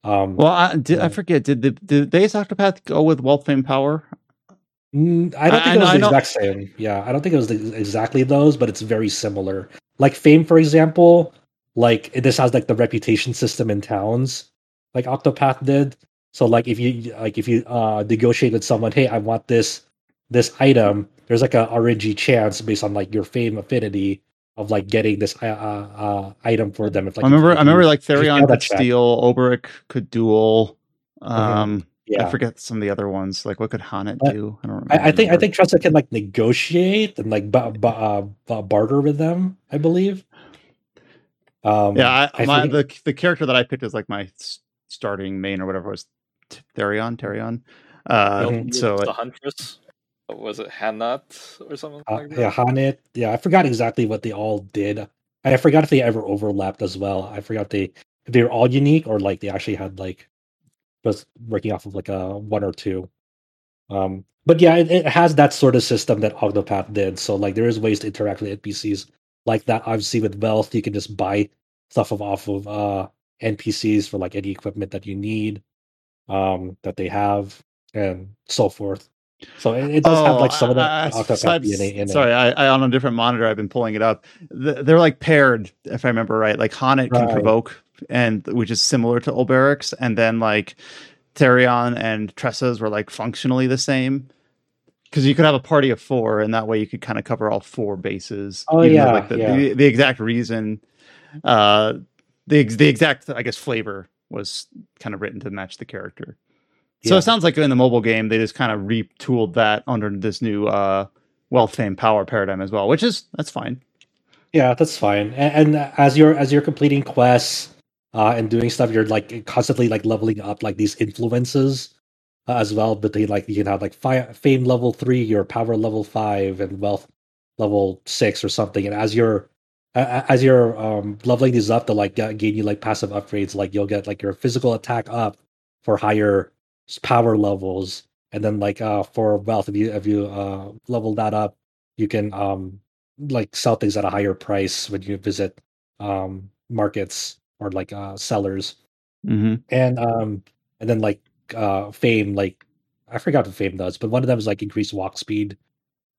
um well i did i forget did the did base octopath go with wealth fame power? Mm, i don't think I, it was I, the exact same. Yeah i don't think it was the, exactly those but it's very similar. Like fame for example like this has like the reputation system in towns like octopath did. So like if you like if you uh negotiate with someone hey i want this this item there's like a rng chance based on like your fame affinity of like getting this uh, uh, item for them. If like I remember, I remember like Therion could steal, Olberic could duel. Mm-hmm. Um, mm-hmm. Yeah. I forget some of the other ones. Like, what could H'aanit do? I don't. I, I, think I think Tressa can like negotiate and like b- b- uh, barter with them. I believe. Um, yeah, I, I my, think... the the character that I picked is like my starting main or whatever was Therion. Therion. Uh, mm-hmm. So the huntress was it H'aanit or something uh, like that? Yeah, H'aanit. Yeah, I forgot exactly what they all did. I forgot if they ever overlapped as well. I forgot they if they were all unique or like they actually had like was working off of like a one or two. Um, but yeah, it, it, has that sort of system that Octopath did. So like there is ways to interact with NPCs like that. Obviously, with wealth, you can just buy stuff off of uh, NPCs for like any equipment that you need um, that they have and so forth. So it, it does oh, have like some of that uh, in sorry, it. Sorry, I, on a different monitor, I've been pulling it up. They're like paired, if I remember right. Like H'aanit right. can provoke, and which is similar to Olberic's, and then like Therion and Tressa's were like functionally the same. Because you could have a party of four, and that way you could kind of cover all four bases. Oh yeah, like the, yeah. The, the, exact reason, uh, the the exact I guess flavor was kind of written to match the character. So it sounds like in the mobile game they just kind of retooled that under this new uh, wealth, fame, power paradigm as well, which is that's fine. Yeah, that's fine. And, and as you're as you're completing quests uh, and doing stuff, you're like constantly like leveling up like these influences uh, as well. But Between like you can have like fi- fame level three, your power level five, and wealth level six or something. And as you're as you're um, leveling these up to like gain you like passive upgrades, like you'll get like your physical attack up for higher power levels and then like uh for wealth if you if you uh level that up you can um like sell things at a higher price when you visit um markets or like uh sellers. Mm-hmm. and um and then like uh fame like i forgot what fame does but one of them is like increased walk speed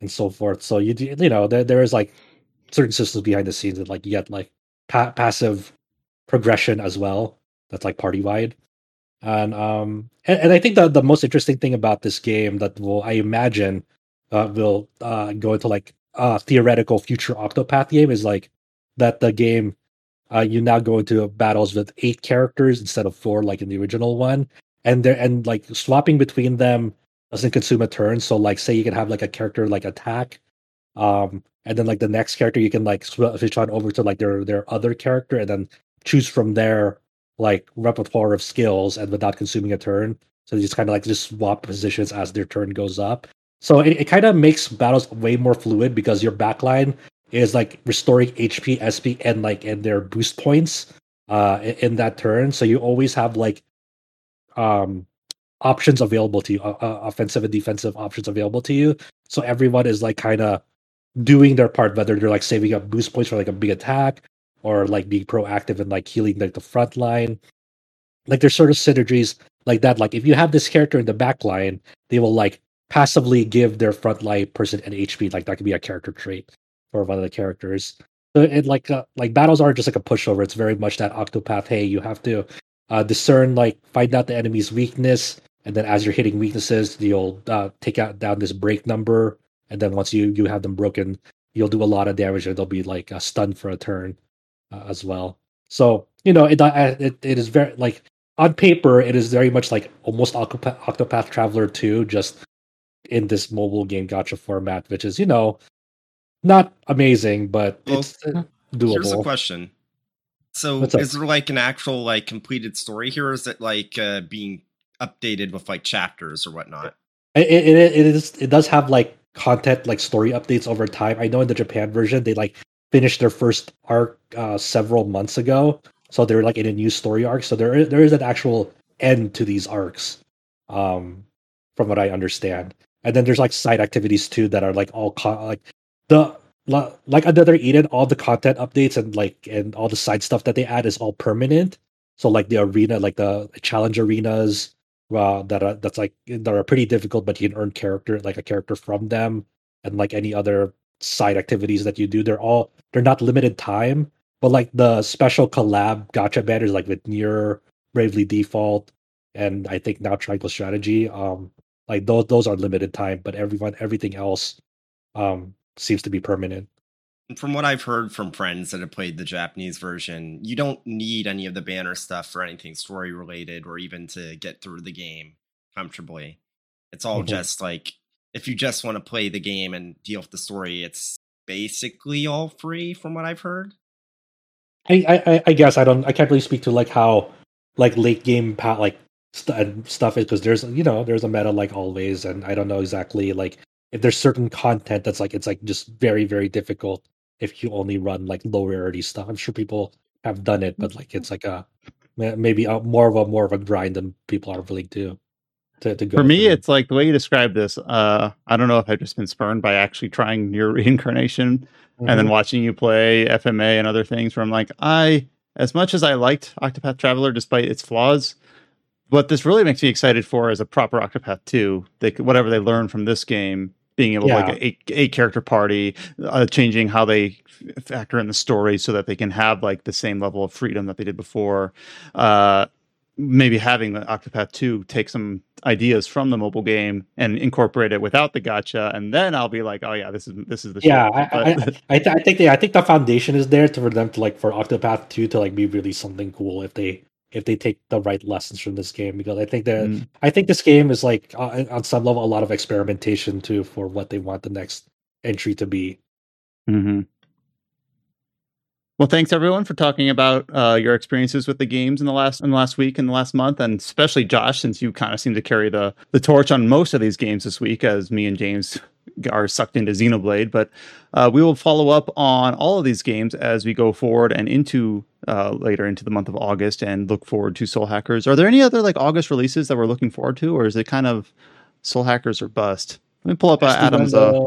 and so forth. So you you know there, there is like certain systems behind the scenes that like you get like pa- passive progression as well that's like party wide and um and, and, I think the the most interesting thing about this game that will I imagine uh, will uh, go into like a theoretical future Octopath game is like that the game uh, you now go into battles with eight characters instead of four like in the original one, and there and like swapping between them doesn't consume a turn. So like say you can have like a character like attack, um, and then like the next character you can like switch on over to like their their other character and then choose from there like repertoire of skills and without consuming a turn. So you just kind of like just swap positions as their turn goes up. So it, it kind of makes battles way more fluid because your backline is like restoring HP, SP, and like and their boost points uh in, in that turn. So you always have like um options available to you, uh, offensive and defensive options available to you. So everyone is like kind of doing their part, whether they're like saving up boost points for like a big attack or like being proactive and like healing like the front line. Like there's sort of synergies like that. Like if you have this character in the back line, they will like passively give their front line person an HP. Like that could be a character trait for one of the characters. So it like uh, like battles aren't just like a pushover. It's very much that Octopath. Hey, you have to uh, discern like find out the enemy's weakness, and then as you're hitting weaknesses, you'll uh, take out down this break number, and then once you you have them broken, you'll do a lot of damage, and they'll be like uh, stunned for a turn uh, as well. So you know it, uh, it it is very like on paper it is very much like almost Octopath, Octopath Traveler 2, just in this mobile game gacha format, which is you know not amazing, but well, it's uh, doable. Here's a question. So is there like an actual like completed story here, or is it like uh, being updated with like chapters or whatnot? It, it, it is it does have like content like story updates over time. I know in the Japan version they like finished their first arc uh, several months ago, so they're like in a new story arc. So there is, there is an actual end to these arcs, um, from what I understand. And then there's like side activities too that are like all co- like the like another Eden, all the content updates and like and all the side stuff that they add is all permanent. So like the arena, like the challenge arenas, uh, that are that's like that are pretty difficult, but you can earn character like a character from them, and like any other side activities that you do, they're all they're not limited time. But like the special collab gacha banners, like with Nier, Bravely Default, and I think now Triangle Strategy, um, like those those are limited time. But everyone everything else, um, seems to be permanent. From what I've heard from friends that have played the Japanese version, you don't need any of the banner stuff for anything story related or even to get through the game comfortably. It's all mm-hmm. just like if you just want to play the game and deal with the story, it's basically all free from what I've heard. I, I, I guess I don't I can't really speak to like how like late game pat like st- stuff is because there's you know there's a meta like always and I don't know exactly like if there's certain content that's like it's like just very very difficult if you only run like low rarity stuff. I'm sure people have done it, but like it's like a maybe a, more of a more of a grind than people are willing to to, to go. For me, through. it's like the way you describe this. Uh, I don't know if I've just been spurned by actually trying Nier <laughs> Reincarnation mm-hmm. and then mm-hmm. watching you play FMA and other things. Where I'm like, I as much as I liked Octopath Traveler, despite its flaws, what this really makes me excited for is a proper Octopath 2. They whatever they learn from this game being able yeah. to like a eight, eight character party, uh, changing how they f- factor in the story so that they can have like the same level of freedom that they did before. Uh, maybe having the Octopath 2 take some ideas from the mobile game and incorporate it without the gacha and then I'll be like, oh yeah, this is this is the yeah. I, I, I, th- I, think they, I think the foundation is there to, for them to like for Octopath 2 to like be really something cool if they if they take the right lessons from this game because I think that mm. I think this game is like uh, on some level a lot of experimentation too for what they want the next entry to be. Mm-hmm. Well, thanks everyone for talking about uh, your experiences with the games in the last in the last week and the last month, and especially Josh, since you kind of seem to carry the the torch on most of these games this week, as me and James are sucked into Xenoblade. But uh, we will follow up on all of these games as we go forward and into uh, later into the month of August, and look forward to Soul Hackers. Are there any other like August releases that we're looking forward to, or is it kind of Soul Hackers or bust? Let me pull up uh, Adam's. Uh,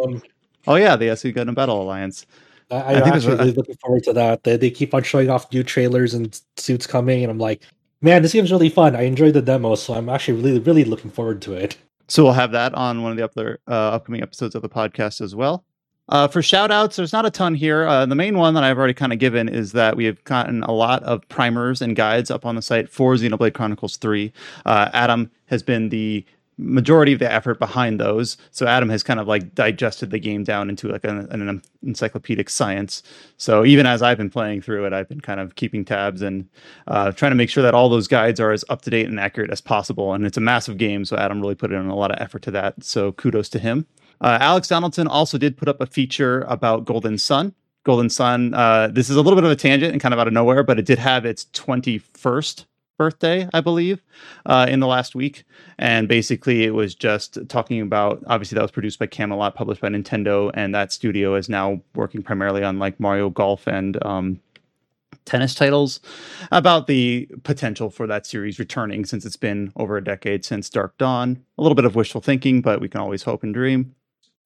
oh yeah, the SD Gundam Battle Alliance. I, am actually really looking forward to that. They, they keep on showing off new trailers and suits coming, and I'm like, man, this game's really fun. I enjoyed the demo, so I'm actually really, really looking forward to it. So we'll have that on one of the other uh, upcoming episodes of the podcast as well. Uh, for shout outs, there's not a ton here. Uh, the main one that I've already kind of given is that we have gotten a lot of primers and guides up on the site for Xenoblade Chronicles 3. Uh, Adam has been the majority of the effort behind those. So Adam has kind of like digested the game down into like an, an, encyclopedic science. So even as I've been playing through it, I've been kind of keeping tabs and uh, trying to make sure that all those guides are as up to date and accurate as possible. And it's a massive game, so Adam really put in a lot of effort to that. So kudos to him. Uh, Alex Donaldson also did put up a feature about Golden Sun. Golden Sun. Uh, this is a little bit of a tangent and kind of out of nowhere, but it did have its 21st birthday, I believe, uh, in the last week. And basically, it was just talking about obviously that was produced by Camelot, published by Nintendo, and that studio is now working primarily on like Mario Golf and um, tennis titles about the potential for that series returning since it's been over a decade since Dark Dawn. A little bit of wishful thinking, but we can always hope and dream.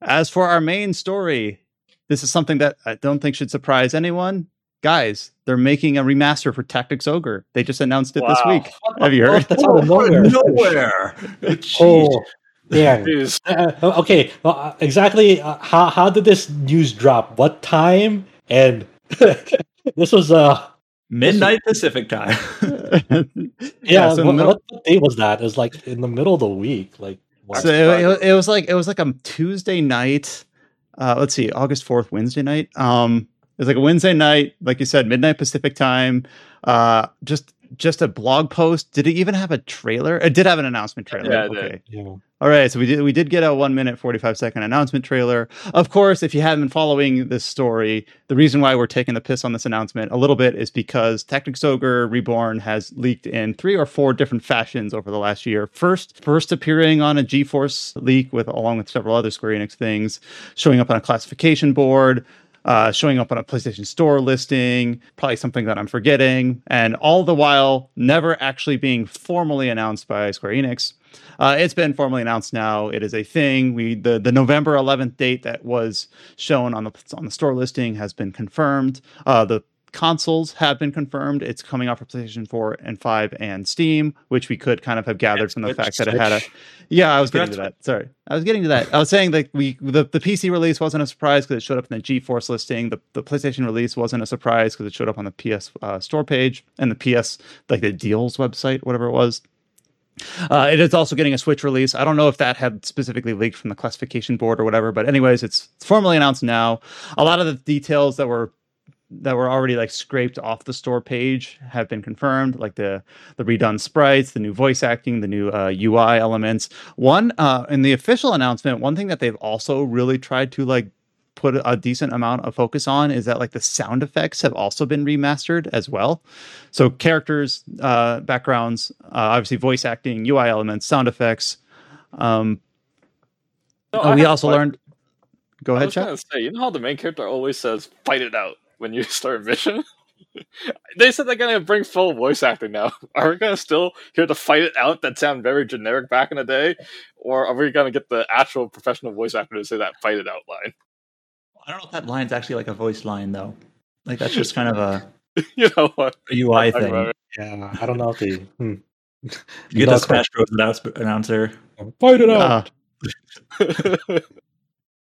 As for our main story, this is something that I don't think should surprise anyone. Guys, they're making a remaster for Tactics Ogre. They just announced it wow. this week. Have you heard? <laughs> That's out of nowhere. nowhere. <laughs> oh, yeah. <laughs> Uh, uh, okay. Well, uh, exactly. Uh, how how did this news drop? What time? And this was uh midnight Pacific time. yeah. yeah so what, middle- what day was that? It was like in the middle of the week. Like so it, it, was like it was like a Tuesday night. Uh, let's see, August fourth, Wednesday night. Um, it was like a Wednesday night, like you said, midnight Pacific time. Uh, just just a blog post. Did it even have a trailer? It did have an announcement trailer. Yeah, okay. Yeah. All right, so we did we did get a one minute forty five second announcement trailer. Of course, if you haven't been following this story, the reason why we're taking the piss on this announcement a little bit is because Tactics Ogre Reborn has leaked in three or four different fashions over the last year. First, first appearing on a GeForce leak with along with several other Square Enix things, showing up on a classification board, uh, showing up on a PlayStation Store listing, probably something that I'm forgetting, and all the while never actually being formally announced by Square Enix. Uh, it's been formally announced now. It is a thing. We the the November 11th date that was shown on the on the store listing has been confirmed. Uh, the consoles have been confirmed. It's coming out for PlayStation 4 and 5 and Steam, which we could kind of have gathered from the fact that it had a. Yeah, I was getting to that. Sorry, I was getting to that. I was saying that we the, the PC release wasn't a surprise because it showed up in the GeForce listing. The the PlayStation release wasn't a surprise because it showed up on the PS uh, store page and the PS like the deals website, whatever it was. Uh, it is also getting a Switch release. I don't know if that had specifically leaked from the classification board or whatever, but anyways, it's formally announced now. A lot of the details that were that were already like scraped off the store page have been confirmed, like the the redone sprites, the new voice acting, the new uh, UI elements. One uh, in the official announcement, one thing that they've also really tried to like put a decent amount of focus on is that like the sound effects have also been remastered as well. So characters, uh, backgrounds, uh, obviously voice acting, UI elements, sound effects. Um, so we also learned. Go ahead, I was Say, you know how the main character always says "fight it out." When you <laughs> start mission. <laughs> they said they're gonna bring full voice acting now. <laughs> Are we gonna still hear the fight it out that sound very generic back in the day, or are we gonna get the actual professional voice actor to say that fight it out line? I don't know if that line's actually like a voice line though. Like that's just kind of a you know what a UI thing. Yeah, I don't know if they. Hmm. You get the Smash Bros. announcer. Fight it out. Uh,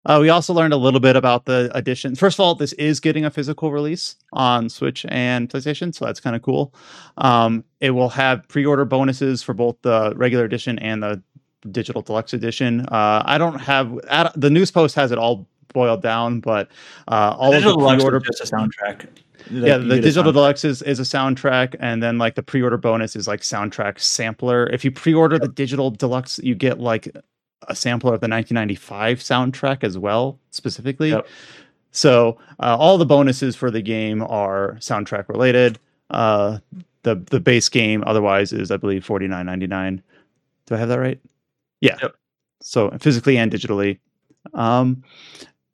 Uh, we also learned a little bit about the addition. First of all, this is getting a physical release on Switch and PlayStation, so that's kind of cool. Um, it will have pre-order bonuses for both the regular edition and the digital deluxe edition. Uh, I don't have the news post has it all boiled down, but uh, all the of the pre-order just a soundtrack. Like yeah, the digital deluxe is, is a soundtrack, and then like the pre-order bonus is like soundtrack sampler. If you pre-order the digital deluxe, you get like a sampler of the 1995 soundtrack as well, specifically. Yep. So uh, all the bonuses for the game are soundtrack related. Uh, the the base game otherwise is I believe 49.99. Do I have that right? Yeah. Yep. So physically and digitally. Um,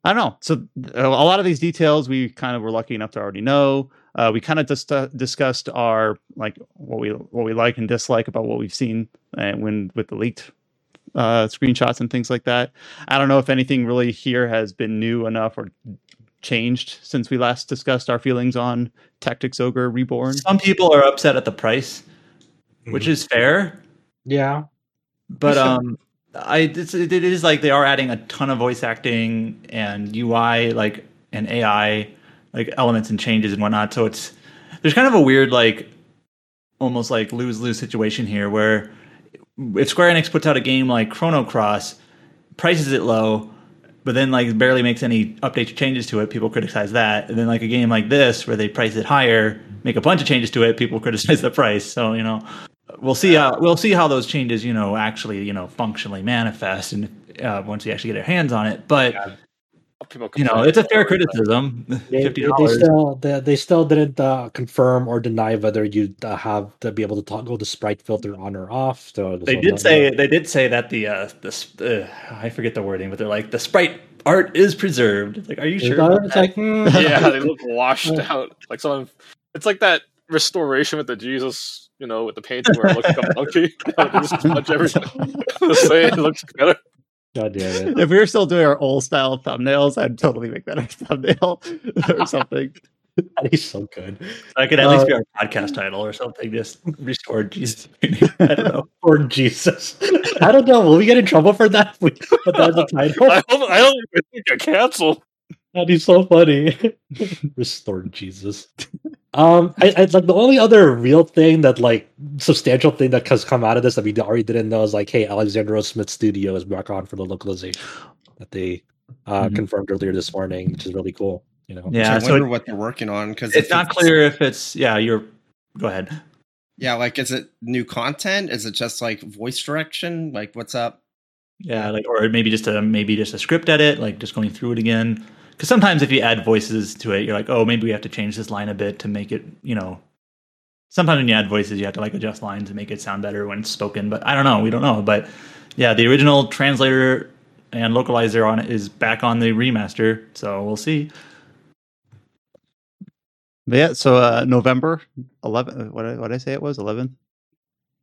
I don't know. So a lot of these details we kind of were lucky enough to already know. Uh, we kind of just uh, discussed our like what we what we like and dislike about what we've seen and uh, when with the leaked uh, screenshots and things like that. I don't know if anything really here has been new enough or changed since we last discussed our feelings on Tactics Ogre Reborn. Some people are upset at the price, which mm-hmm. is fair. Yeah, but um, I it's, it is like they are adding a ton of voice acting and UI like and AI like elements and changes and whatnot. So it's there's kind of a weird like almost like lose lose situation here where if Square Enix puts out a game like Chrono Cross, prices it low, but then like barely makes any updates or changes to it, people criticize that. And then like a game like this where they price it higher, make a bunch of changes to it, people <laughs> criticize the price. So you know, we'll see how we'll see how those changes you know actually you know functionally manifest and uh, once we actually get our hands on it. But People You know, it's a fair it, criticism. <laughs> They, Fifty they, they still they, they still didn't uh, confirm or deny whether you'd uh, have to be able to toggle the sprite filter on or off. So They did no- say they did say that the uh the uh, I forget the wording, but they're like the sprite art is preserved. It's like, are you It's sure? like- It's like hmm. yeah, they <laughs> look washed out. Like someone, it's like that restoration with the Jesus, you know, with the painting where it looks like a monkey. they just smudge everything <laughs> the same. It looks better. God damn it. If we were still doing our old style thumbnails, I'd totally make that a thumbnail or <laughs> something. He's so good. I could at least Uh, be our podcast title or something. Just restored Jesus. <laughs> I don't know. Or Jesus. I don't know. Will we get in trouble for that? if We put that as a title. I hope I don't even think get canceled. That'd be so funny. <laughs> Restored Jesus. Um, I, I like the only other real thing that like substantial thing that has come out of this that we already didn't know is like, hey, Alexander O. Smith Studio is back on for the localization that they uh, Mhm. confirmed earlier this morning, which is really cool. You know, Yeah, I so wonder it- what they're working on because It's not clear if it's yeah. You're go ahead. Yeah, like is it new content? Is it just like voice direction? Like what's up? Yeah, like or maybe just a maybe just a script edit, like just going through it again. Because sometimes if you add voices to it, you're like, oh, maybe we have to change this line a bit to make it, you know. Sometimes when you add voices, you have to like adjust lines to make it sound better when it's spoken. But I don't know, we don't know. But yeah, the original translator and localizer on it is back on the remaster, so we'll see. But yeah, so uh, November 11. What did, I say it was? 11?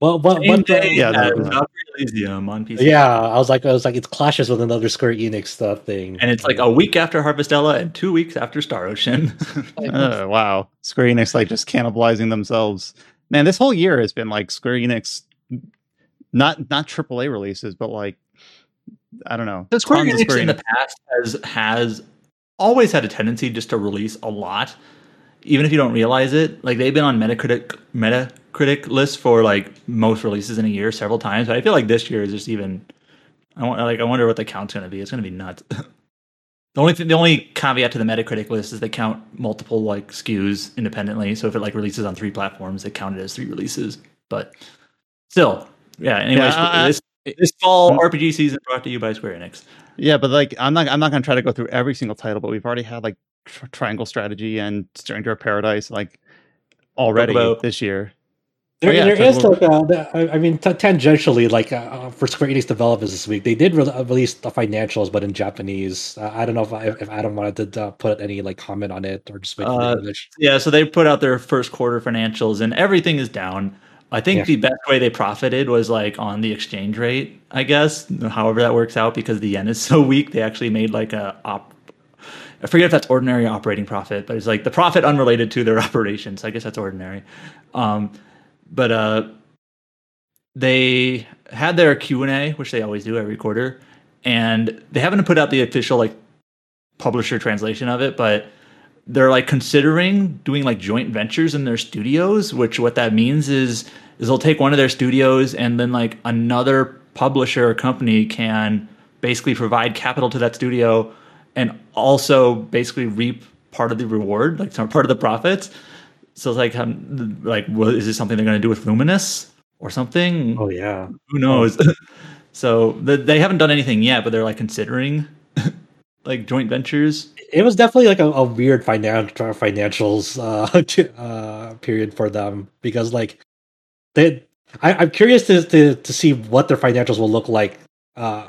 Well, what, Same what day yeah, as no, no. Elysium on PC. yeah, I was like, I was like, it clashes with another Square Enix stuff thing, And it's like a week after Harvestella and two weeks after Star Ocean. <laughs> Oh, wow. Square Enix like just cannibalizing themselves. Man, this whole year has been like Square Enix not not AAA releases, but like I don't know. The Square tons of Enix in the past has has always had a tendency just to release a lot, even if you don't realize it. Like they've been on Metacritic Metacritic lists for like most releases in a year several times. But I feel like this year is just even. I want like I wonder what the count's going to be. It's going to be nuts. <laughs> the only thing, the only caveat to the Metacritic list is they count multiple like SKUs independently. So if it like releases on three platforms, they count it as three releases. But still, yeah. Anyways, Yeah, I- this this fall RPG season brought to you by Square Enix. Yeah, but like I'm not I'm not gonna try to go through every single title, but we've already had like Tr- Triangle Strategy and Stranger of Paradise like already about- this year. There, Oh, yeah, there talk is about- like uh, the- I I mean, t- tangentially, like uh, for Square Enix developers this week, they did re- release the financials, but in Japanese. Uh, I don't know if I, if Adam wanted to uh, put any like comment on it or just wait for Uh, the English. Yeah, so they put out their first quarter financials and everything is down. I think Yeah. the best way they profited was like on the exchange rate, I guess. However that works out because the yen is <laughs> so weak, they actually made like a op I forget if that's ordinary operating profit, but it's like the profit unrelated to their <laughs> operations. I guess that's ordinary. Um, but uh, they had their Q and A, which they always do every quarter, and they haven't put out the official like publisher translation of it, but they're like considering doing like joint ventures in their studios. Which what that means is is they'll take one of their studios and then like another publisher or company can basically provide capital to that studio and also basically reap part of the reward, like some part of the profits. So it's like, um, like, well, is this something they're going to do with Luminous or something? Oh yeah, Who knows? <laughs> so the, they haven't done anything yet, but they're like considering <laughs> like joint ventures. it was definitely like a, a weird financial financials <laughs> uh, uh, period for them because like they, I, I'm curious to, to to see what their financials will look like uh,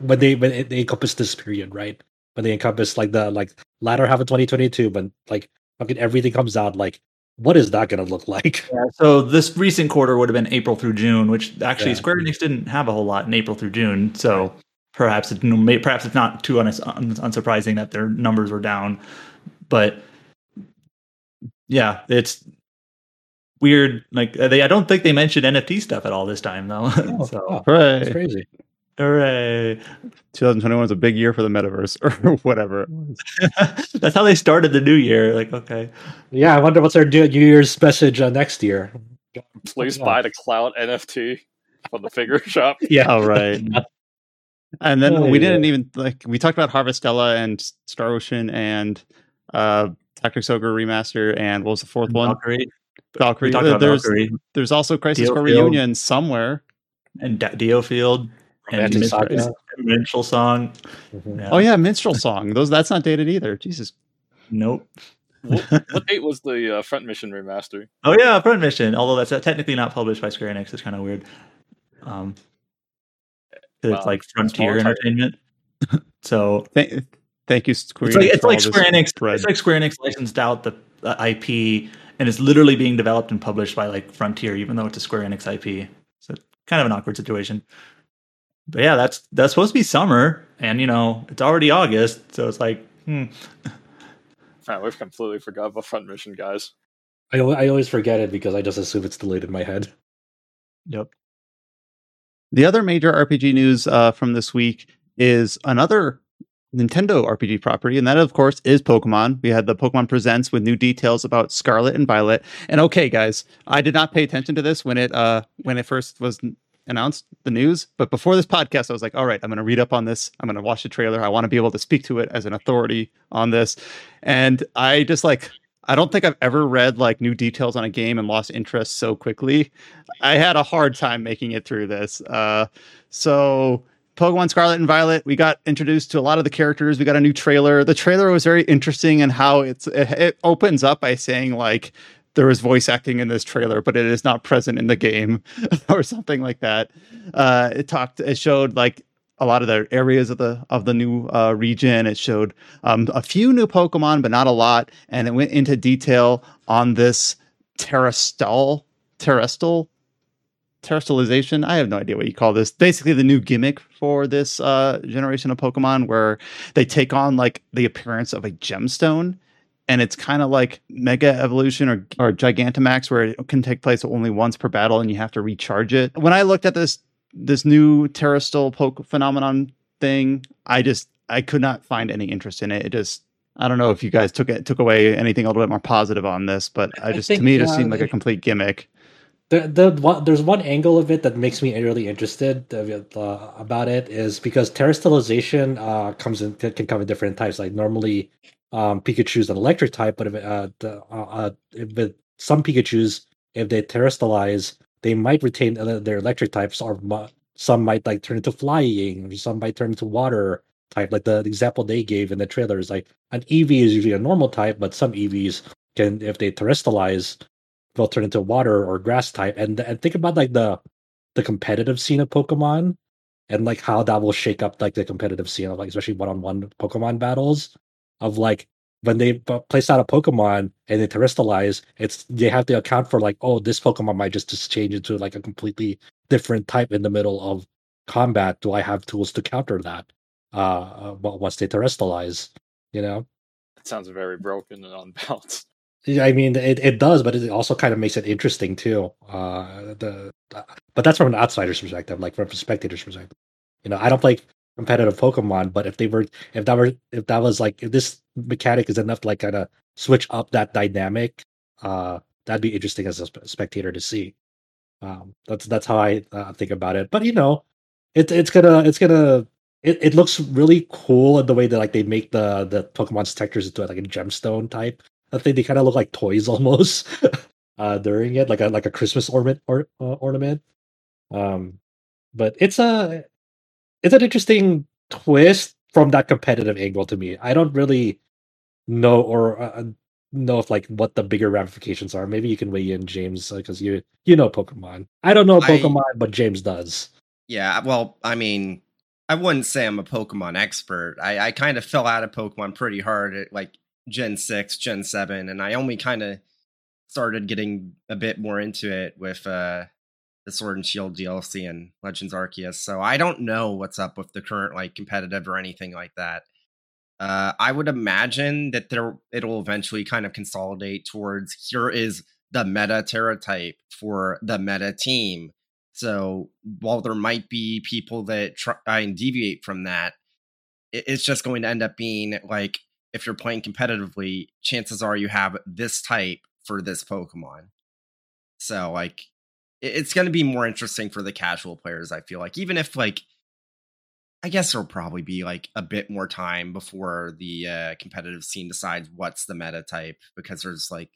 when they when they encompass this period, right? When they encompass like the like latter half of 2022, when like fucking everything comes out, like what is that going to look <laughs> like? So this recent quarter would have been April through June, which actually Yeah. Square Enix didn't have a whole lot in April through June. So perhaps it, perhaps it's not too uns- un- unsurprising that their numbers were down, but yeah, it's weird. Like uh, they, I don't think they mentioned NFT stuff at all this time though. <laughs> Oh, so oh, that's Hooray. crazy. Hooray! 2021 was a big year for the metaverse <laughs> or whatever. <laughs> That's how they started the new year. Like okay, Yeah, I wonder what's their New Year's message uh, next year. Please Yeah. buy the cloud NFT from the figure <laughs> shop. Yeah, Oh right. And then Oh, we yeah. didn't even like we talked about Harvestella and Star Ocean and uh Tactics Ogre remaster and what was the fourth one? Valkyrie. Valkyrie. We talked about there's Valkyrie there's also Crisis Dio Core Field. Reunion somewhere. and Da- Dio Field and Romancing Mid- Saga. Minstrel song. Mhm. Yeah. Oh yeah, minstrel song. Those that's not dated either. Jesus. Nope. what, <laughs> what date was the uh, Front Mission remaster? Oh yeah, Front Mission. Although that's uh, technically not published by Square Enix, it's kind of weird. Um, 'cause Wow, it's like Frontier. Entertainment. so Thank, thank you, Square. it's like Enix, it's like Square Enix. spread. It's like Square Enix licensed out the uh, IP, and it's literally being developed and published by like Frontier, even though it's a Square Enix IP. So kind of an awkward situation. But yeah, that's that's supposed to be summer, and you know it's already August, so it's like, hmm. <laughs> Man, we've completely forgot about Front Mission, guys. I, I always forget it because I just assume it's delayed in my head. Yep. The other major RPG news uh, from this week is another Nintendo RPG property, and that, of course, is Pokemon. We had the Pokemon Presents with new details about Scarlet and Violet. And okay, guys, I did not pay attention to this when it uh, when it first was n- announced the news, but before this podcast, I was like, all right, I'm going to read up on this. I'm going to watch the trailer. I want to be able to speak to it as an authority on this. And I just like. I don't think I've ever read like new details on a game and lost interest so quickly. I had a hard time making it through this. Uh, so Pokemon Scarlet and Violet, we got introduced to a lot of the characters. We got a new trailer. The trailer was very interesting in how it's it, it opens up by saying like there was voice acting in this trailer, but it is not present in the game <laughs> or something like that. Uh, it talked, it showed like a lot of the areas of the of the new uh, region. It showed um, a few new Pokemon, but not a lot, and it went into detail on this Terrastal, Terrestal, Terrestrialization. I have no idea what you call this. Basically, the new gimmick for this uh, generation of Pokemon, where they take on like the appearance of a gemstone, and it's kind of like Mega Evolution or or Gigantamax, where it can take place only once per battle, and you have to recharge it. When I looked at this this new Terrestrial poke phenomenon thing, I just I could not find any interest in it. It just I don't know if you guys took it took away anything a little bit more positive on this, but I I just think, to me it just uh, seemed like a complete gimmick. The, the one, there's one angle of it that makes me really interested uh, about it is because terrestrialization uh, comes in can can come in different types. Like normally, um, Pikachu's an electric type, but if uh, the, uh, uh, if it, some Pikachu's if they terrestrialize, they might retain their electric types, or mu- some might like turn into flying, or some might turn into water type. Like the, the example they gave in the trailer is like an Eevee is usually a normal type, but some Eevees can, if they terrestrialize, they'll turn into water or grass type. And and think about like the the competitive scene of Pokemon and like how that will shake up like the competitive scene of like especially one on one Pokemon battles of like when they place out a Pokemon and they terrestrialize, it's they have to account for like, oh, this Pokemon might just, just change into like a completely different type in the middle of combat. Do I have tools to counter that? Uh, uh once they terrestrialize, you know. It sounds very broken and unbalanced. <laughs> Yeah, I mean, it, it does, but it also kind of makes it interesting too. Uh, the but that's from an outsider's perspective, like from a spectator's perspective. You know, I don't play competitive Pokemon, but if they were, if that were, if that was like, if this mechanic is enough to like kind of switch up that dynamic, uh, that'd be interesting as a sp- spectator to see. Um, that's that's how I uh, think about it. But you know, it, it's gonna it's gonna it, it looks really cool in the way that like they make the the Pokemon's textures into like a gemstone type. I think they kind of look like toys <laughs> almost uh, during it, like a like a Christmas ornament or uh, ornament. Um, but it's a it's an interesting twist from that competitive angle to me. I don't really know or uh, know if like what the bigger ramifications are. Maybe you can weigh in, James, because you you know Pokemon. I don't know I- Pokemon, but James does. Yeah, well, I mean, I wouldn't say I'm a Pokemon expert. I, I kind of fell out of Pokemon pretty hard at like Gen 6, Gen 7, and I only kind of started getting a bit more into it with uh the Sword and Shield DLC and Legends Arceus. So I don't know what's up with the current like competitive or anything like that. Uh I would imagine that there it'll eventually kind of consolidate towards here is the meta Terra type for the meta team. So while there might be people that try and deviate from that, it's just going to end up being like if you're playing competitively, chances are you have this type for this Pokemon. So like it's going to be more interesting for the casual players, I feel like. Even if like I guess there'll probably be like a bit more time before the uh, competitive scene decides what's the meta type because there's like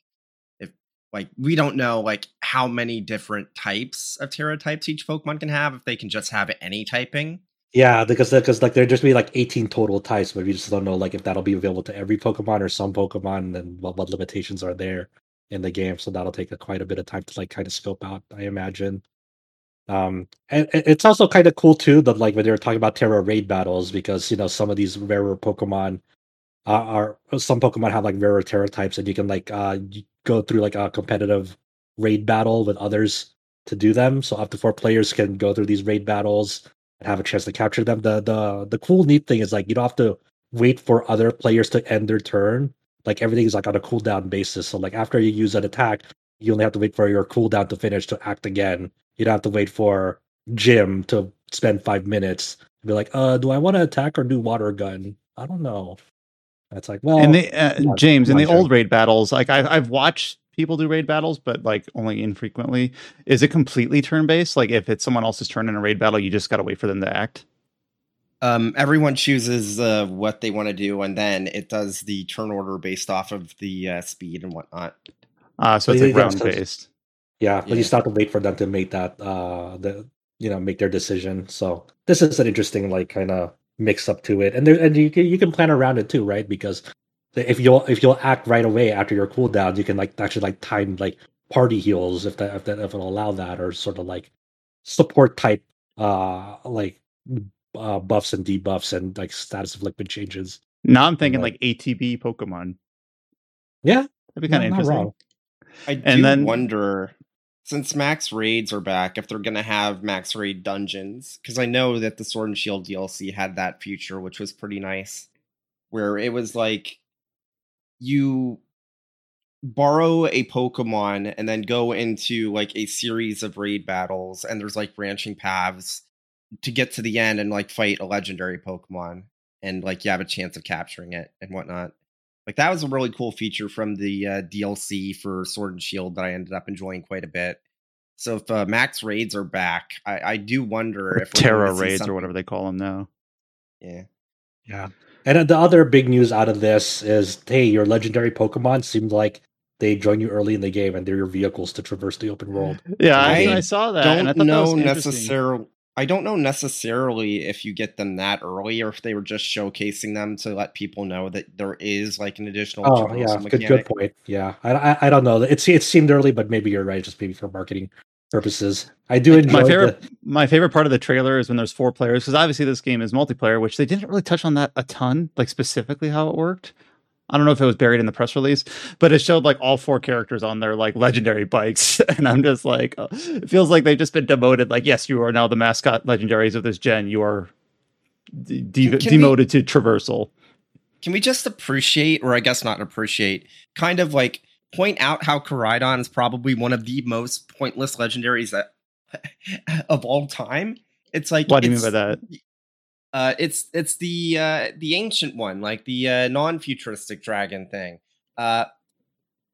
if like we don't know like how many different types of Terra types each Pokemon can have if they can just have any typing. Yeah, because because like there'd just be like 18 total types, but we just don't know like if that'll be available to every Pokemon or some Pokemon, and what, what limitations are there in the game. So that'll take a, quite a bit of time to like kind of scope out, I imagine. Um, and and it's also kind of cool too that like when they were talking about Terra raid battles, because you know some of these rarer Pokemon are, are some Pokemon have like rarer Terra types, and you can like uh go through like a competitive raid battle with others to do them. So up to four players can go through these raid battles and have a chance to capture them. The the the cool neat thing is like you don't have to wait for other players to end their turn. Like everything is like on a cooldown basis. So like after you use an attack, you only have to wait for your cooldown to finish to act again. You don't have to wait for Jim to spend five minutes to be like, uh, do I want to attack or do water gun? I don't know. That's like, well, and the uh, yeah, James in the turn. old raid battles, like I've I've watched people do raid battles, but like only infrequently. Is it completely turn based? Like if it's someone else's turn in a raid battle, you just got to wait for them to act. Um, everyone chooses uh, what they want to do, and then it does the turn order based off of the uh, speed and whatnot. Uh, so Well, it's yeah, like round based. Yeah, but Yeah. you still have to wait for them to make that uh the you know make their decision. So this is an interesting like kind of mix up to it, and there and you can you can plan around it too, right? Because if you'll if you'll act right away after your cooldown, you can like actually like time like party heals if that if that if it'll allow that, or sort of like support type uh like uh buffs and debuffs and like status of liquid changes. Now I'm thinking Right. like ATB Pokemon. Yeah, That'd be kind of not interesting. wrong. I do And then- wonder, since max raids are back, if they're going to have max raid dungeons. Because I know that the Sword and Shield DLC had that feature, which was pretty nice, where it was like you borrow a Pokemon and then go into like a series of raid battles, and there's like branching paths to get to the end and like fight a legendary Pokemon, and like you have a chance of capturing it and whatnot. Like that was a really cool feature from the uh, DLC for Sword and Shield that I ended up enjoying quite a bit. So if uh, max raids are back, I, I do wonder Or if Terra to see raids or whatever they call them now. Yeah, Yeah. And uh, the other big news out of this is hey, your legendary Pokemon seemed like they join you early in the game and they're your vehicles to traverse the open world. Yeah, I, I I saw that. and I don't thought that was know necessarily. I don't know necessarily if you get them that early or if they were just showcasing them to let people know that there is like an additional. Oh yeah, good, good point. Yeah, I, I I don't know. It it seemed early, but maybe you're right. Just maybe for marketing purposes. I do enjoy my the- my favorite part of the trailer is when there's four players because obviously this game is multiplayer which they didn't really touch on that a ton like specifically how it worked i don't know if it was buried in the press release but it showed like all four characters on their like legendary bikes. <laughs> And i'm just like uh, it feels like they've just been demoted like yes you are now the mascot legendaries of this gen. You are de- de- Can- can we- demoted to traversal. Can we just appreciate, or I guess not appreciate, kind of like point out how Koraidon is probably one of the most pointless legendaries that <laughs> of all time? It's like what do you mean by that Uh, it's it's the uh, the ancient one, like the uh, non-futuristic dragon thing. Uh,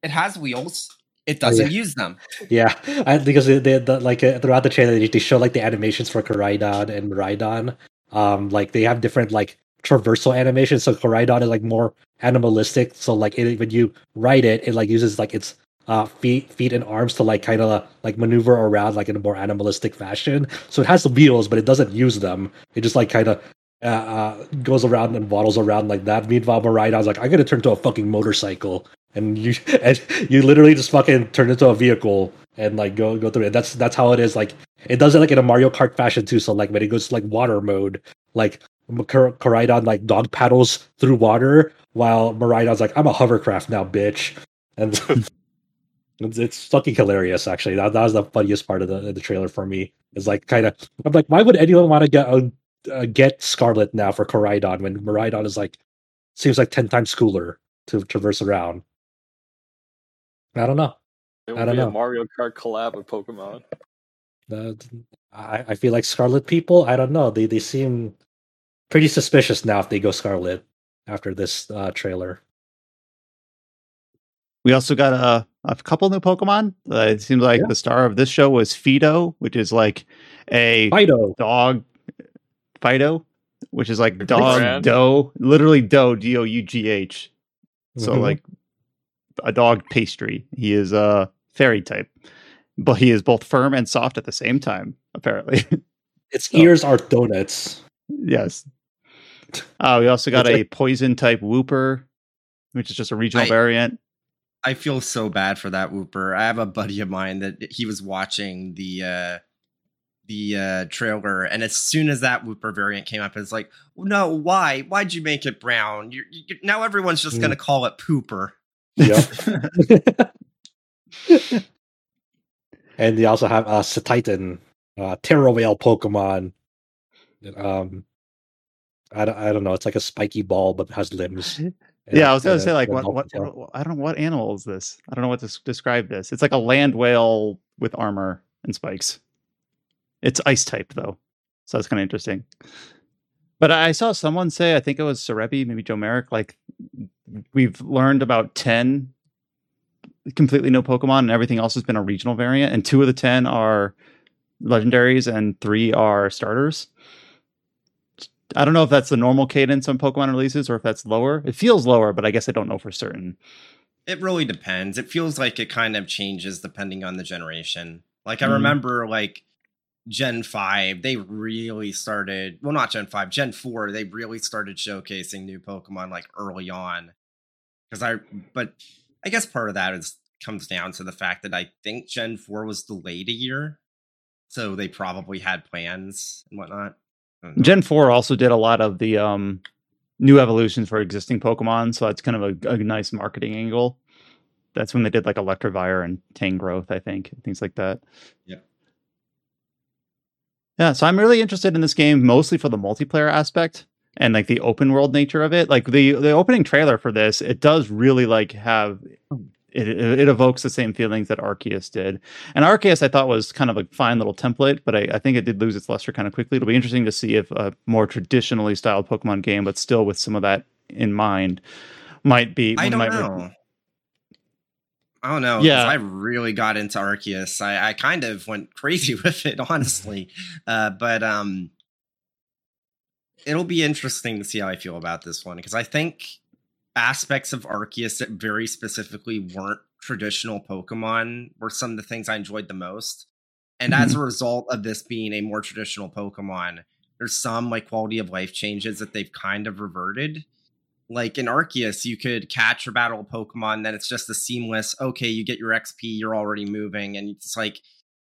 it has wheels. It Oh, doesn't yeah. use them. Yeah, I, because they, they, the, like uh, throughout the trailer, they, they show like the animations for Koraidon and Miraidon. Um, like they have different like traversal animations. So Koraidon is like more animalistic. So like it, when you ride it, it like uses like its uh feet, feet and arms to like kind of like maneuver around like in a more animalistic fashion. So it has wheels, but it doesn't use them. It just like kind of. Uh, uh, goes around and waddles around like that. Meanwhile, Miraidon's like, "I'm gonna turn to a fucking motorcycle," and you <laughs> and you literally just fucking turn into a vehicle and like go go through it. That's that's how it is. Like it does it like in a Mario Kart fashion too. So like when it goes to like water mode, like Kar- like dog paddles through water while Miraidon's like, I'm a hovercraft now, bitch. And <laughs> it's, it's fucking hilarious actually. That, that was the funniest part of the the trailer for me. Is like kind of I'm like, why would anyone want to get uh, uh, get Scarlet now for Koraidon when Miraidon is like seems like ten times cooler to traverse around. I don't know. It I don't know. Mario Kart collab with Pokemon. Uh, I, I feel like Scarlet people. I don't know. They they seem pretty suspicious now if they go Scarlet after this uh, trailer. We also got a, a couple new Pokemon. Uh, it seems like Yeah. the star of this show was Fidough, which is like a Fidough. dog Fidough, which is like dog brand. dough, literally dough, D O U G H. So Mhm. like a dog pastry. He is a fairy type, but he is both firm and soft at the same time. Apparently, <laughs> its so- ears are donuts. Yes. Uh, we also got It's a poison type Wooper, which is just a regional I- variant. I feel so bad for that Wooper. I have a buddy of mine that he was watching the uh the uh trailer and as soon as that Wooper variant came up it's like no why why'd you make it brown you, you, now everyone's just Mm. gonna call it pooper Yep. <laughs> and they also have uh Cetitan, uh Terra Whale Pokemon. Um I don't, I don't know, it's like a spiky ball but has limbs. Yeah, I was gonna And, say uh, like and what, what, I don't know what animal is this. I don't know what to describe this. It's like a land whale with armor and spikes. It's ice type though, so that's kind of interesting. But I saw someone say, I think it was Serebii, maybe Joe Merrick, like we've learned about ten completely no Pokemon, and everything else has been a regional variant, and two of the ten are legendaries, and three are starters. I don't know if that's the normal cadence on Pokemon releases or if that's lower. It feels lower, but I guess I don't know for certain. it really depends it feels like it kind of changes depending on the generation like i Mhm. remember like gen 5 they really started well not gen 5 gen 4 they really started showcasing new pokemon like early on because i but i guess part of that is comes down to the fact that i think gen 4 was delayed a year so they probably had plans and whatnot Don't. Gen 4 also did a lot of the um, new evolutions for existing Pokemon, so that's kind of a, a nice marketing angle. That's when they did like Electivire and Tangrowth, I think, and things like that. Yeah. Yeah, so I'm really interested in this game mostly for the multiplayer aspect and like the open world nature of it. Like the the opening trailer for this, it does really like have it, it, evokes the same feelings that Arceus did. And Arceus, I thought was kind of a fine little template, but I, I think it did lose its luster kind of quickly. It'll be interesting to see if a more traditionally styled Pokemon game, but still with some of that in mind, might be. I don't might, know. I don't know. Yeah. I really got into Arceus. I, I kind of went crazy <laughs> with it, honestly. Uh, but um, it'll be interesting to see how I feel about this one because I think aspects of Arceus that very specifically weren't traditional Pokemon were some of the things I enjoyed the most. And as a mm-hmm. result of this being a more traditional Pokemon, there's some like quality of life changes that they've kind of reverted like in Arceus, you could catch or battle a Pokemon, then it's just a seamless, okay, you get your XP, you're already moving, and it's like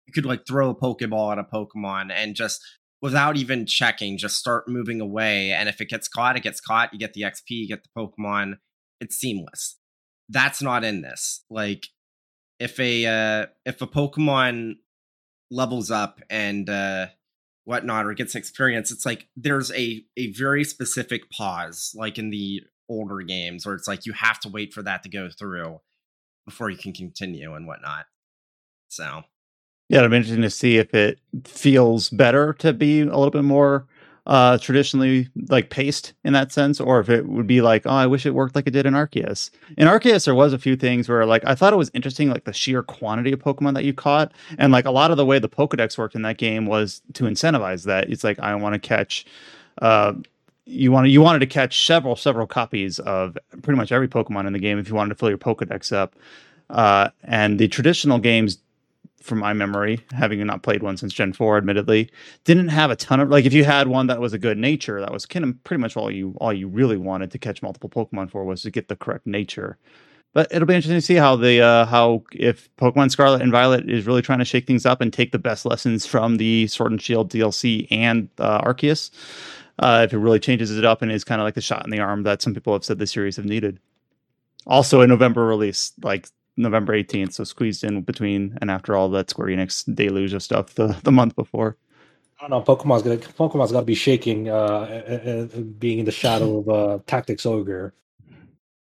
you could like throw a Pokeball at a Pokemon and just without even checking, just start moving away. And if it gets caught, it gets caught, you get the XP, you get the Pokemon. It's seamless. That's not in this. Like if a uh if a Pokemon levels up and uh whatnot or gets experience it's like there's a a very specific pause like in the older games where it's like you have to wait for that to go through before you can continue and whatnot so Yeah, it'll be interesting to see if it feels better to be a little bit more uh traditionally like paced in that sense, or if it would be like, oh, I wish it worked like it did in Arceus. In Arceus, there was a few things where like I thought it was interesting, like the sheer quantity of Pokemon that you caught, and like a lot of the way the Pokedex worked in that game was to incentivize that. It's like I want to catch uh you wanted you wanted to catch several several copies of pretty much every Pokemon in the game if you wanted to fill your Pokedex up. Uh, and the traditional games from my memory, having not played one since Gen 4, admittedly, didn't have a ton of like if you had one that was a good nature, that was kind of pretty much all you all you really wanted to catch multiple Pokemon for was to get the correct nature. But it'll be interesting to see how the uh how if Pokemon Scarlet and Violet is really trying to shake things up and take the best lessons from the Sword and Shield DLC and uh, Arceus. Uh, if it really changes it up and is kind of like the shot in the arm that some people have said the series have needed. Also, a November release, like November 18th, so squeezed in between and after all that Square Enix deluge of stuff the, the month before. I don't know. Pokemon's gonna Pokemon's gotta be shaking, uh, uh, uh, being in the shadow of uh, Tactics Ogre.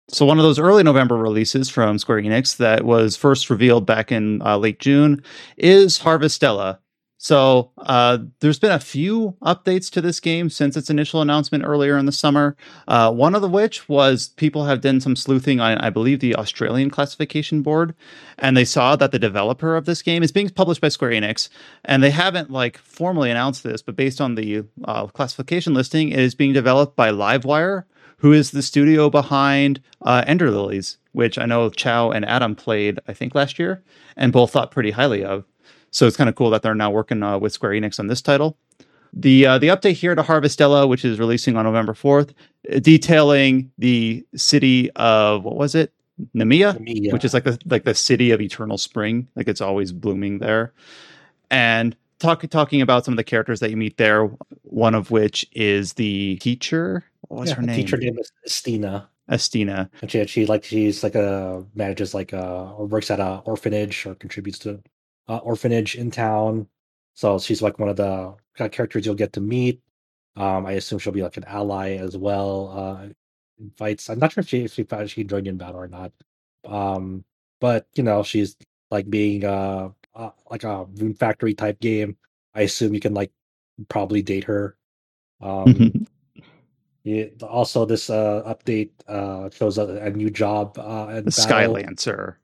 So one of those early November releases from Square Enix that was first revealed back in uh, late June is Harvestella. So uh, there's been a few updates to this game since its initial announcement earlier in the summer. Uh, one of the which was people have done some sleuthing on, I believe, the Australian classification board, and they saw that the developer of this game is being published by Square Enix, and they haven't like formally announced this, but based on the uh, classification listing, it is being developed by Livewire, who is the studio behind uh, Ender Lilies, which I know Chow and Adam played, I think, last year, and both thought pretty highly of. So it's kind of cool that they're now working uh, with Square Enix on this title. the uh, the update here to Harvestella, which is releasing on November fourth, detailing the city of what was it, Nemea, Me, which uh, is like the like the city of eternal spring, like it's always blooming there, and talk, talking about some of the characters that you meet there. One of which is the teacher. What was yeah, her name? Teacher name is Estina. Estina. And she, she like she's like a manages like a works at a orphanage or contributes to uh, orphanage in town. So she's like one of the characters you'll get to meet. Um, I assume she'll be like an ally as well. Uh, in fights. I'm not sure if she if she, if she joined in battle or not. Um, but you know she's like being uh, uh like a Rune Factory type game. I assume you can like probably date her. Um, <laughs> yeah, also, this uh, update uh, shows a, a new job uh, in the battle. Skylancer.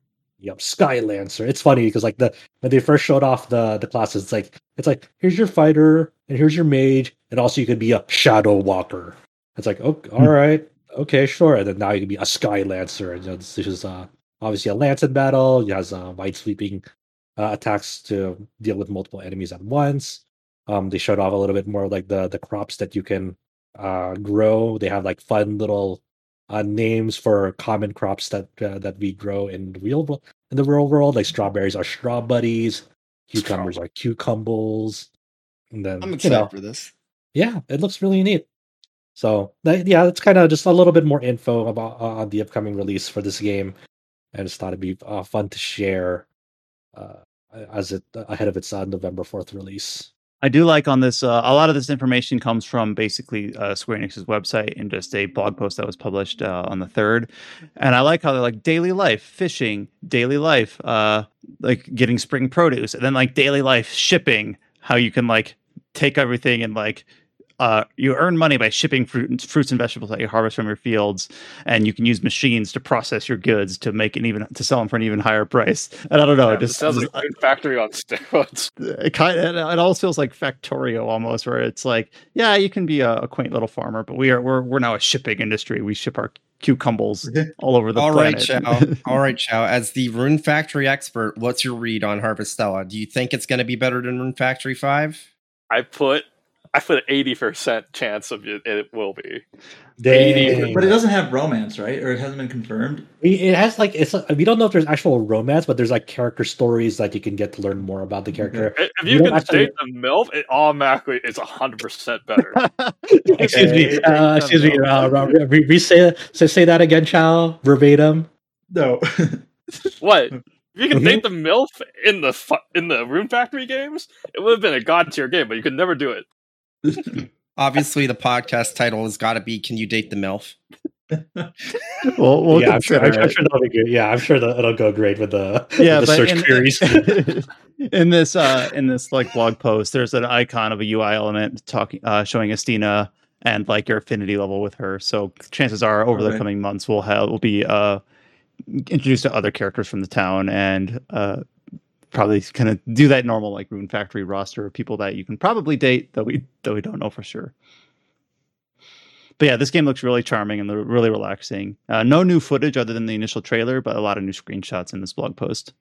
Yep, Skylancer. It's funny because like the when they first showed off the the classes, it's like it's like here's your fighter and here's your mage, and also you could be a Shadow Walker. It's like oh, all right, okay, sure. And then now you can be a Skylancer, and this is uh, obviously a lance in battle. It has uh, wide sweeping uh, attacks to deal with multiple enemies at once. Um, they showed off a little bit more like the the crops that you can uh, grow. They have like fun little uh, names for common crops that uh, that we grow in real in the real world. Like strawberries are straw buddies, cucumbers are cucumbers, and then I'm excited for this. yeah, it looks really neat. So that, yeah, it's kind of just a little bit more info about uh, on the upcoming release for this game. I just thought it'd be uh, fun to share uh, as it ahead of its uh, November fourth release. I do like on this. Uh, a lot of this information comes from basically uh, Square Enix's website and just a blog post that was published uh, on the third. And I like how they're like daily life, fishing, daily life, uh, like getting spring produce, and then like daily life shipping. How you can like take everything and like uh, you earn money by shipping fruit, fruits and vegetables that you harvest from your fields, and you can use machines to process your goods to make an even to sell them for an even higher price. And I don't know, Yeah, it just sounds like Rune Factory on <laughs> steroids. it kind of it almost feels like Factorio almost, where it's like, yeah, you can be a, a quaint little farmer, but we are we're we're now a shipping industry. We ship our cucumbers <laughs> all over the planet. All right, planet. Chow. <laughs> All right, Chow. As the Rune Factory expert, what's your read on Harvestella? Do you think it's going to be better than Rune Factory Five? I put I put an eighty percent chance of it, it will be. Dang. But it doesn't have romance, right? Or it hasn't been confirmed. We- It has like it's we don't know if there's actual romance, but there's like character stories that you can get to learn more about the character. If You you can actually- date the MILF, it automatically is hundred percent better. <laughs> excuse me, uh, excuse me. Uh, re- re- re- say, say say that again, Chow, verbatim. No. <laughs> <laughs> what? If you can Mhm. date the MILF in the fu- in the Rune Factory games, it would have been a god tier game, but you could never do it. Obviously, the podcast title has got to be "Can you date the MILF?" <laughs> we'll, we'll yeah, I'm sure, I'm, I'm it. sure that'll be good. Yeah, I'm sure that it'll go great with the yeah, with the but search in, queries. <laughs> in this uh in this like blog post, there's an icon of a UI element talking uh showing Estina and like your affinity level with her. So chances are over the Okay. coming months we'll have we'll be uh introduced to other characters from the town and uh probably kind of do that normal like Rune Factory roster of people that you can probably date, though we though we don't know for sure. But yeah, this game looks really charming and really relaxing. Uh, no new footage other than the initial trailer, but a lot of new screenshots in this blog post.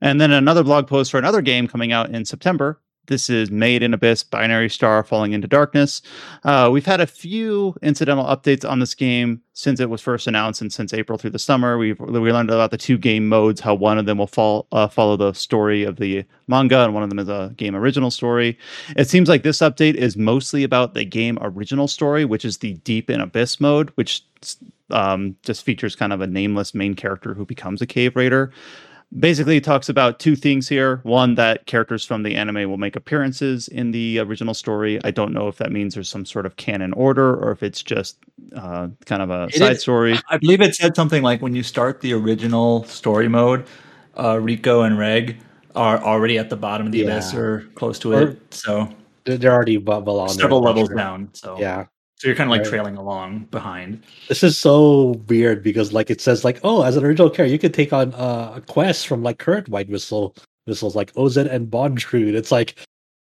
And then another blog post for another game coming out in September. This is Made in Abyss Binary Star Falling into Darkness. Uh, we've had a few incidental updates on this game since it was first announced and since April through the summer. We've we learned about the two game modes, how one of them will fall, uh, follow the story of the manga, and one of them is a game original story. It seems like this update is mostly about the game original story, which is the Deep in Abyss mode, which um, just features kind of a nameless main character who becomes a cave raider basically it talks about two things here one that characters from the anime will make appearances in the original story i don't know if that means there's some sort of canon order or if it's just uh, kind of a It side is- story I believe it said something like when you start the original story mode, uh, Riko and Reg are already at the bottom of the Yeah. abyss or close to Or- it. So They're they're already well, well on several levels adventure. down. So Yeah, So you're kind of like Right. trailing along behind. this is so weird because like it says like oh as an original character you could take on uh quest from like current White Whistle whistles like Oz and Bondrewd. It's like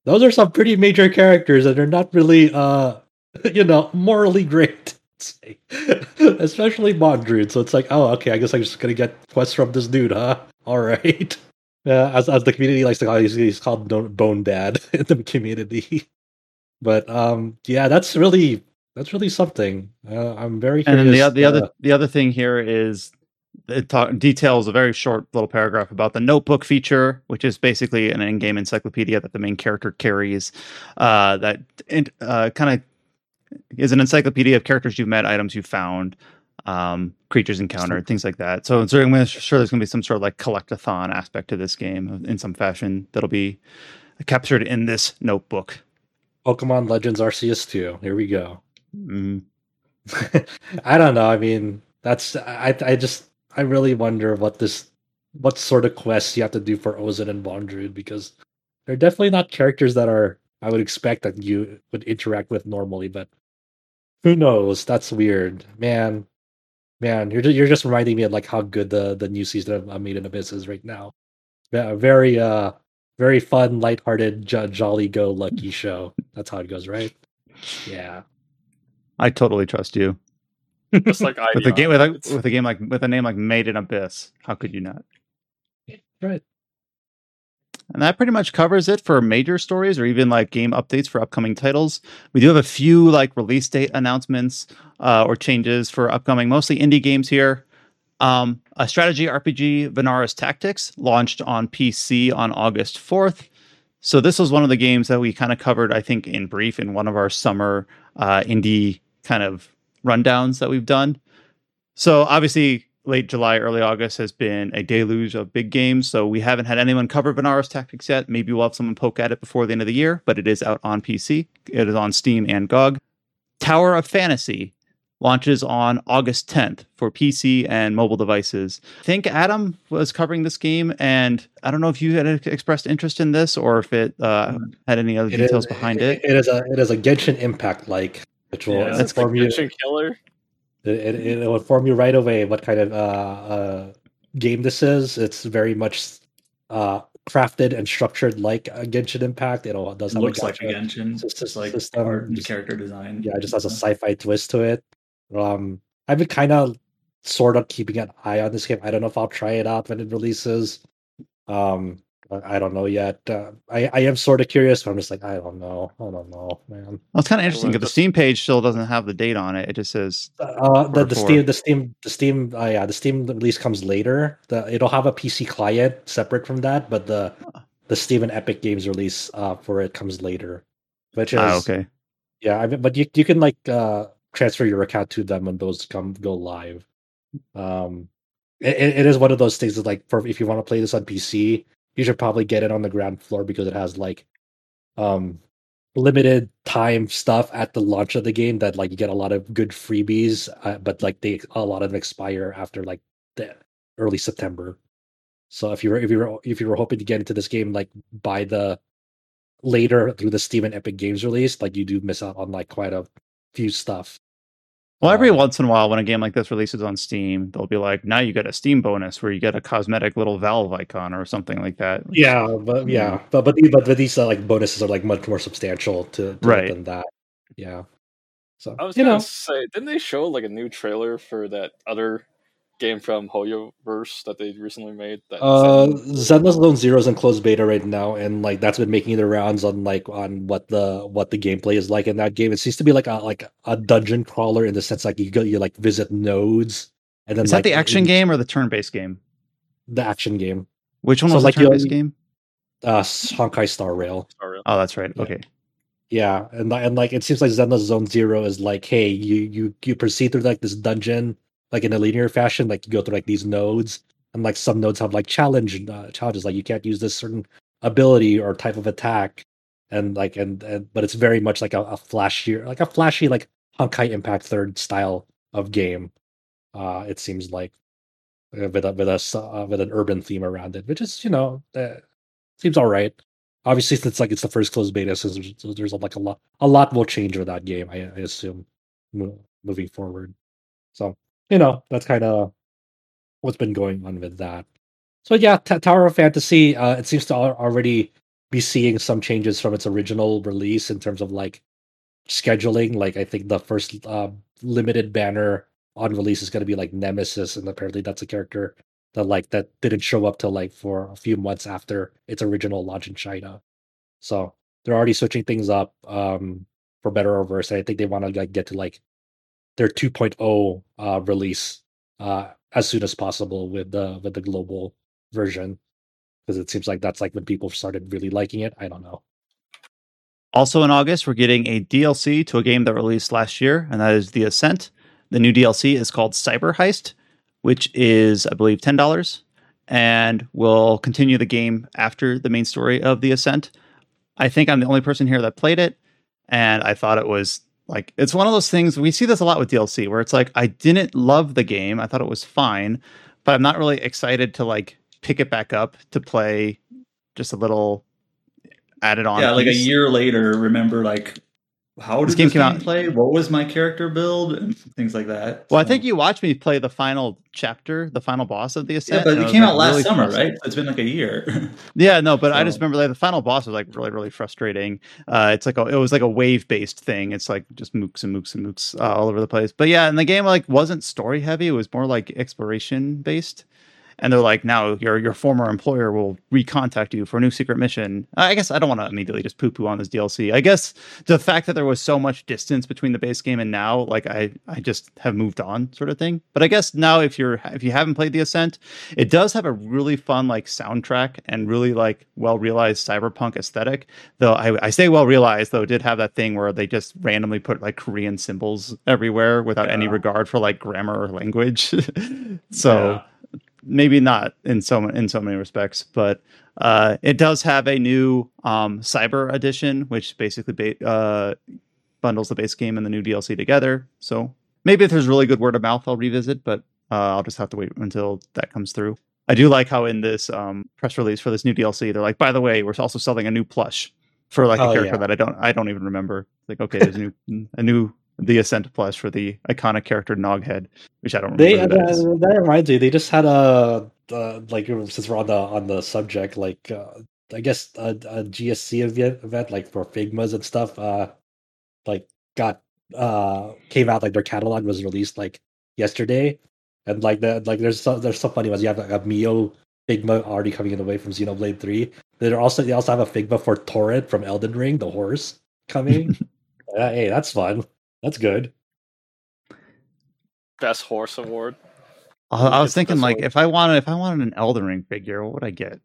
those are some pretty major characters and they're not really uh <laughs> you know morally great. <laughs> Say. <laughs> Especially Bondrewd. So it's like, oh, okay, I guess I'm just gonna get quests from this dude, huh? All right. Yeah, as as the community likes to call, he's, he's called Bone Dad in the community. But um, yeah, that's really that's really something. Uh, I'm very And then the, o- the uh, other the other thing here is it talk, details a very short little paragraph about the notebook feature, which is basically an in-game encyclopedia that the main character carries. Uh, that uh, kind of is an encyclopedia of characters you've met, items you found, um, creatures encountered, things like that. So, so I'm sure there's going to be some sort of like collectathon aspect to this game in some fashion that'll be captured in this notebook. Pokemon Legends Arceus 2. Here we go. Mm. <laughs> I don't know. I mean, that's I I just I really wonder what this what sort of quests you have to do for Ozen and Bondrewd because they're definitely not characters that are I would expect that you would interact with normally, but who knows? That's weird. Man, man, you're just, you're just reminding me of like how good the the new season of Made in Abyss is right now. Yeah, very uh very fun, lighthearted, jo- jolly go lucky show. That's how it goes, right? Yeah. I totally trust you. Just like <laughs> I with a game with a, with a game like with a name like Made in Abyss. How could you not? Right. And that pretty much covers it for major stories or even like game updates for upcoming titles. We do have a few like release date announcements uh, or changes for upcoming, mostly indie games here. Um, a strategy RPG, Vanaris Tactics, launched on PC on August 4th. So this was one of the games that we kind of covered, I think, in brief in one of our summer uh, indie kind of rundowns that we've done. So obviously, late July, early August has been a deluge of big games. So we haven't had anyone cover Vanaris Tactics yet. Maybe we'll have someone poke at it before the end of the year, but it is out on PC. It is on Steam and GOG. Tower of Fantasy launches on August 10th for PC and mobile devices. I think Adam was covering this game, and I don't know if you had expressed interest in this or if it uh, had any other It details is- behind it. It is a it is a Genshin Impact like, which will yeah, it's inform you. Killer. It, it, it will inform you right away what kind of uh, uh, game this is. It's very much uh, crafted and structured like a Genshin Impact. It all does It have looks a like a. Genshin, Sys- just like system, art and just- character design. Yeah, it just has a sci-fi twist to it. Um, I've been kind of sort of keeping an eye on this game. I don't know if I'll try it out when it releases. Um, I I don't know yet. Uh, I I am sort of curious, but I'm just like I don't know. I don't know, man. Well, it's kind of interesting because the Steam page still doesn't have the date on it. It just says Uh, the, the. Steam, the Steam, the Steam, uh, yeah, the Steam release comes later. The it'll have a PC client separate from that, but the the Steam and Epic Games release uh, for it comes later, which is ah, okay. yeah. I mean, but you you can like uh, transfer your account to them when those come go live. Um, it, it it is one of those things that like for if you want to play this on PC, you should probably get it on the ground floor because it has like um limited time stuff at the launch of the game that like you get a lot of good freebies uh, but like they a lot of them expire after like the early september. So if you were if you were if you were hoping to get into this game like by the later through the steam and epic games release like you do miss out on like quite a few stuff Well, every Um, once in a while, when a game like this releases on Steam, they'll be like, "Now you get a Steam bonus where you get a cosmetic little Valve icon or something like that." yeah but yeah but but, but but these uh, like bonuses are like much more substantial to, to Right. than that yeah so I was you gonna know say, didn't they show like a new trailer for that other game from Hoyoverse that they recently made? That Uh, Zen- Zenless Zone Zero is in closed beta right now, and like that's been making the rounds on like on what the what the gameplay is like in that game. It seems to be like a like a dungeon crawler in the sense like you go you like visit nodes, and then Is that like, the action in- game or the turn-based game? The action game, Which one So, was like, the turn-based game? uh, Honkai Star Rail. Sorry. Oh, that's right. Yeah. Okay. Yeah, and and like it seems like Zenless Zone Zero is like, hey, you you you proceed through like this dungeon like in a linear fashion, like you go through like these nodes, and like some nodes have like challenge uh, challenges, like you can't use this certain ability or type of attack, and like and, and but it's very much like a, a flashy like a flashy like Honkai Impact Third style of game. Uh, it seems like uh, with a with a uh, with an urban theme around it, which is you know uh, seems all right. Obviously, since like it's the first closed beta, so there's, so there's like a lot a lot will change with that game. I, I assume moving forward. So you know that's kind of what's been going on with that. So yeah, T- Tower of Fantasy. Uh, it seems to al- already be seeing some changes from its original release in terms of like scheduling. Like I think the first uh, limited banner on release is going to be like Nemesis, and apparently that's a character that like that didn't show up till like for a few months after its original launch in China. So they're already switching things up um, for better or worse. I think they want to like get to like their 2.0 uh, release uh, as soon as possible with the with the global version because it seems like that's like when people started really liking it. I don't know. Also in August, we're getting a DLC to a game that released last year, and that is The Ascent. The new DLC is called Cyber Heist, which is, I believe, ten dollars, and will continue the game after the main story of The Ascent. I think I'm the only person here that played it, and I thought it was like it's one of those things we see this a lot with DLC where it's like I didn't love the game, I thought it was fine, but I'm not really excited to like pick it back up to play just a little added on. Yeah, like a year later, remember like how did This this game game, came out- play? What was my character build and things like that. Well, I think you watched me play the final chapter, the final boss of the Yeah, ascent. but it came like, out last really summer, frustrating. right? So it's been like a year. <laughs> Yeah, no, but I just remember like the final boss was like really, really frustrating. Uh, it's like a, it was like a wave based thing. It's like just mooks and mooks and mooks uh, all over the place. But yeah, and the game like wasn't story heavy. It was more like exploration based. And they're like, now your your former employer will recontact you for a new secret mission. I guess I don't want to immediately just poo poo on this DLC. I guess the fact that there was so much distance between the base game and now, like I I just have moved on, sort of thing. But I guess now if you're if you haven't played the Ascent, it does have a really fun like soundtrack and really like well realized cyberpunk aesthetic. Though I, I say well realized, though it did have that thing where they just randomly put like Korean symbols everywhere without any regard for like grammar or language. <laughs> so maybe not in so in so many respects, but uh, it does have a new um, cyber edition, which basically ba- uh, bundles the base game and the new DLC together. So maybe if there's really good word of mouth, I'll revisit, but uh, I'll just have to wait until that comes through. I do like how in this um, press release for this new DLC, they're like, by the way, we're also selling a new plush for like a Oh, character yeah. that I don't I don't even remember. Like, okay, there's a new <laughs> a new the Ascent plush for the iconic character Noghead, which I don't remember. They who that, that is. that reminds me. They just had a uh, like since we're on the on the subject, like uh, I guess a, a GSC event, event like for Figmas and stuff. Uh, like got uh came out like their catalog was released like yesterday, and like the like there's so, there's so funny ones. You have like a Mio Figma already coming in the way from Xenoblade Three. They're also they also have a Figma for Torrent from Elden Ring, the horse coming. <laughs> Uh, hey, that's fun. That's good. Best horse award. I, I was thinking like one. if I wanted if I wanted an Elden Ring figure, what would I get?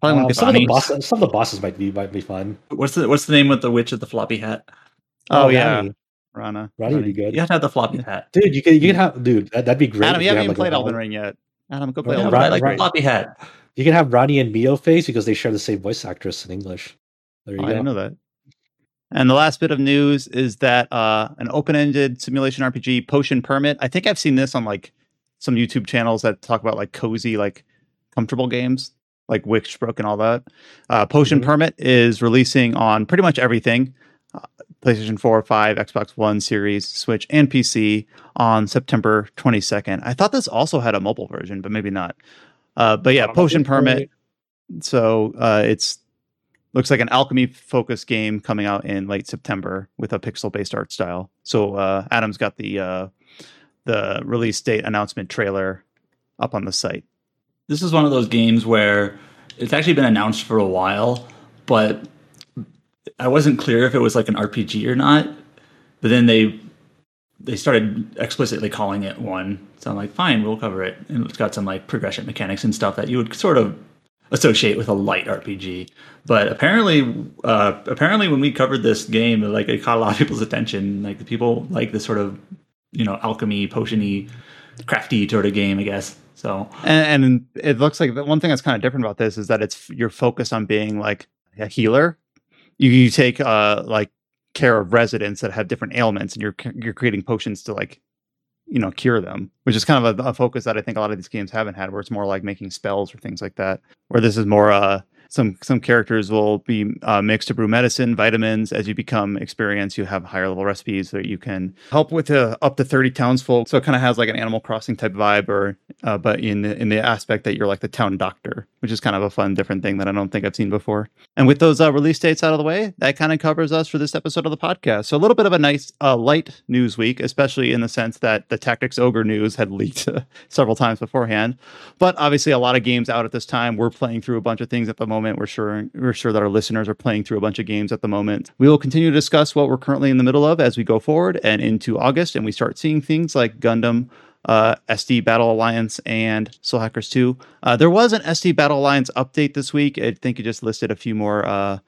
Probably Um, want some of the bosses, some of the bosses might be might be fun. what's the what's the name of the witch with the floppy hat? Oh, yeah, Ranni. Rana. Ranni would be good. You have to have the floppy hat. Dude, you can you can have dude that, that'd be great. Adam, if you haven't have, even like, played Elden Ring yet. Adam, go play Yeah, Yeah, Elden Ring. Like right. floppy hat. You can have Ranni and Mio face because they share the same voice actress in English. There you Oh, I didn't know that. And the last bit of news is that uh, an open-ended simulation RPG, Potion Permit. I think I've seen this on like some YouTube channels that talk about like cozy, like comfortable games, like Witchbrook and all that. Uh, Potion Mhm. Permit is releasing on pretty much everything: uh, PlayStation 4, 5, Xbox One, Series, Switch, and PC on September 22nd. I thought this also had a mobile version, but maybe not. Uh, but yeah, Potion Permit so uh, it's looks like an alchemy focused game coming out in late September with a pixel based art style. So uh, Adam's got the uh, the release date announcement trailer up on the site. This is one of those games where it's actually been announced for a while, but I wasn't clear if it was like an RPG or not. But then they they started explicitly calling it one, so I'm like, fine, we'll cover it. And it's got some like progression mechanics and stuff that you would sort of associate with a light RPG. But apparently, uh, apparently, when we covered this game, like it caught a lot of people's attention. Like the people like this sort of you know alchemy, potiony, crafty sort of game, I guess. So And, and it looks like the one thing that's kind of different about this is that it's you're focused on being like a healer. You, you take uh like care of residents that have different ailments, and you're you're creating potions to like you know cure them, which is kind of a, a focus that I think a lot of these games haven't had, where it's more like making spells or things like that. Where this is more uh some some characters will be uh, mixed to brew medicine, vitamins. As you become experienced, you have higher level recipes that you can help with uh, up to thirty townsfolk. So it kind of has like an Animal Crossing type vibe, or uh, but in the, in the aspect that you're like the town doctor, which is kind of a fun different thing that I don't think I've seen before. And with those uh, release dates out of the way, that kind of covers us for this episode of the podcast. So a little bit of a nice uh, light news week, especially in the sense that the Tactics Ogre news had <laughs> leaked several times beforehand. But obviously, a lot of games out at this time. We're playing through a bunch of things at the moment. We're sure we're sure that our listeners are playing through a bunch of games at the moment. We will continue to discuss what we're currently in the middle of as we go forward and into August, and we start seeing things like Gundam. Uh, SD Battle Alliance and Soul Hackers 2. Uh, there was an SD Battle Alliance update this week. I think it just listed a few more uh,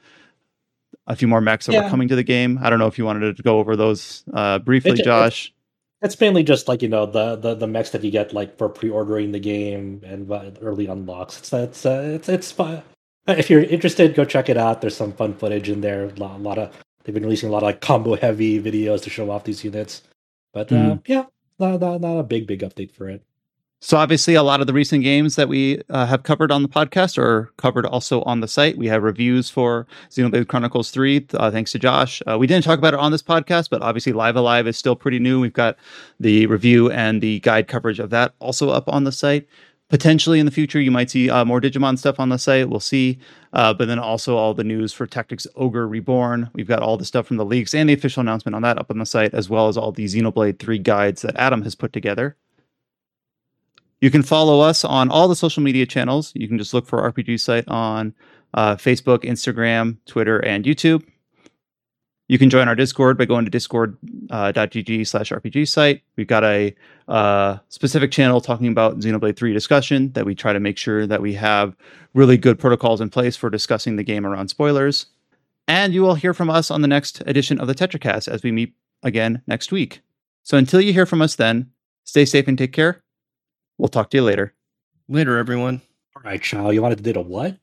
a few more mechs that Yeah. were coming to the game. I don't know if you wanted to go over those uh, briefly, It- it- Josh. It's mainly just like you know the the the mechs that you get like for pre-ordering the game and uh, early unlocks. It's it's uh, it's it's fun. If you're interested, go check it out. There's some fun footage in there. A lot, a lot of they've been releasing a lot of like combo heavy videos to show off these units. But uh, Mhm. yeah, not, not not a big big update for it. So obviously, a lot of the recent games that we uh, have covered on the podcast are covered also on the site. We have reviews for Xenoblade Chronicles Three, uh, thanks to Josh. Uh, we didn't talk about it on this podcast, but obviously, Live A Live is still pretty new. We've got the review and the guide coverage of that also up on the site. Potentially in the future, you might see uh, more Digimon stuff on the site. We'll see. Uh, but then also all the news for Tactics Ogre Reborn. We've got all the stuff from the leaks and the official announcement on that up on the site, as well as all the Xenoblade 3 guides that Adam has put together. You can follow us on all the social media channels. You can just look for RPG Site on uh, Facebook, Instagram, Twitter, and YouTube. You can join our Discord by going to discord.gg slash RPG site. We've got a uh, specific channel talking about Xenoblade 3 discussion that we try to make sure that we have really good protocols in place for discussing the game around spoilers. And you will hear from us on the next edition of the TetraCast as we meet again next week. So until you hear from us then, stay safe and take care. We'll talk to you later. Later, everyone. All right, Chow, you wanted to do a what?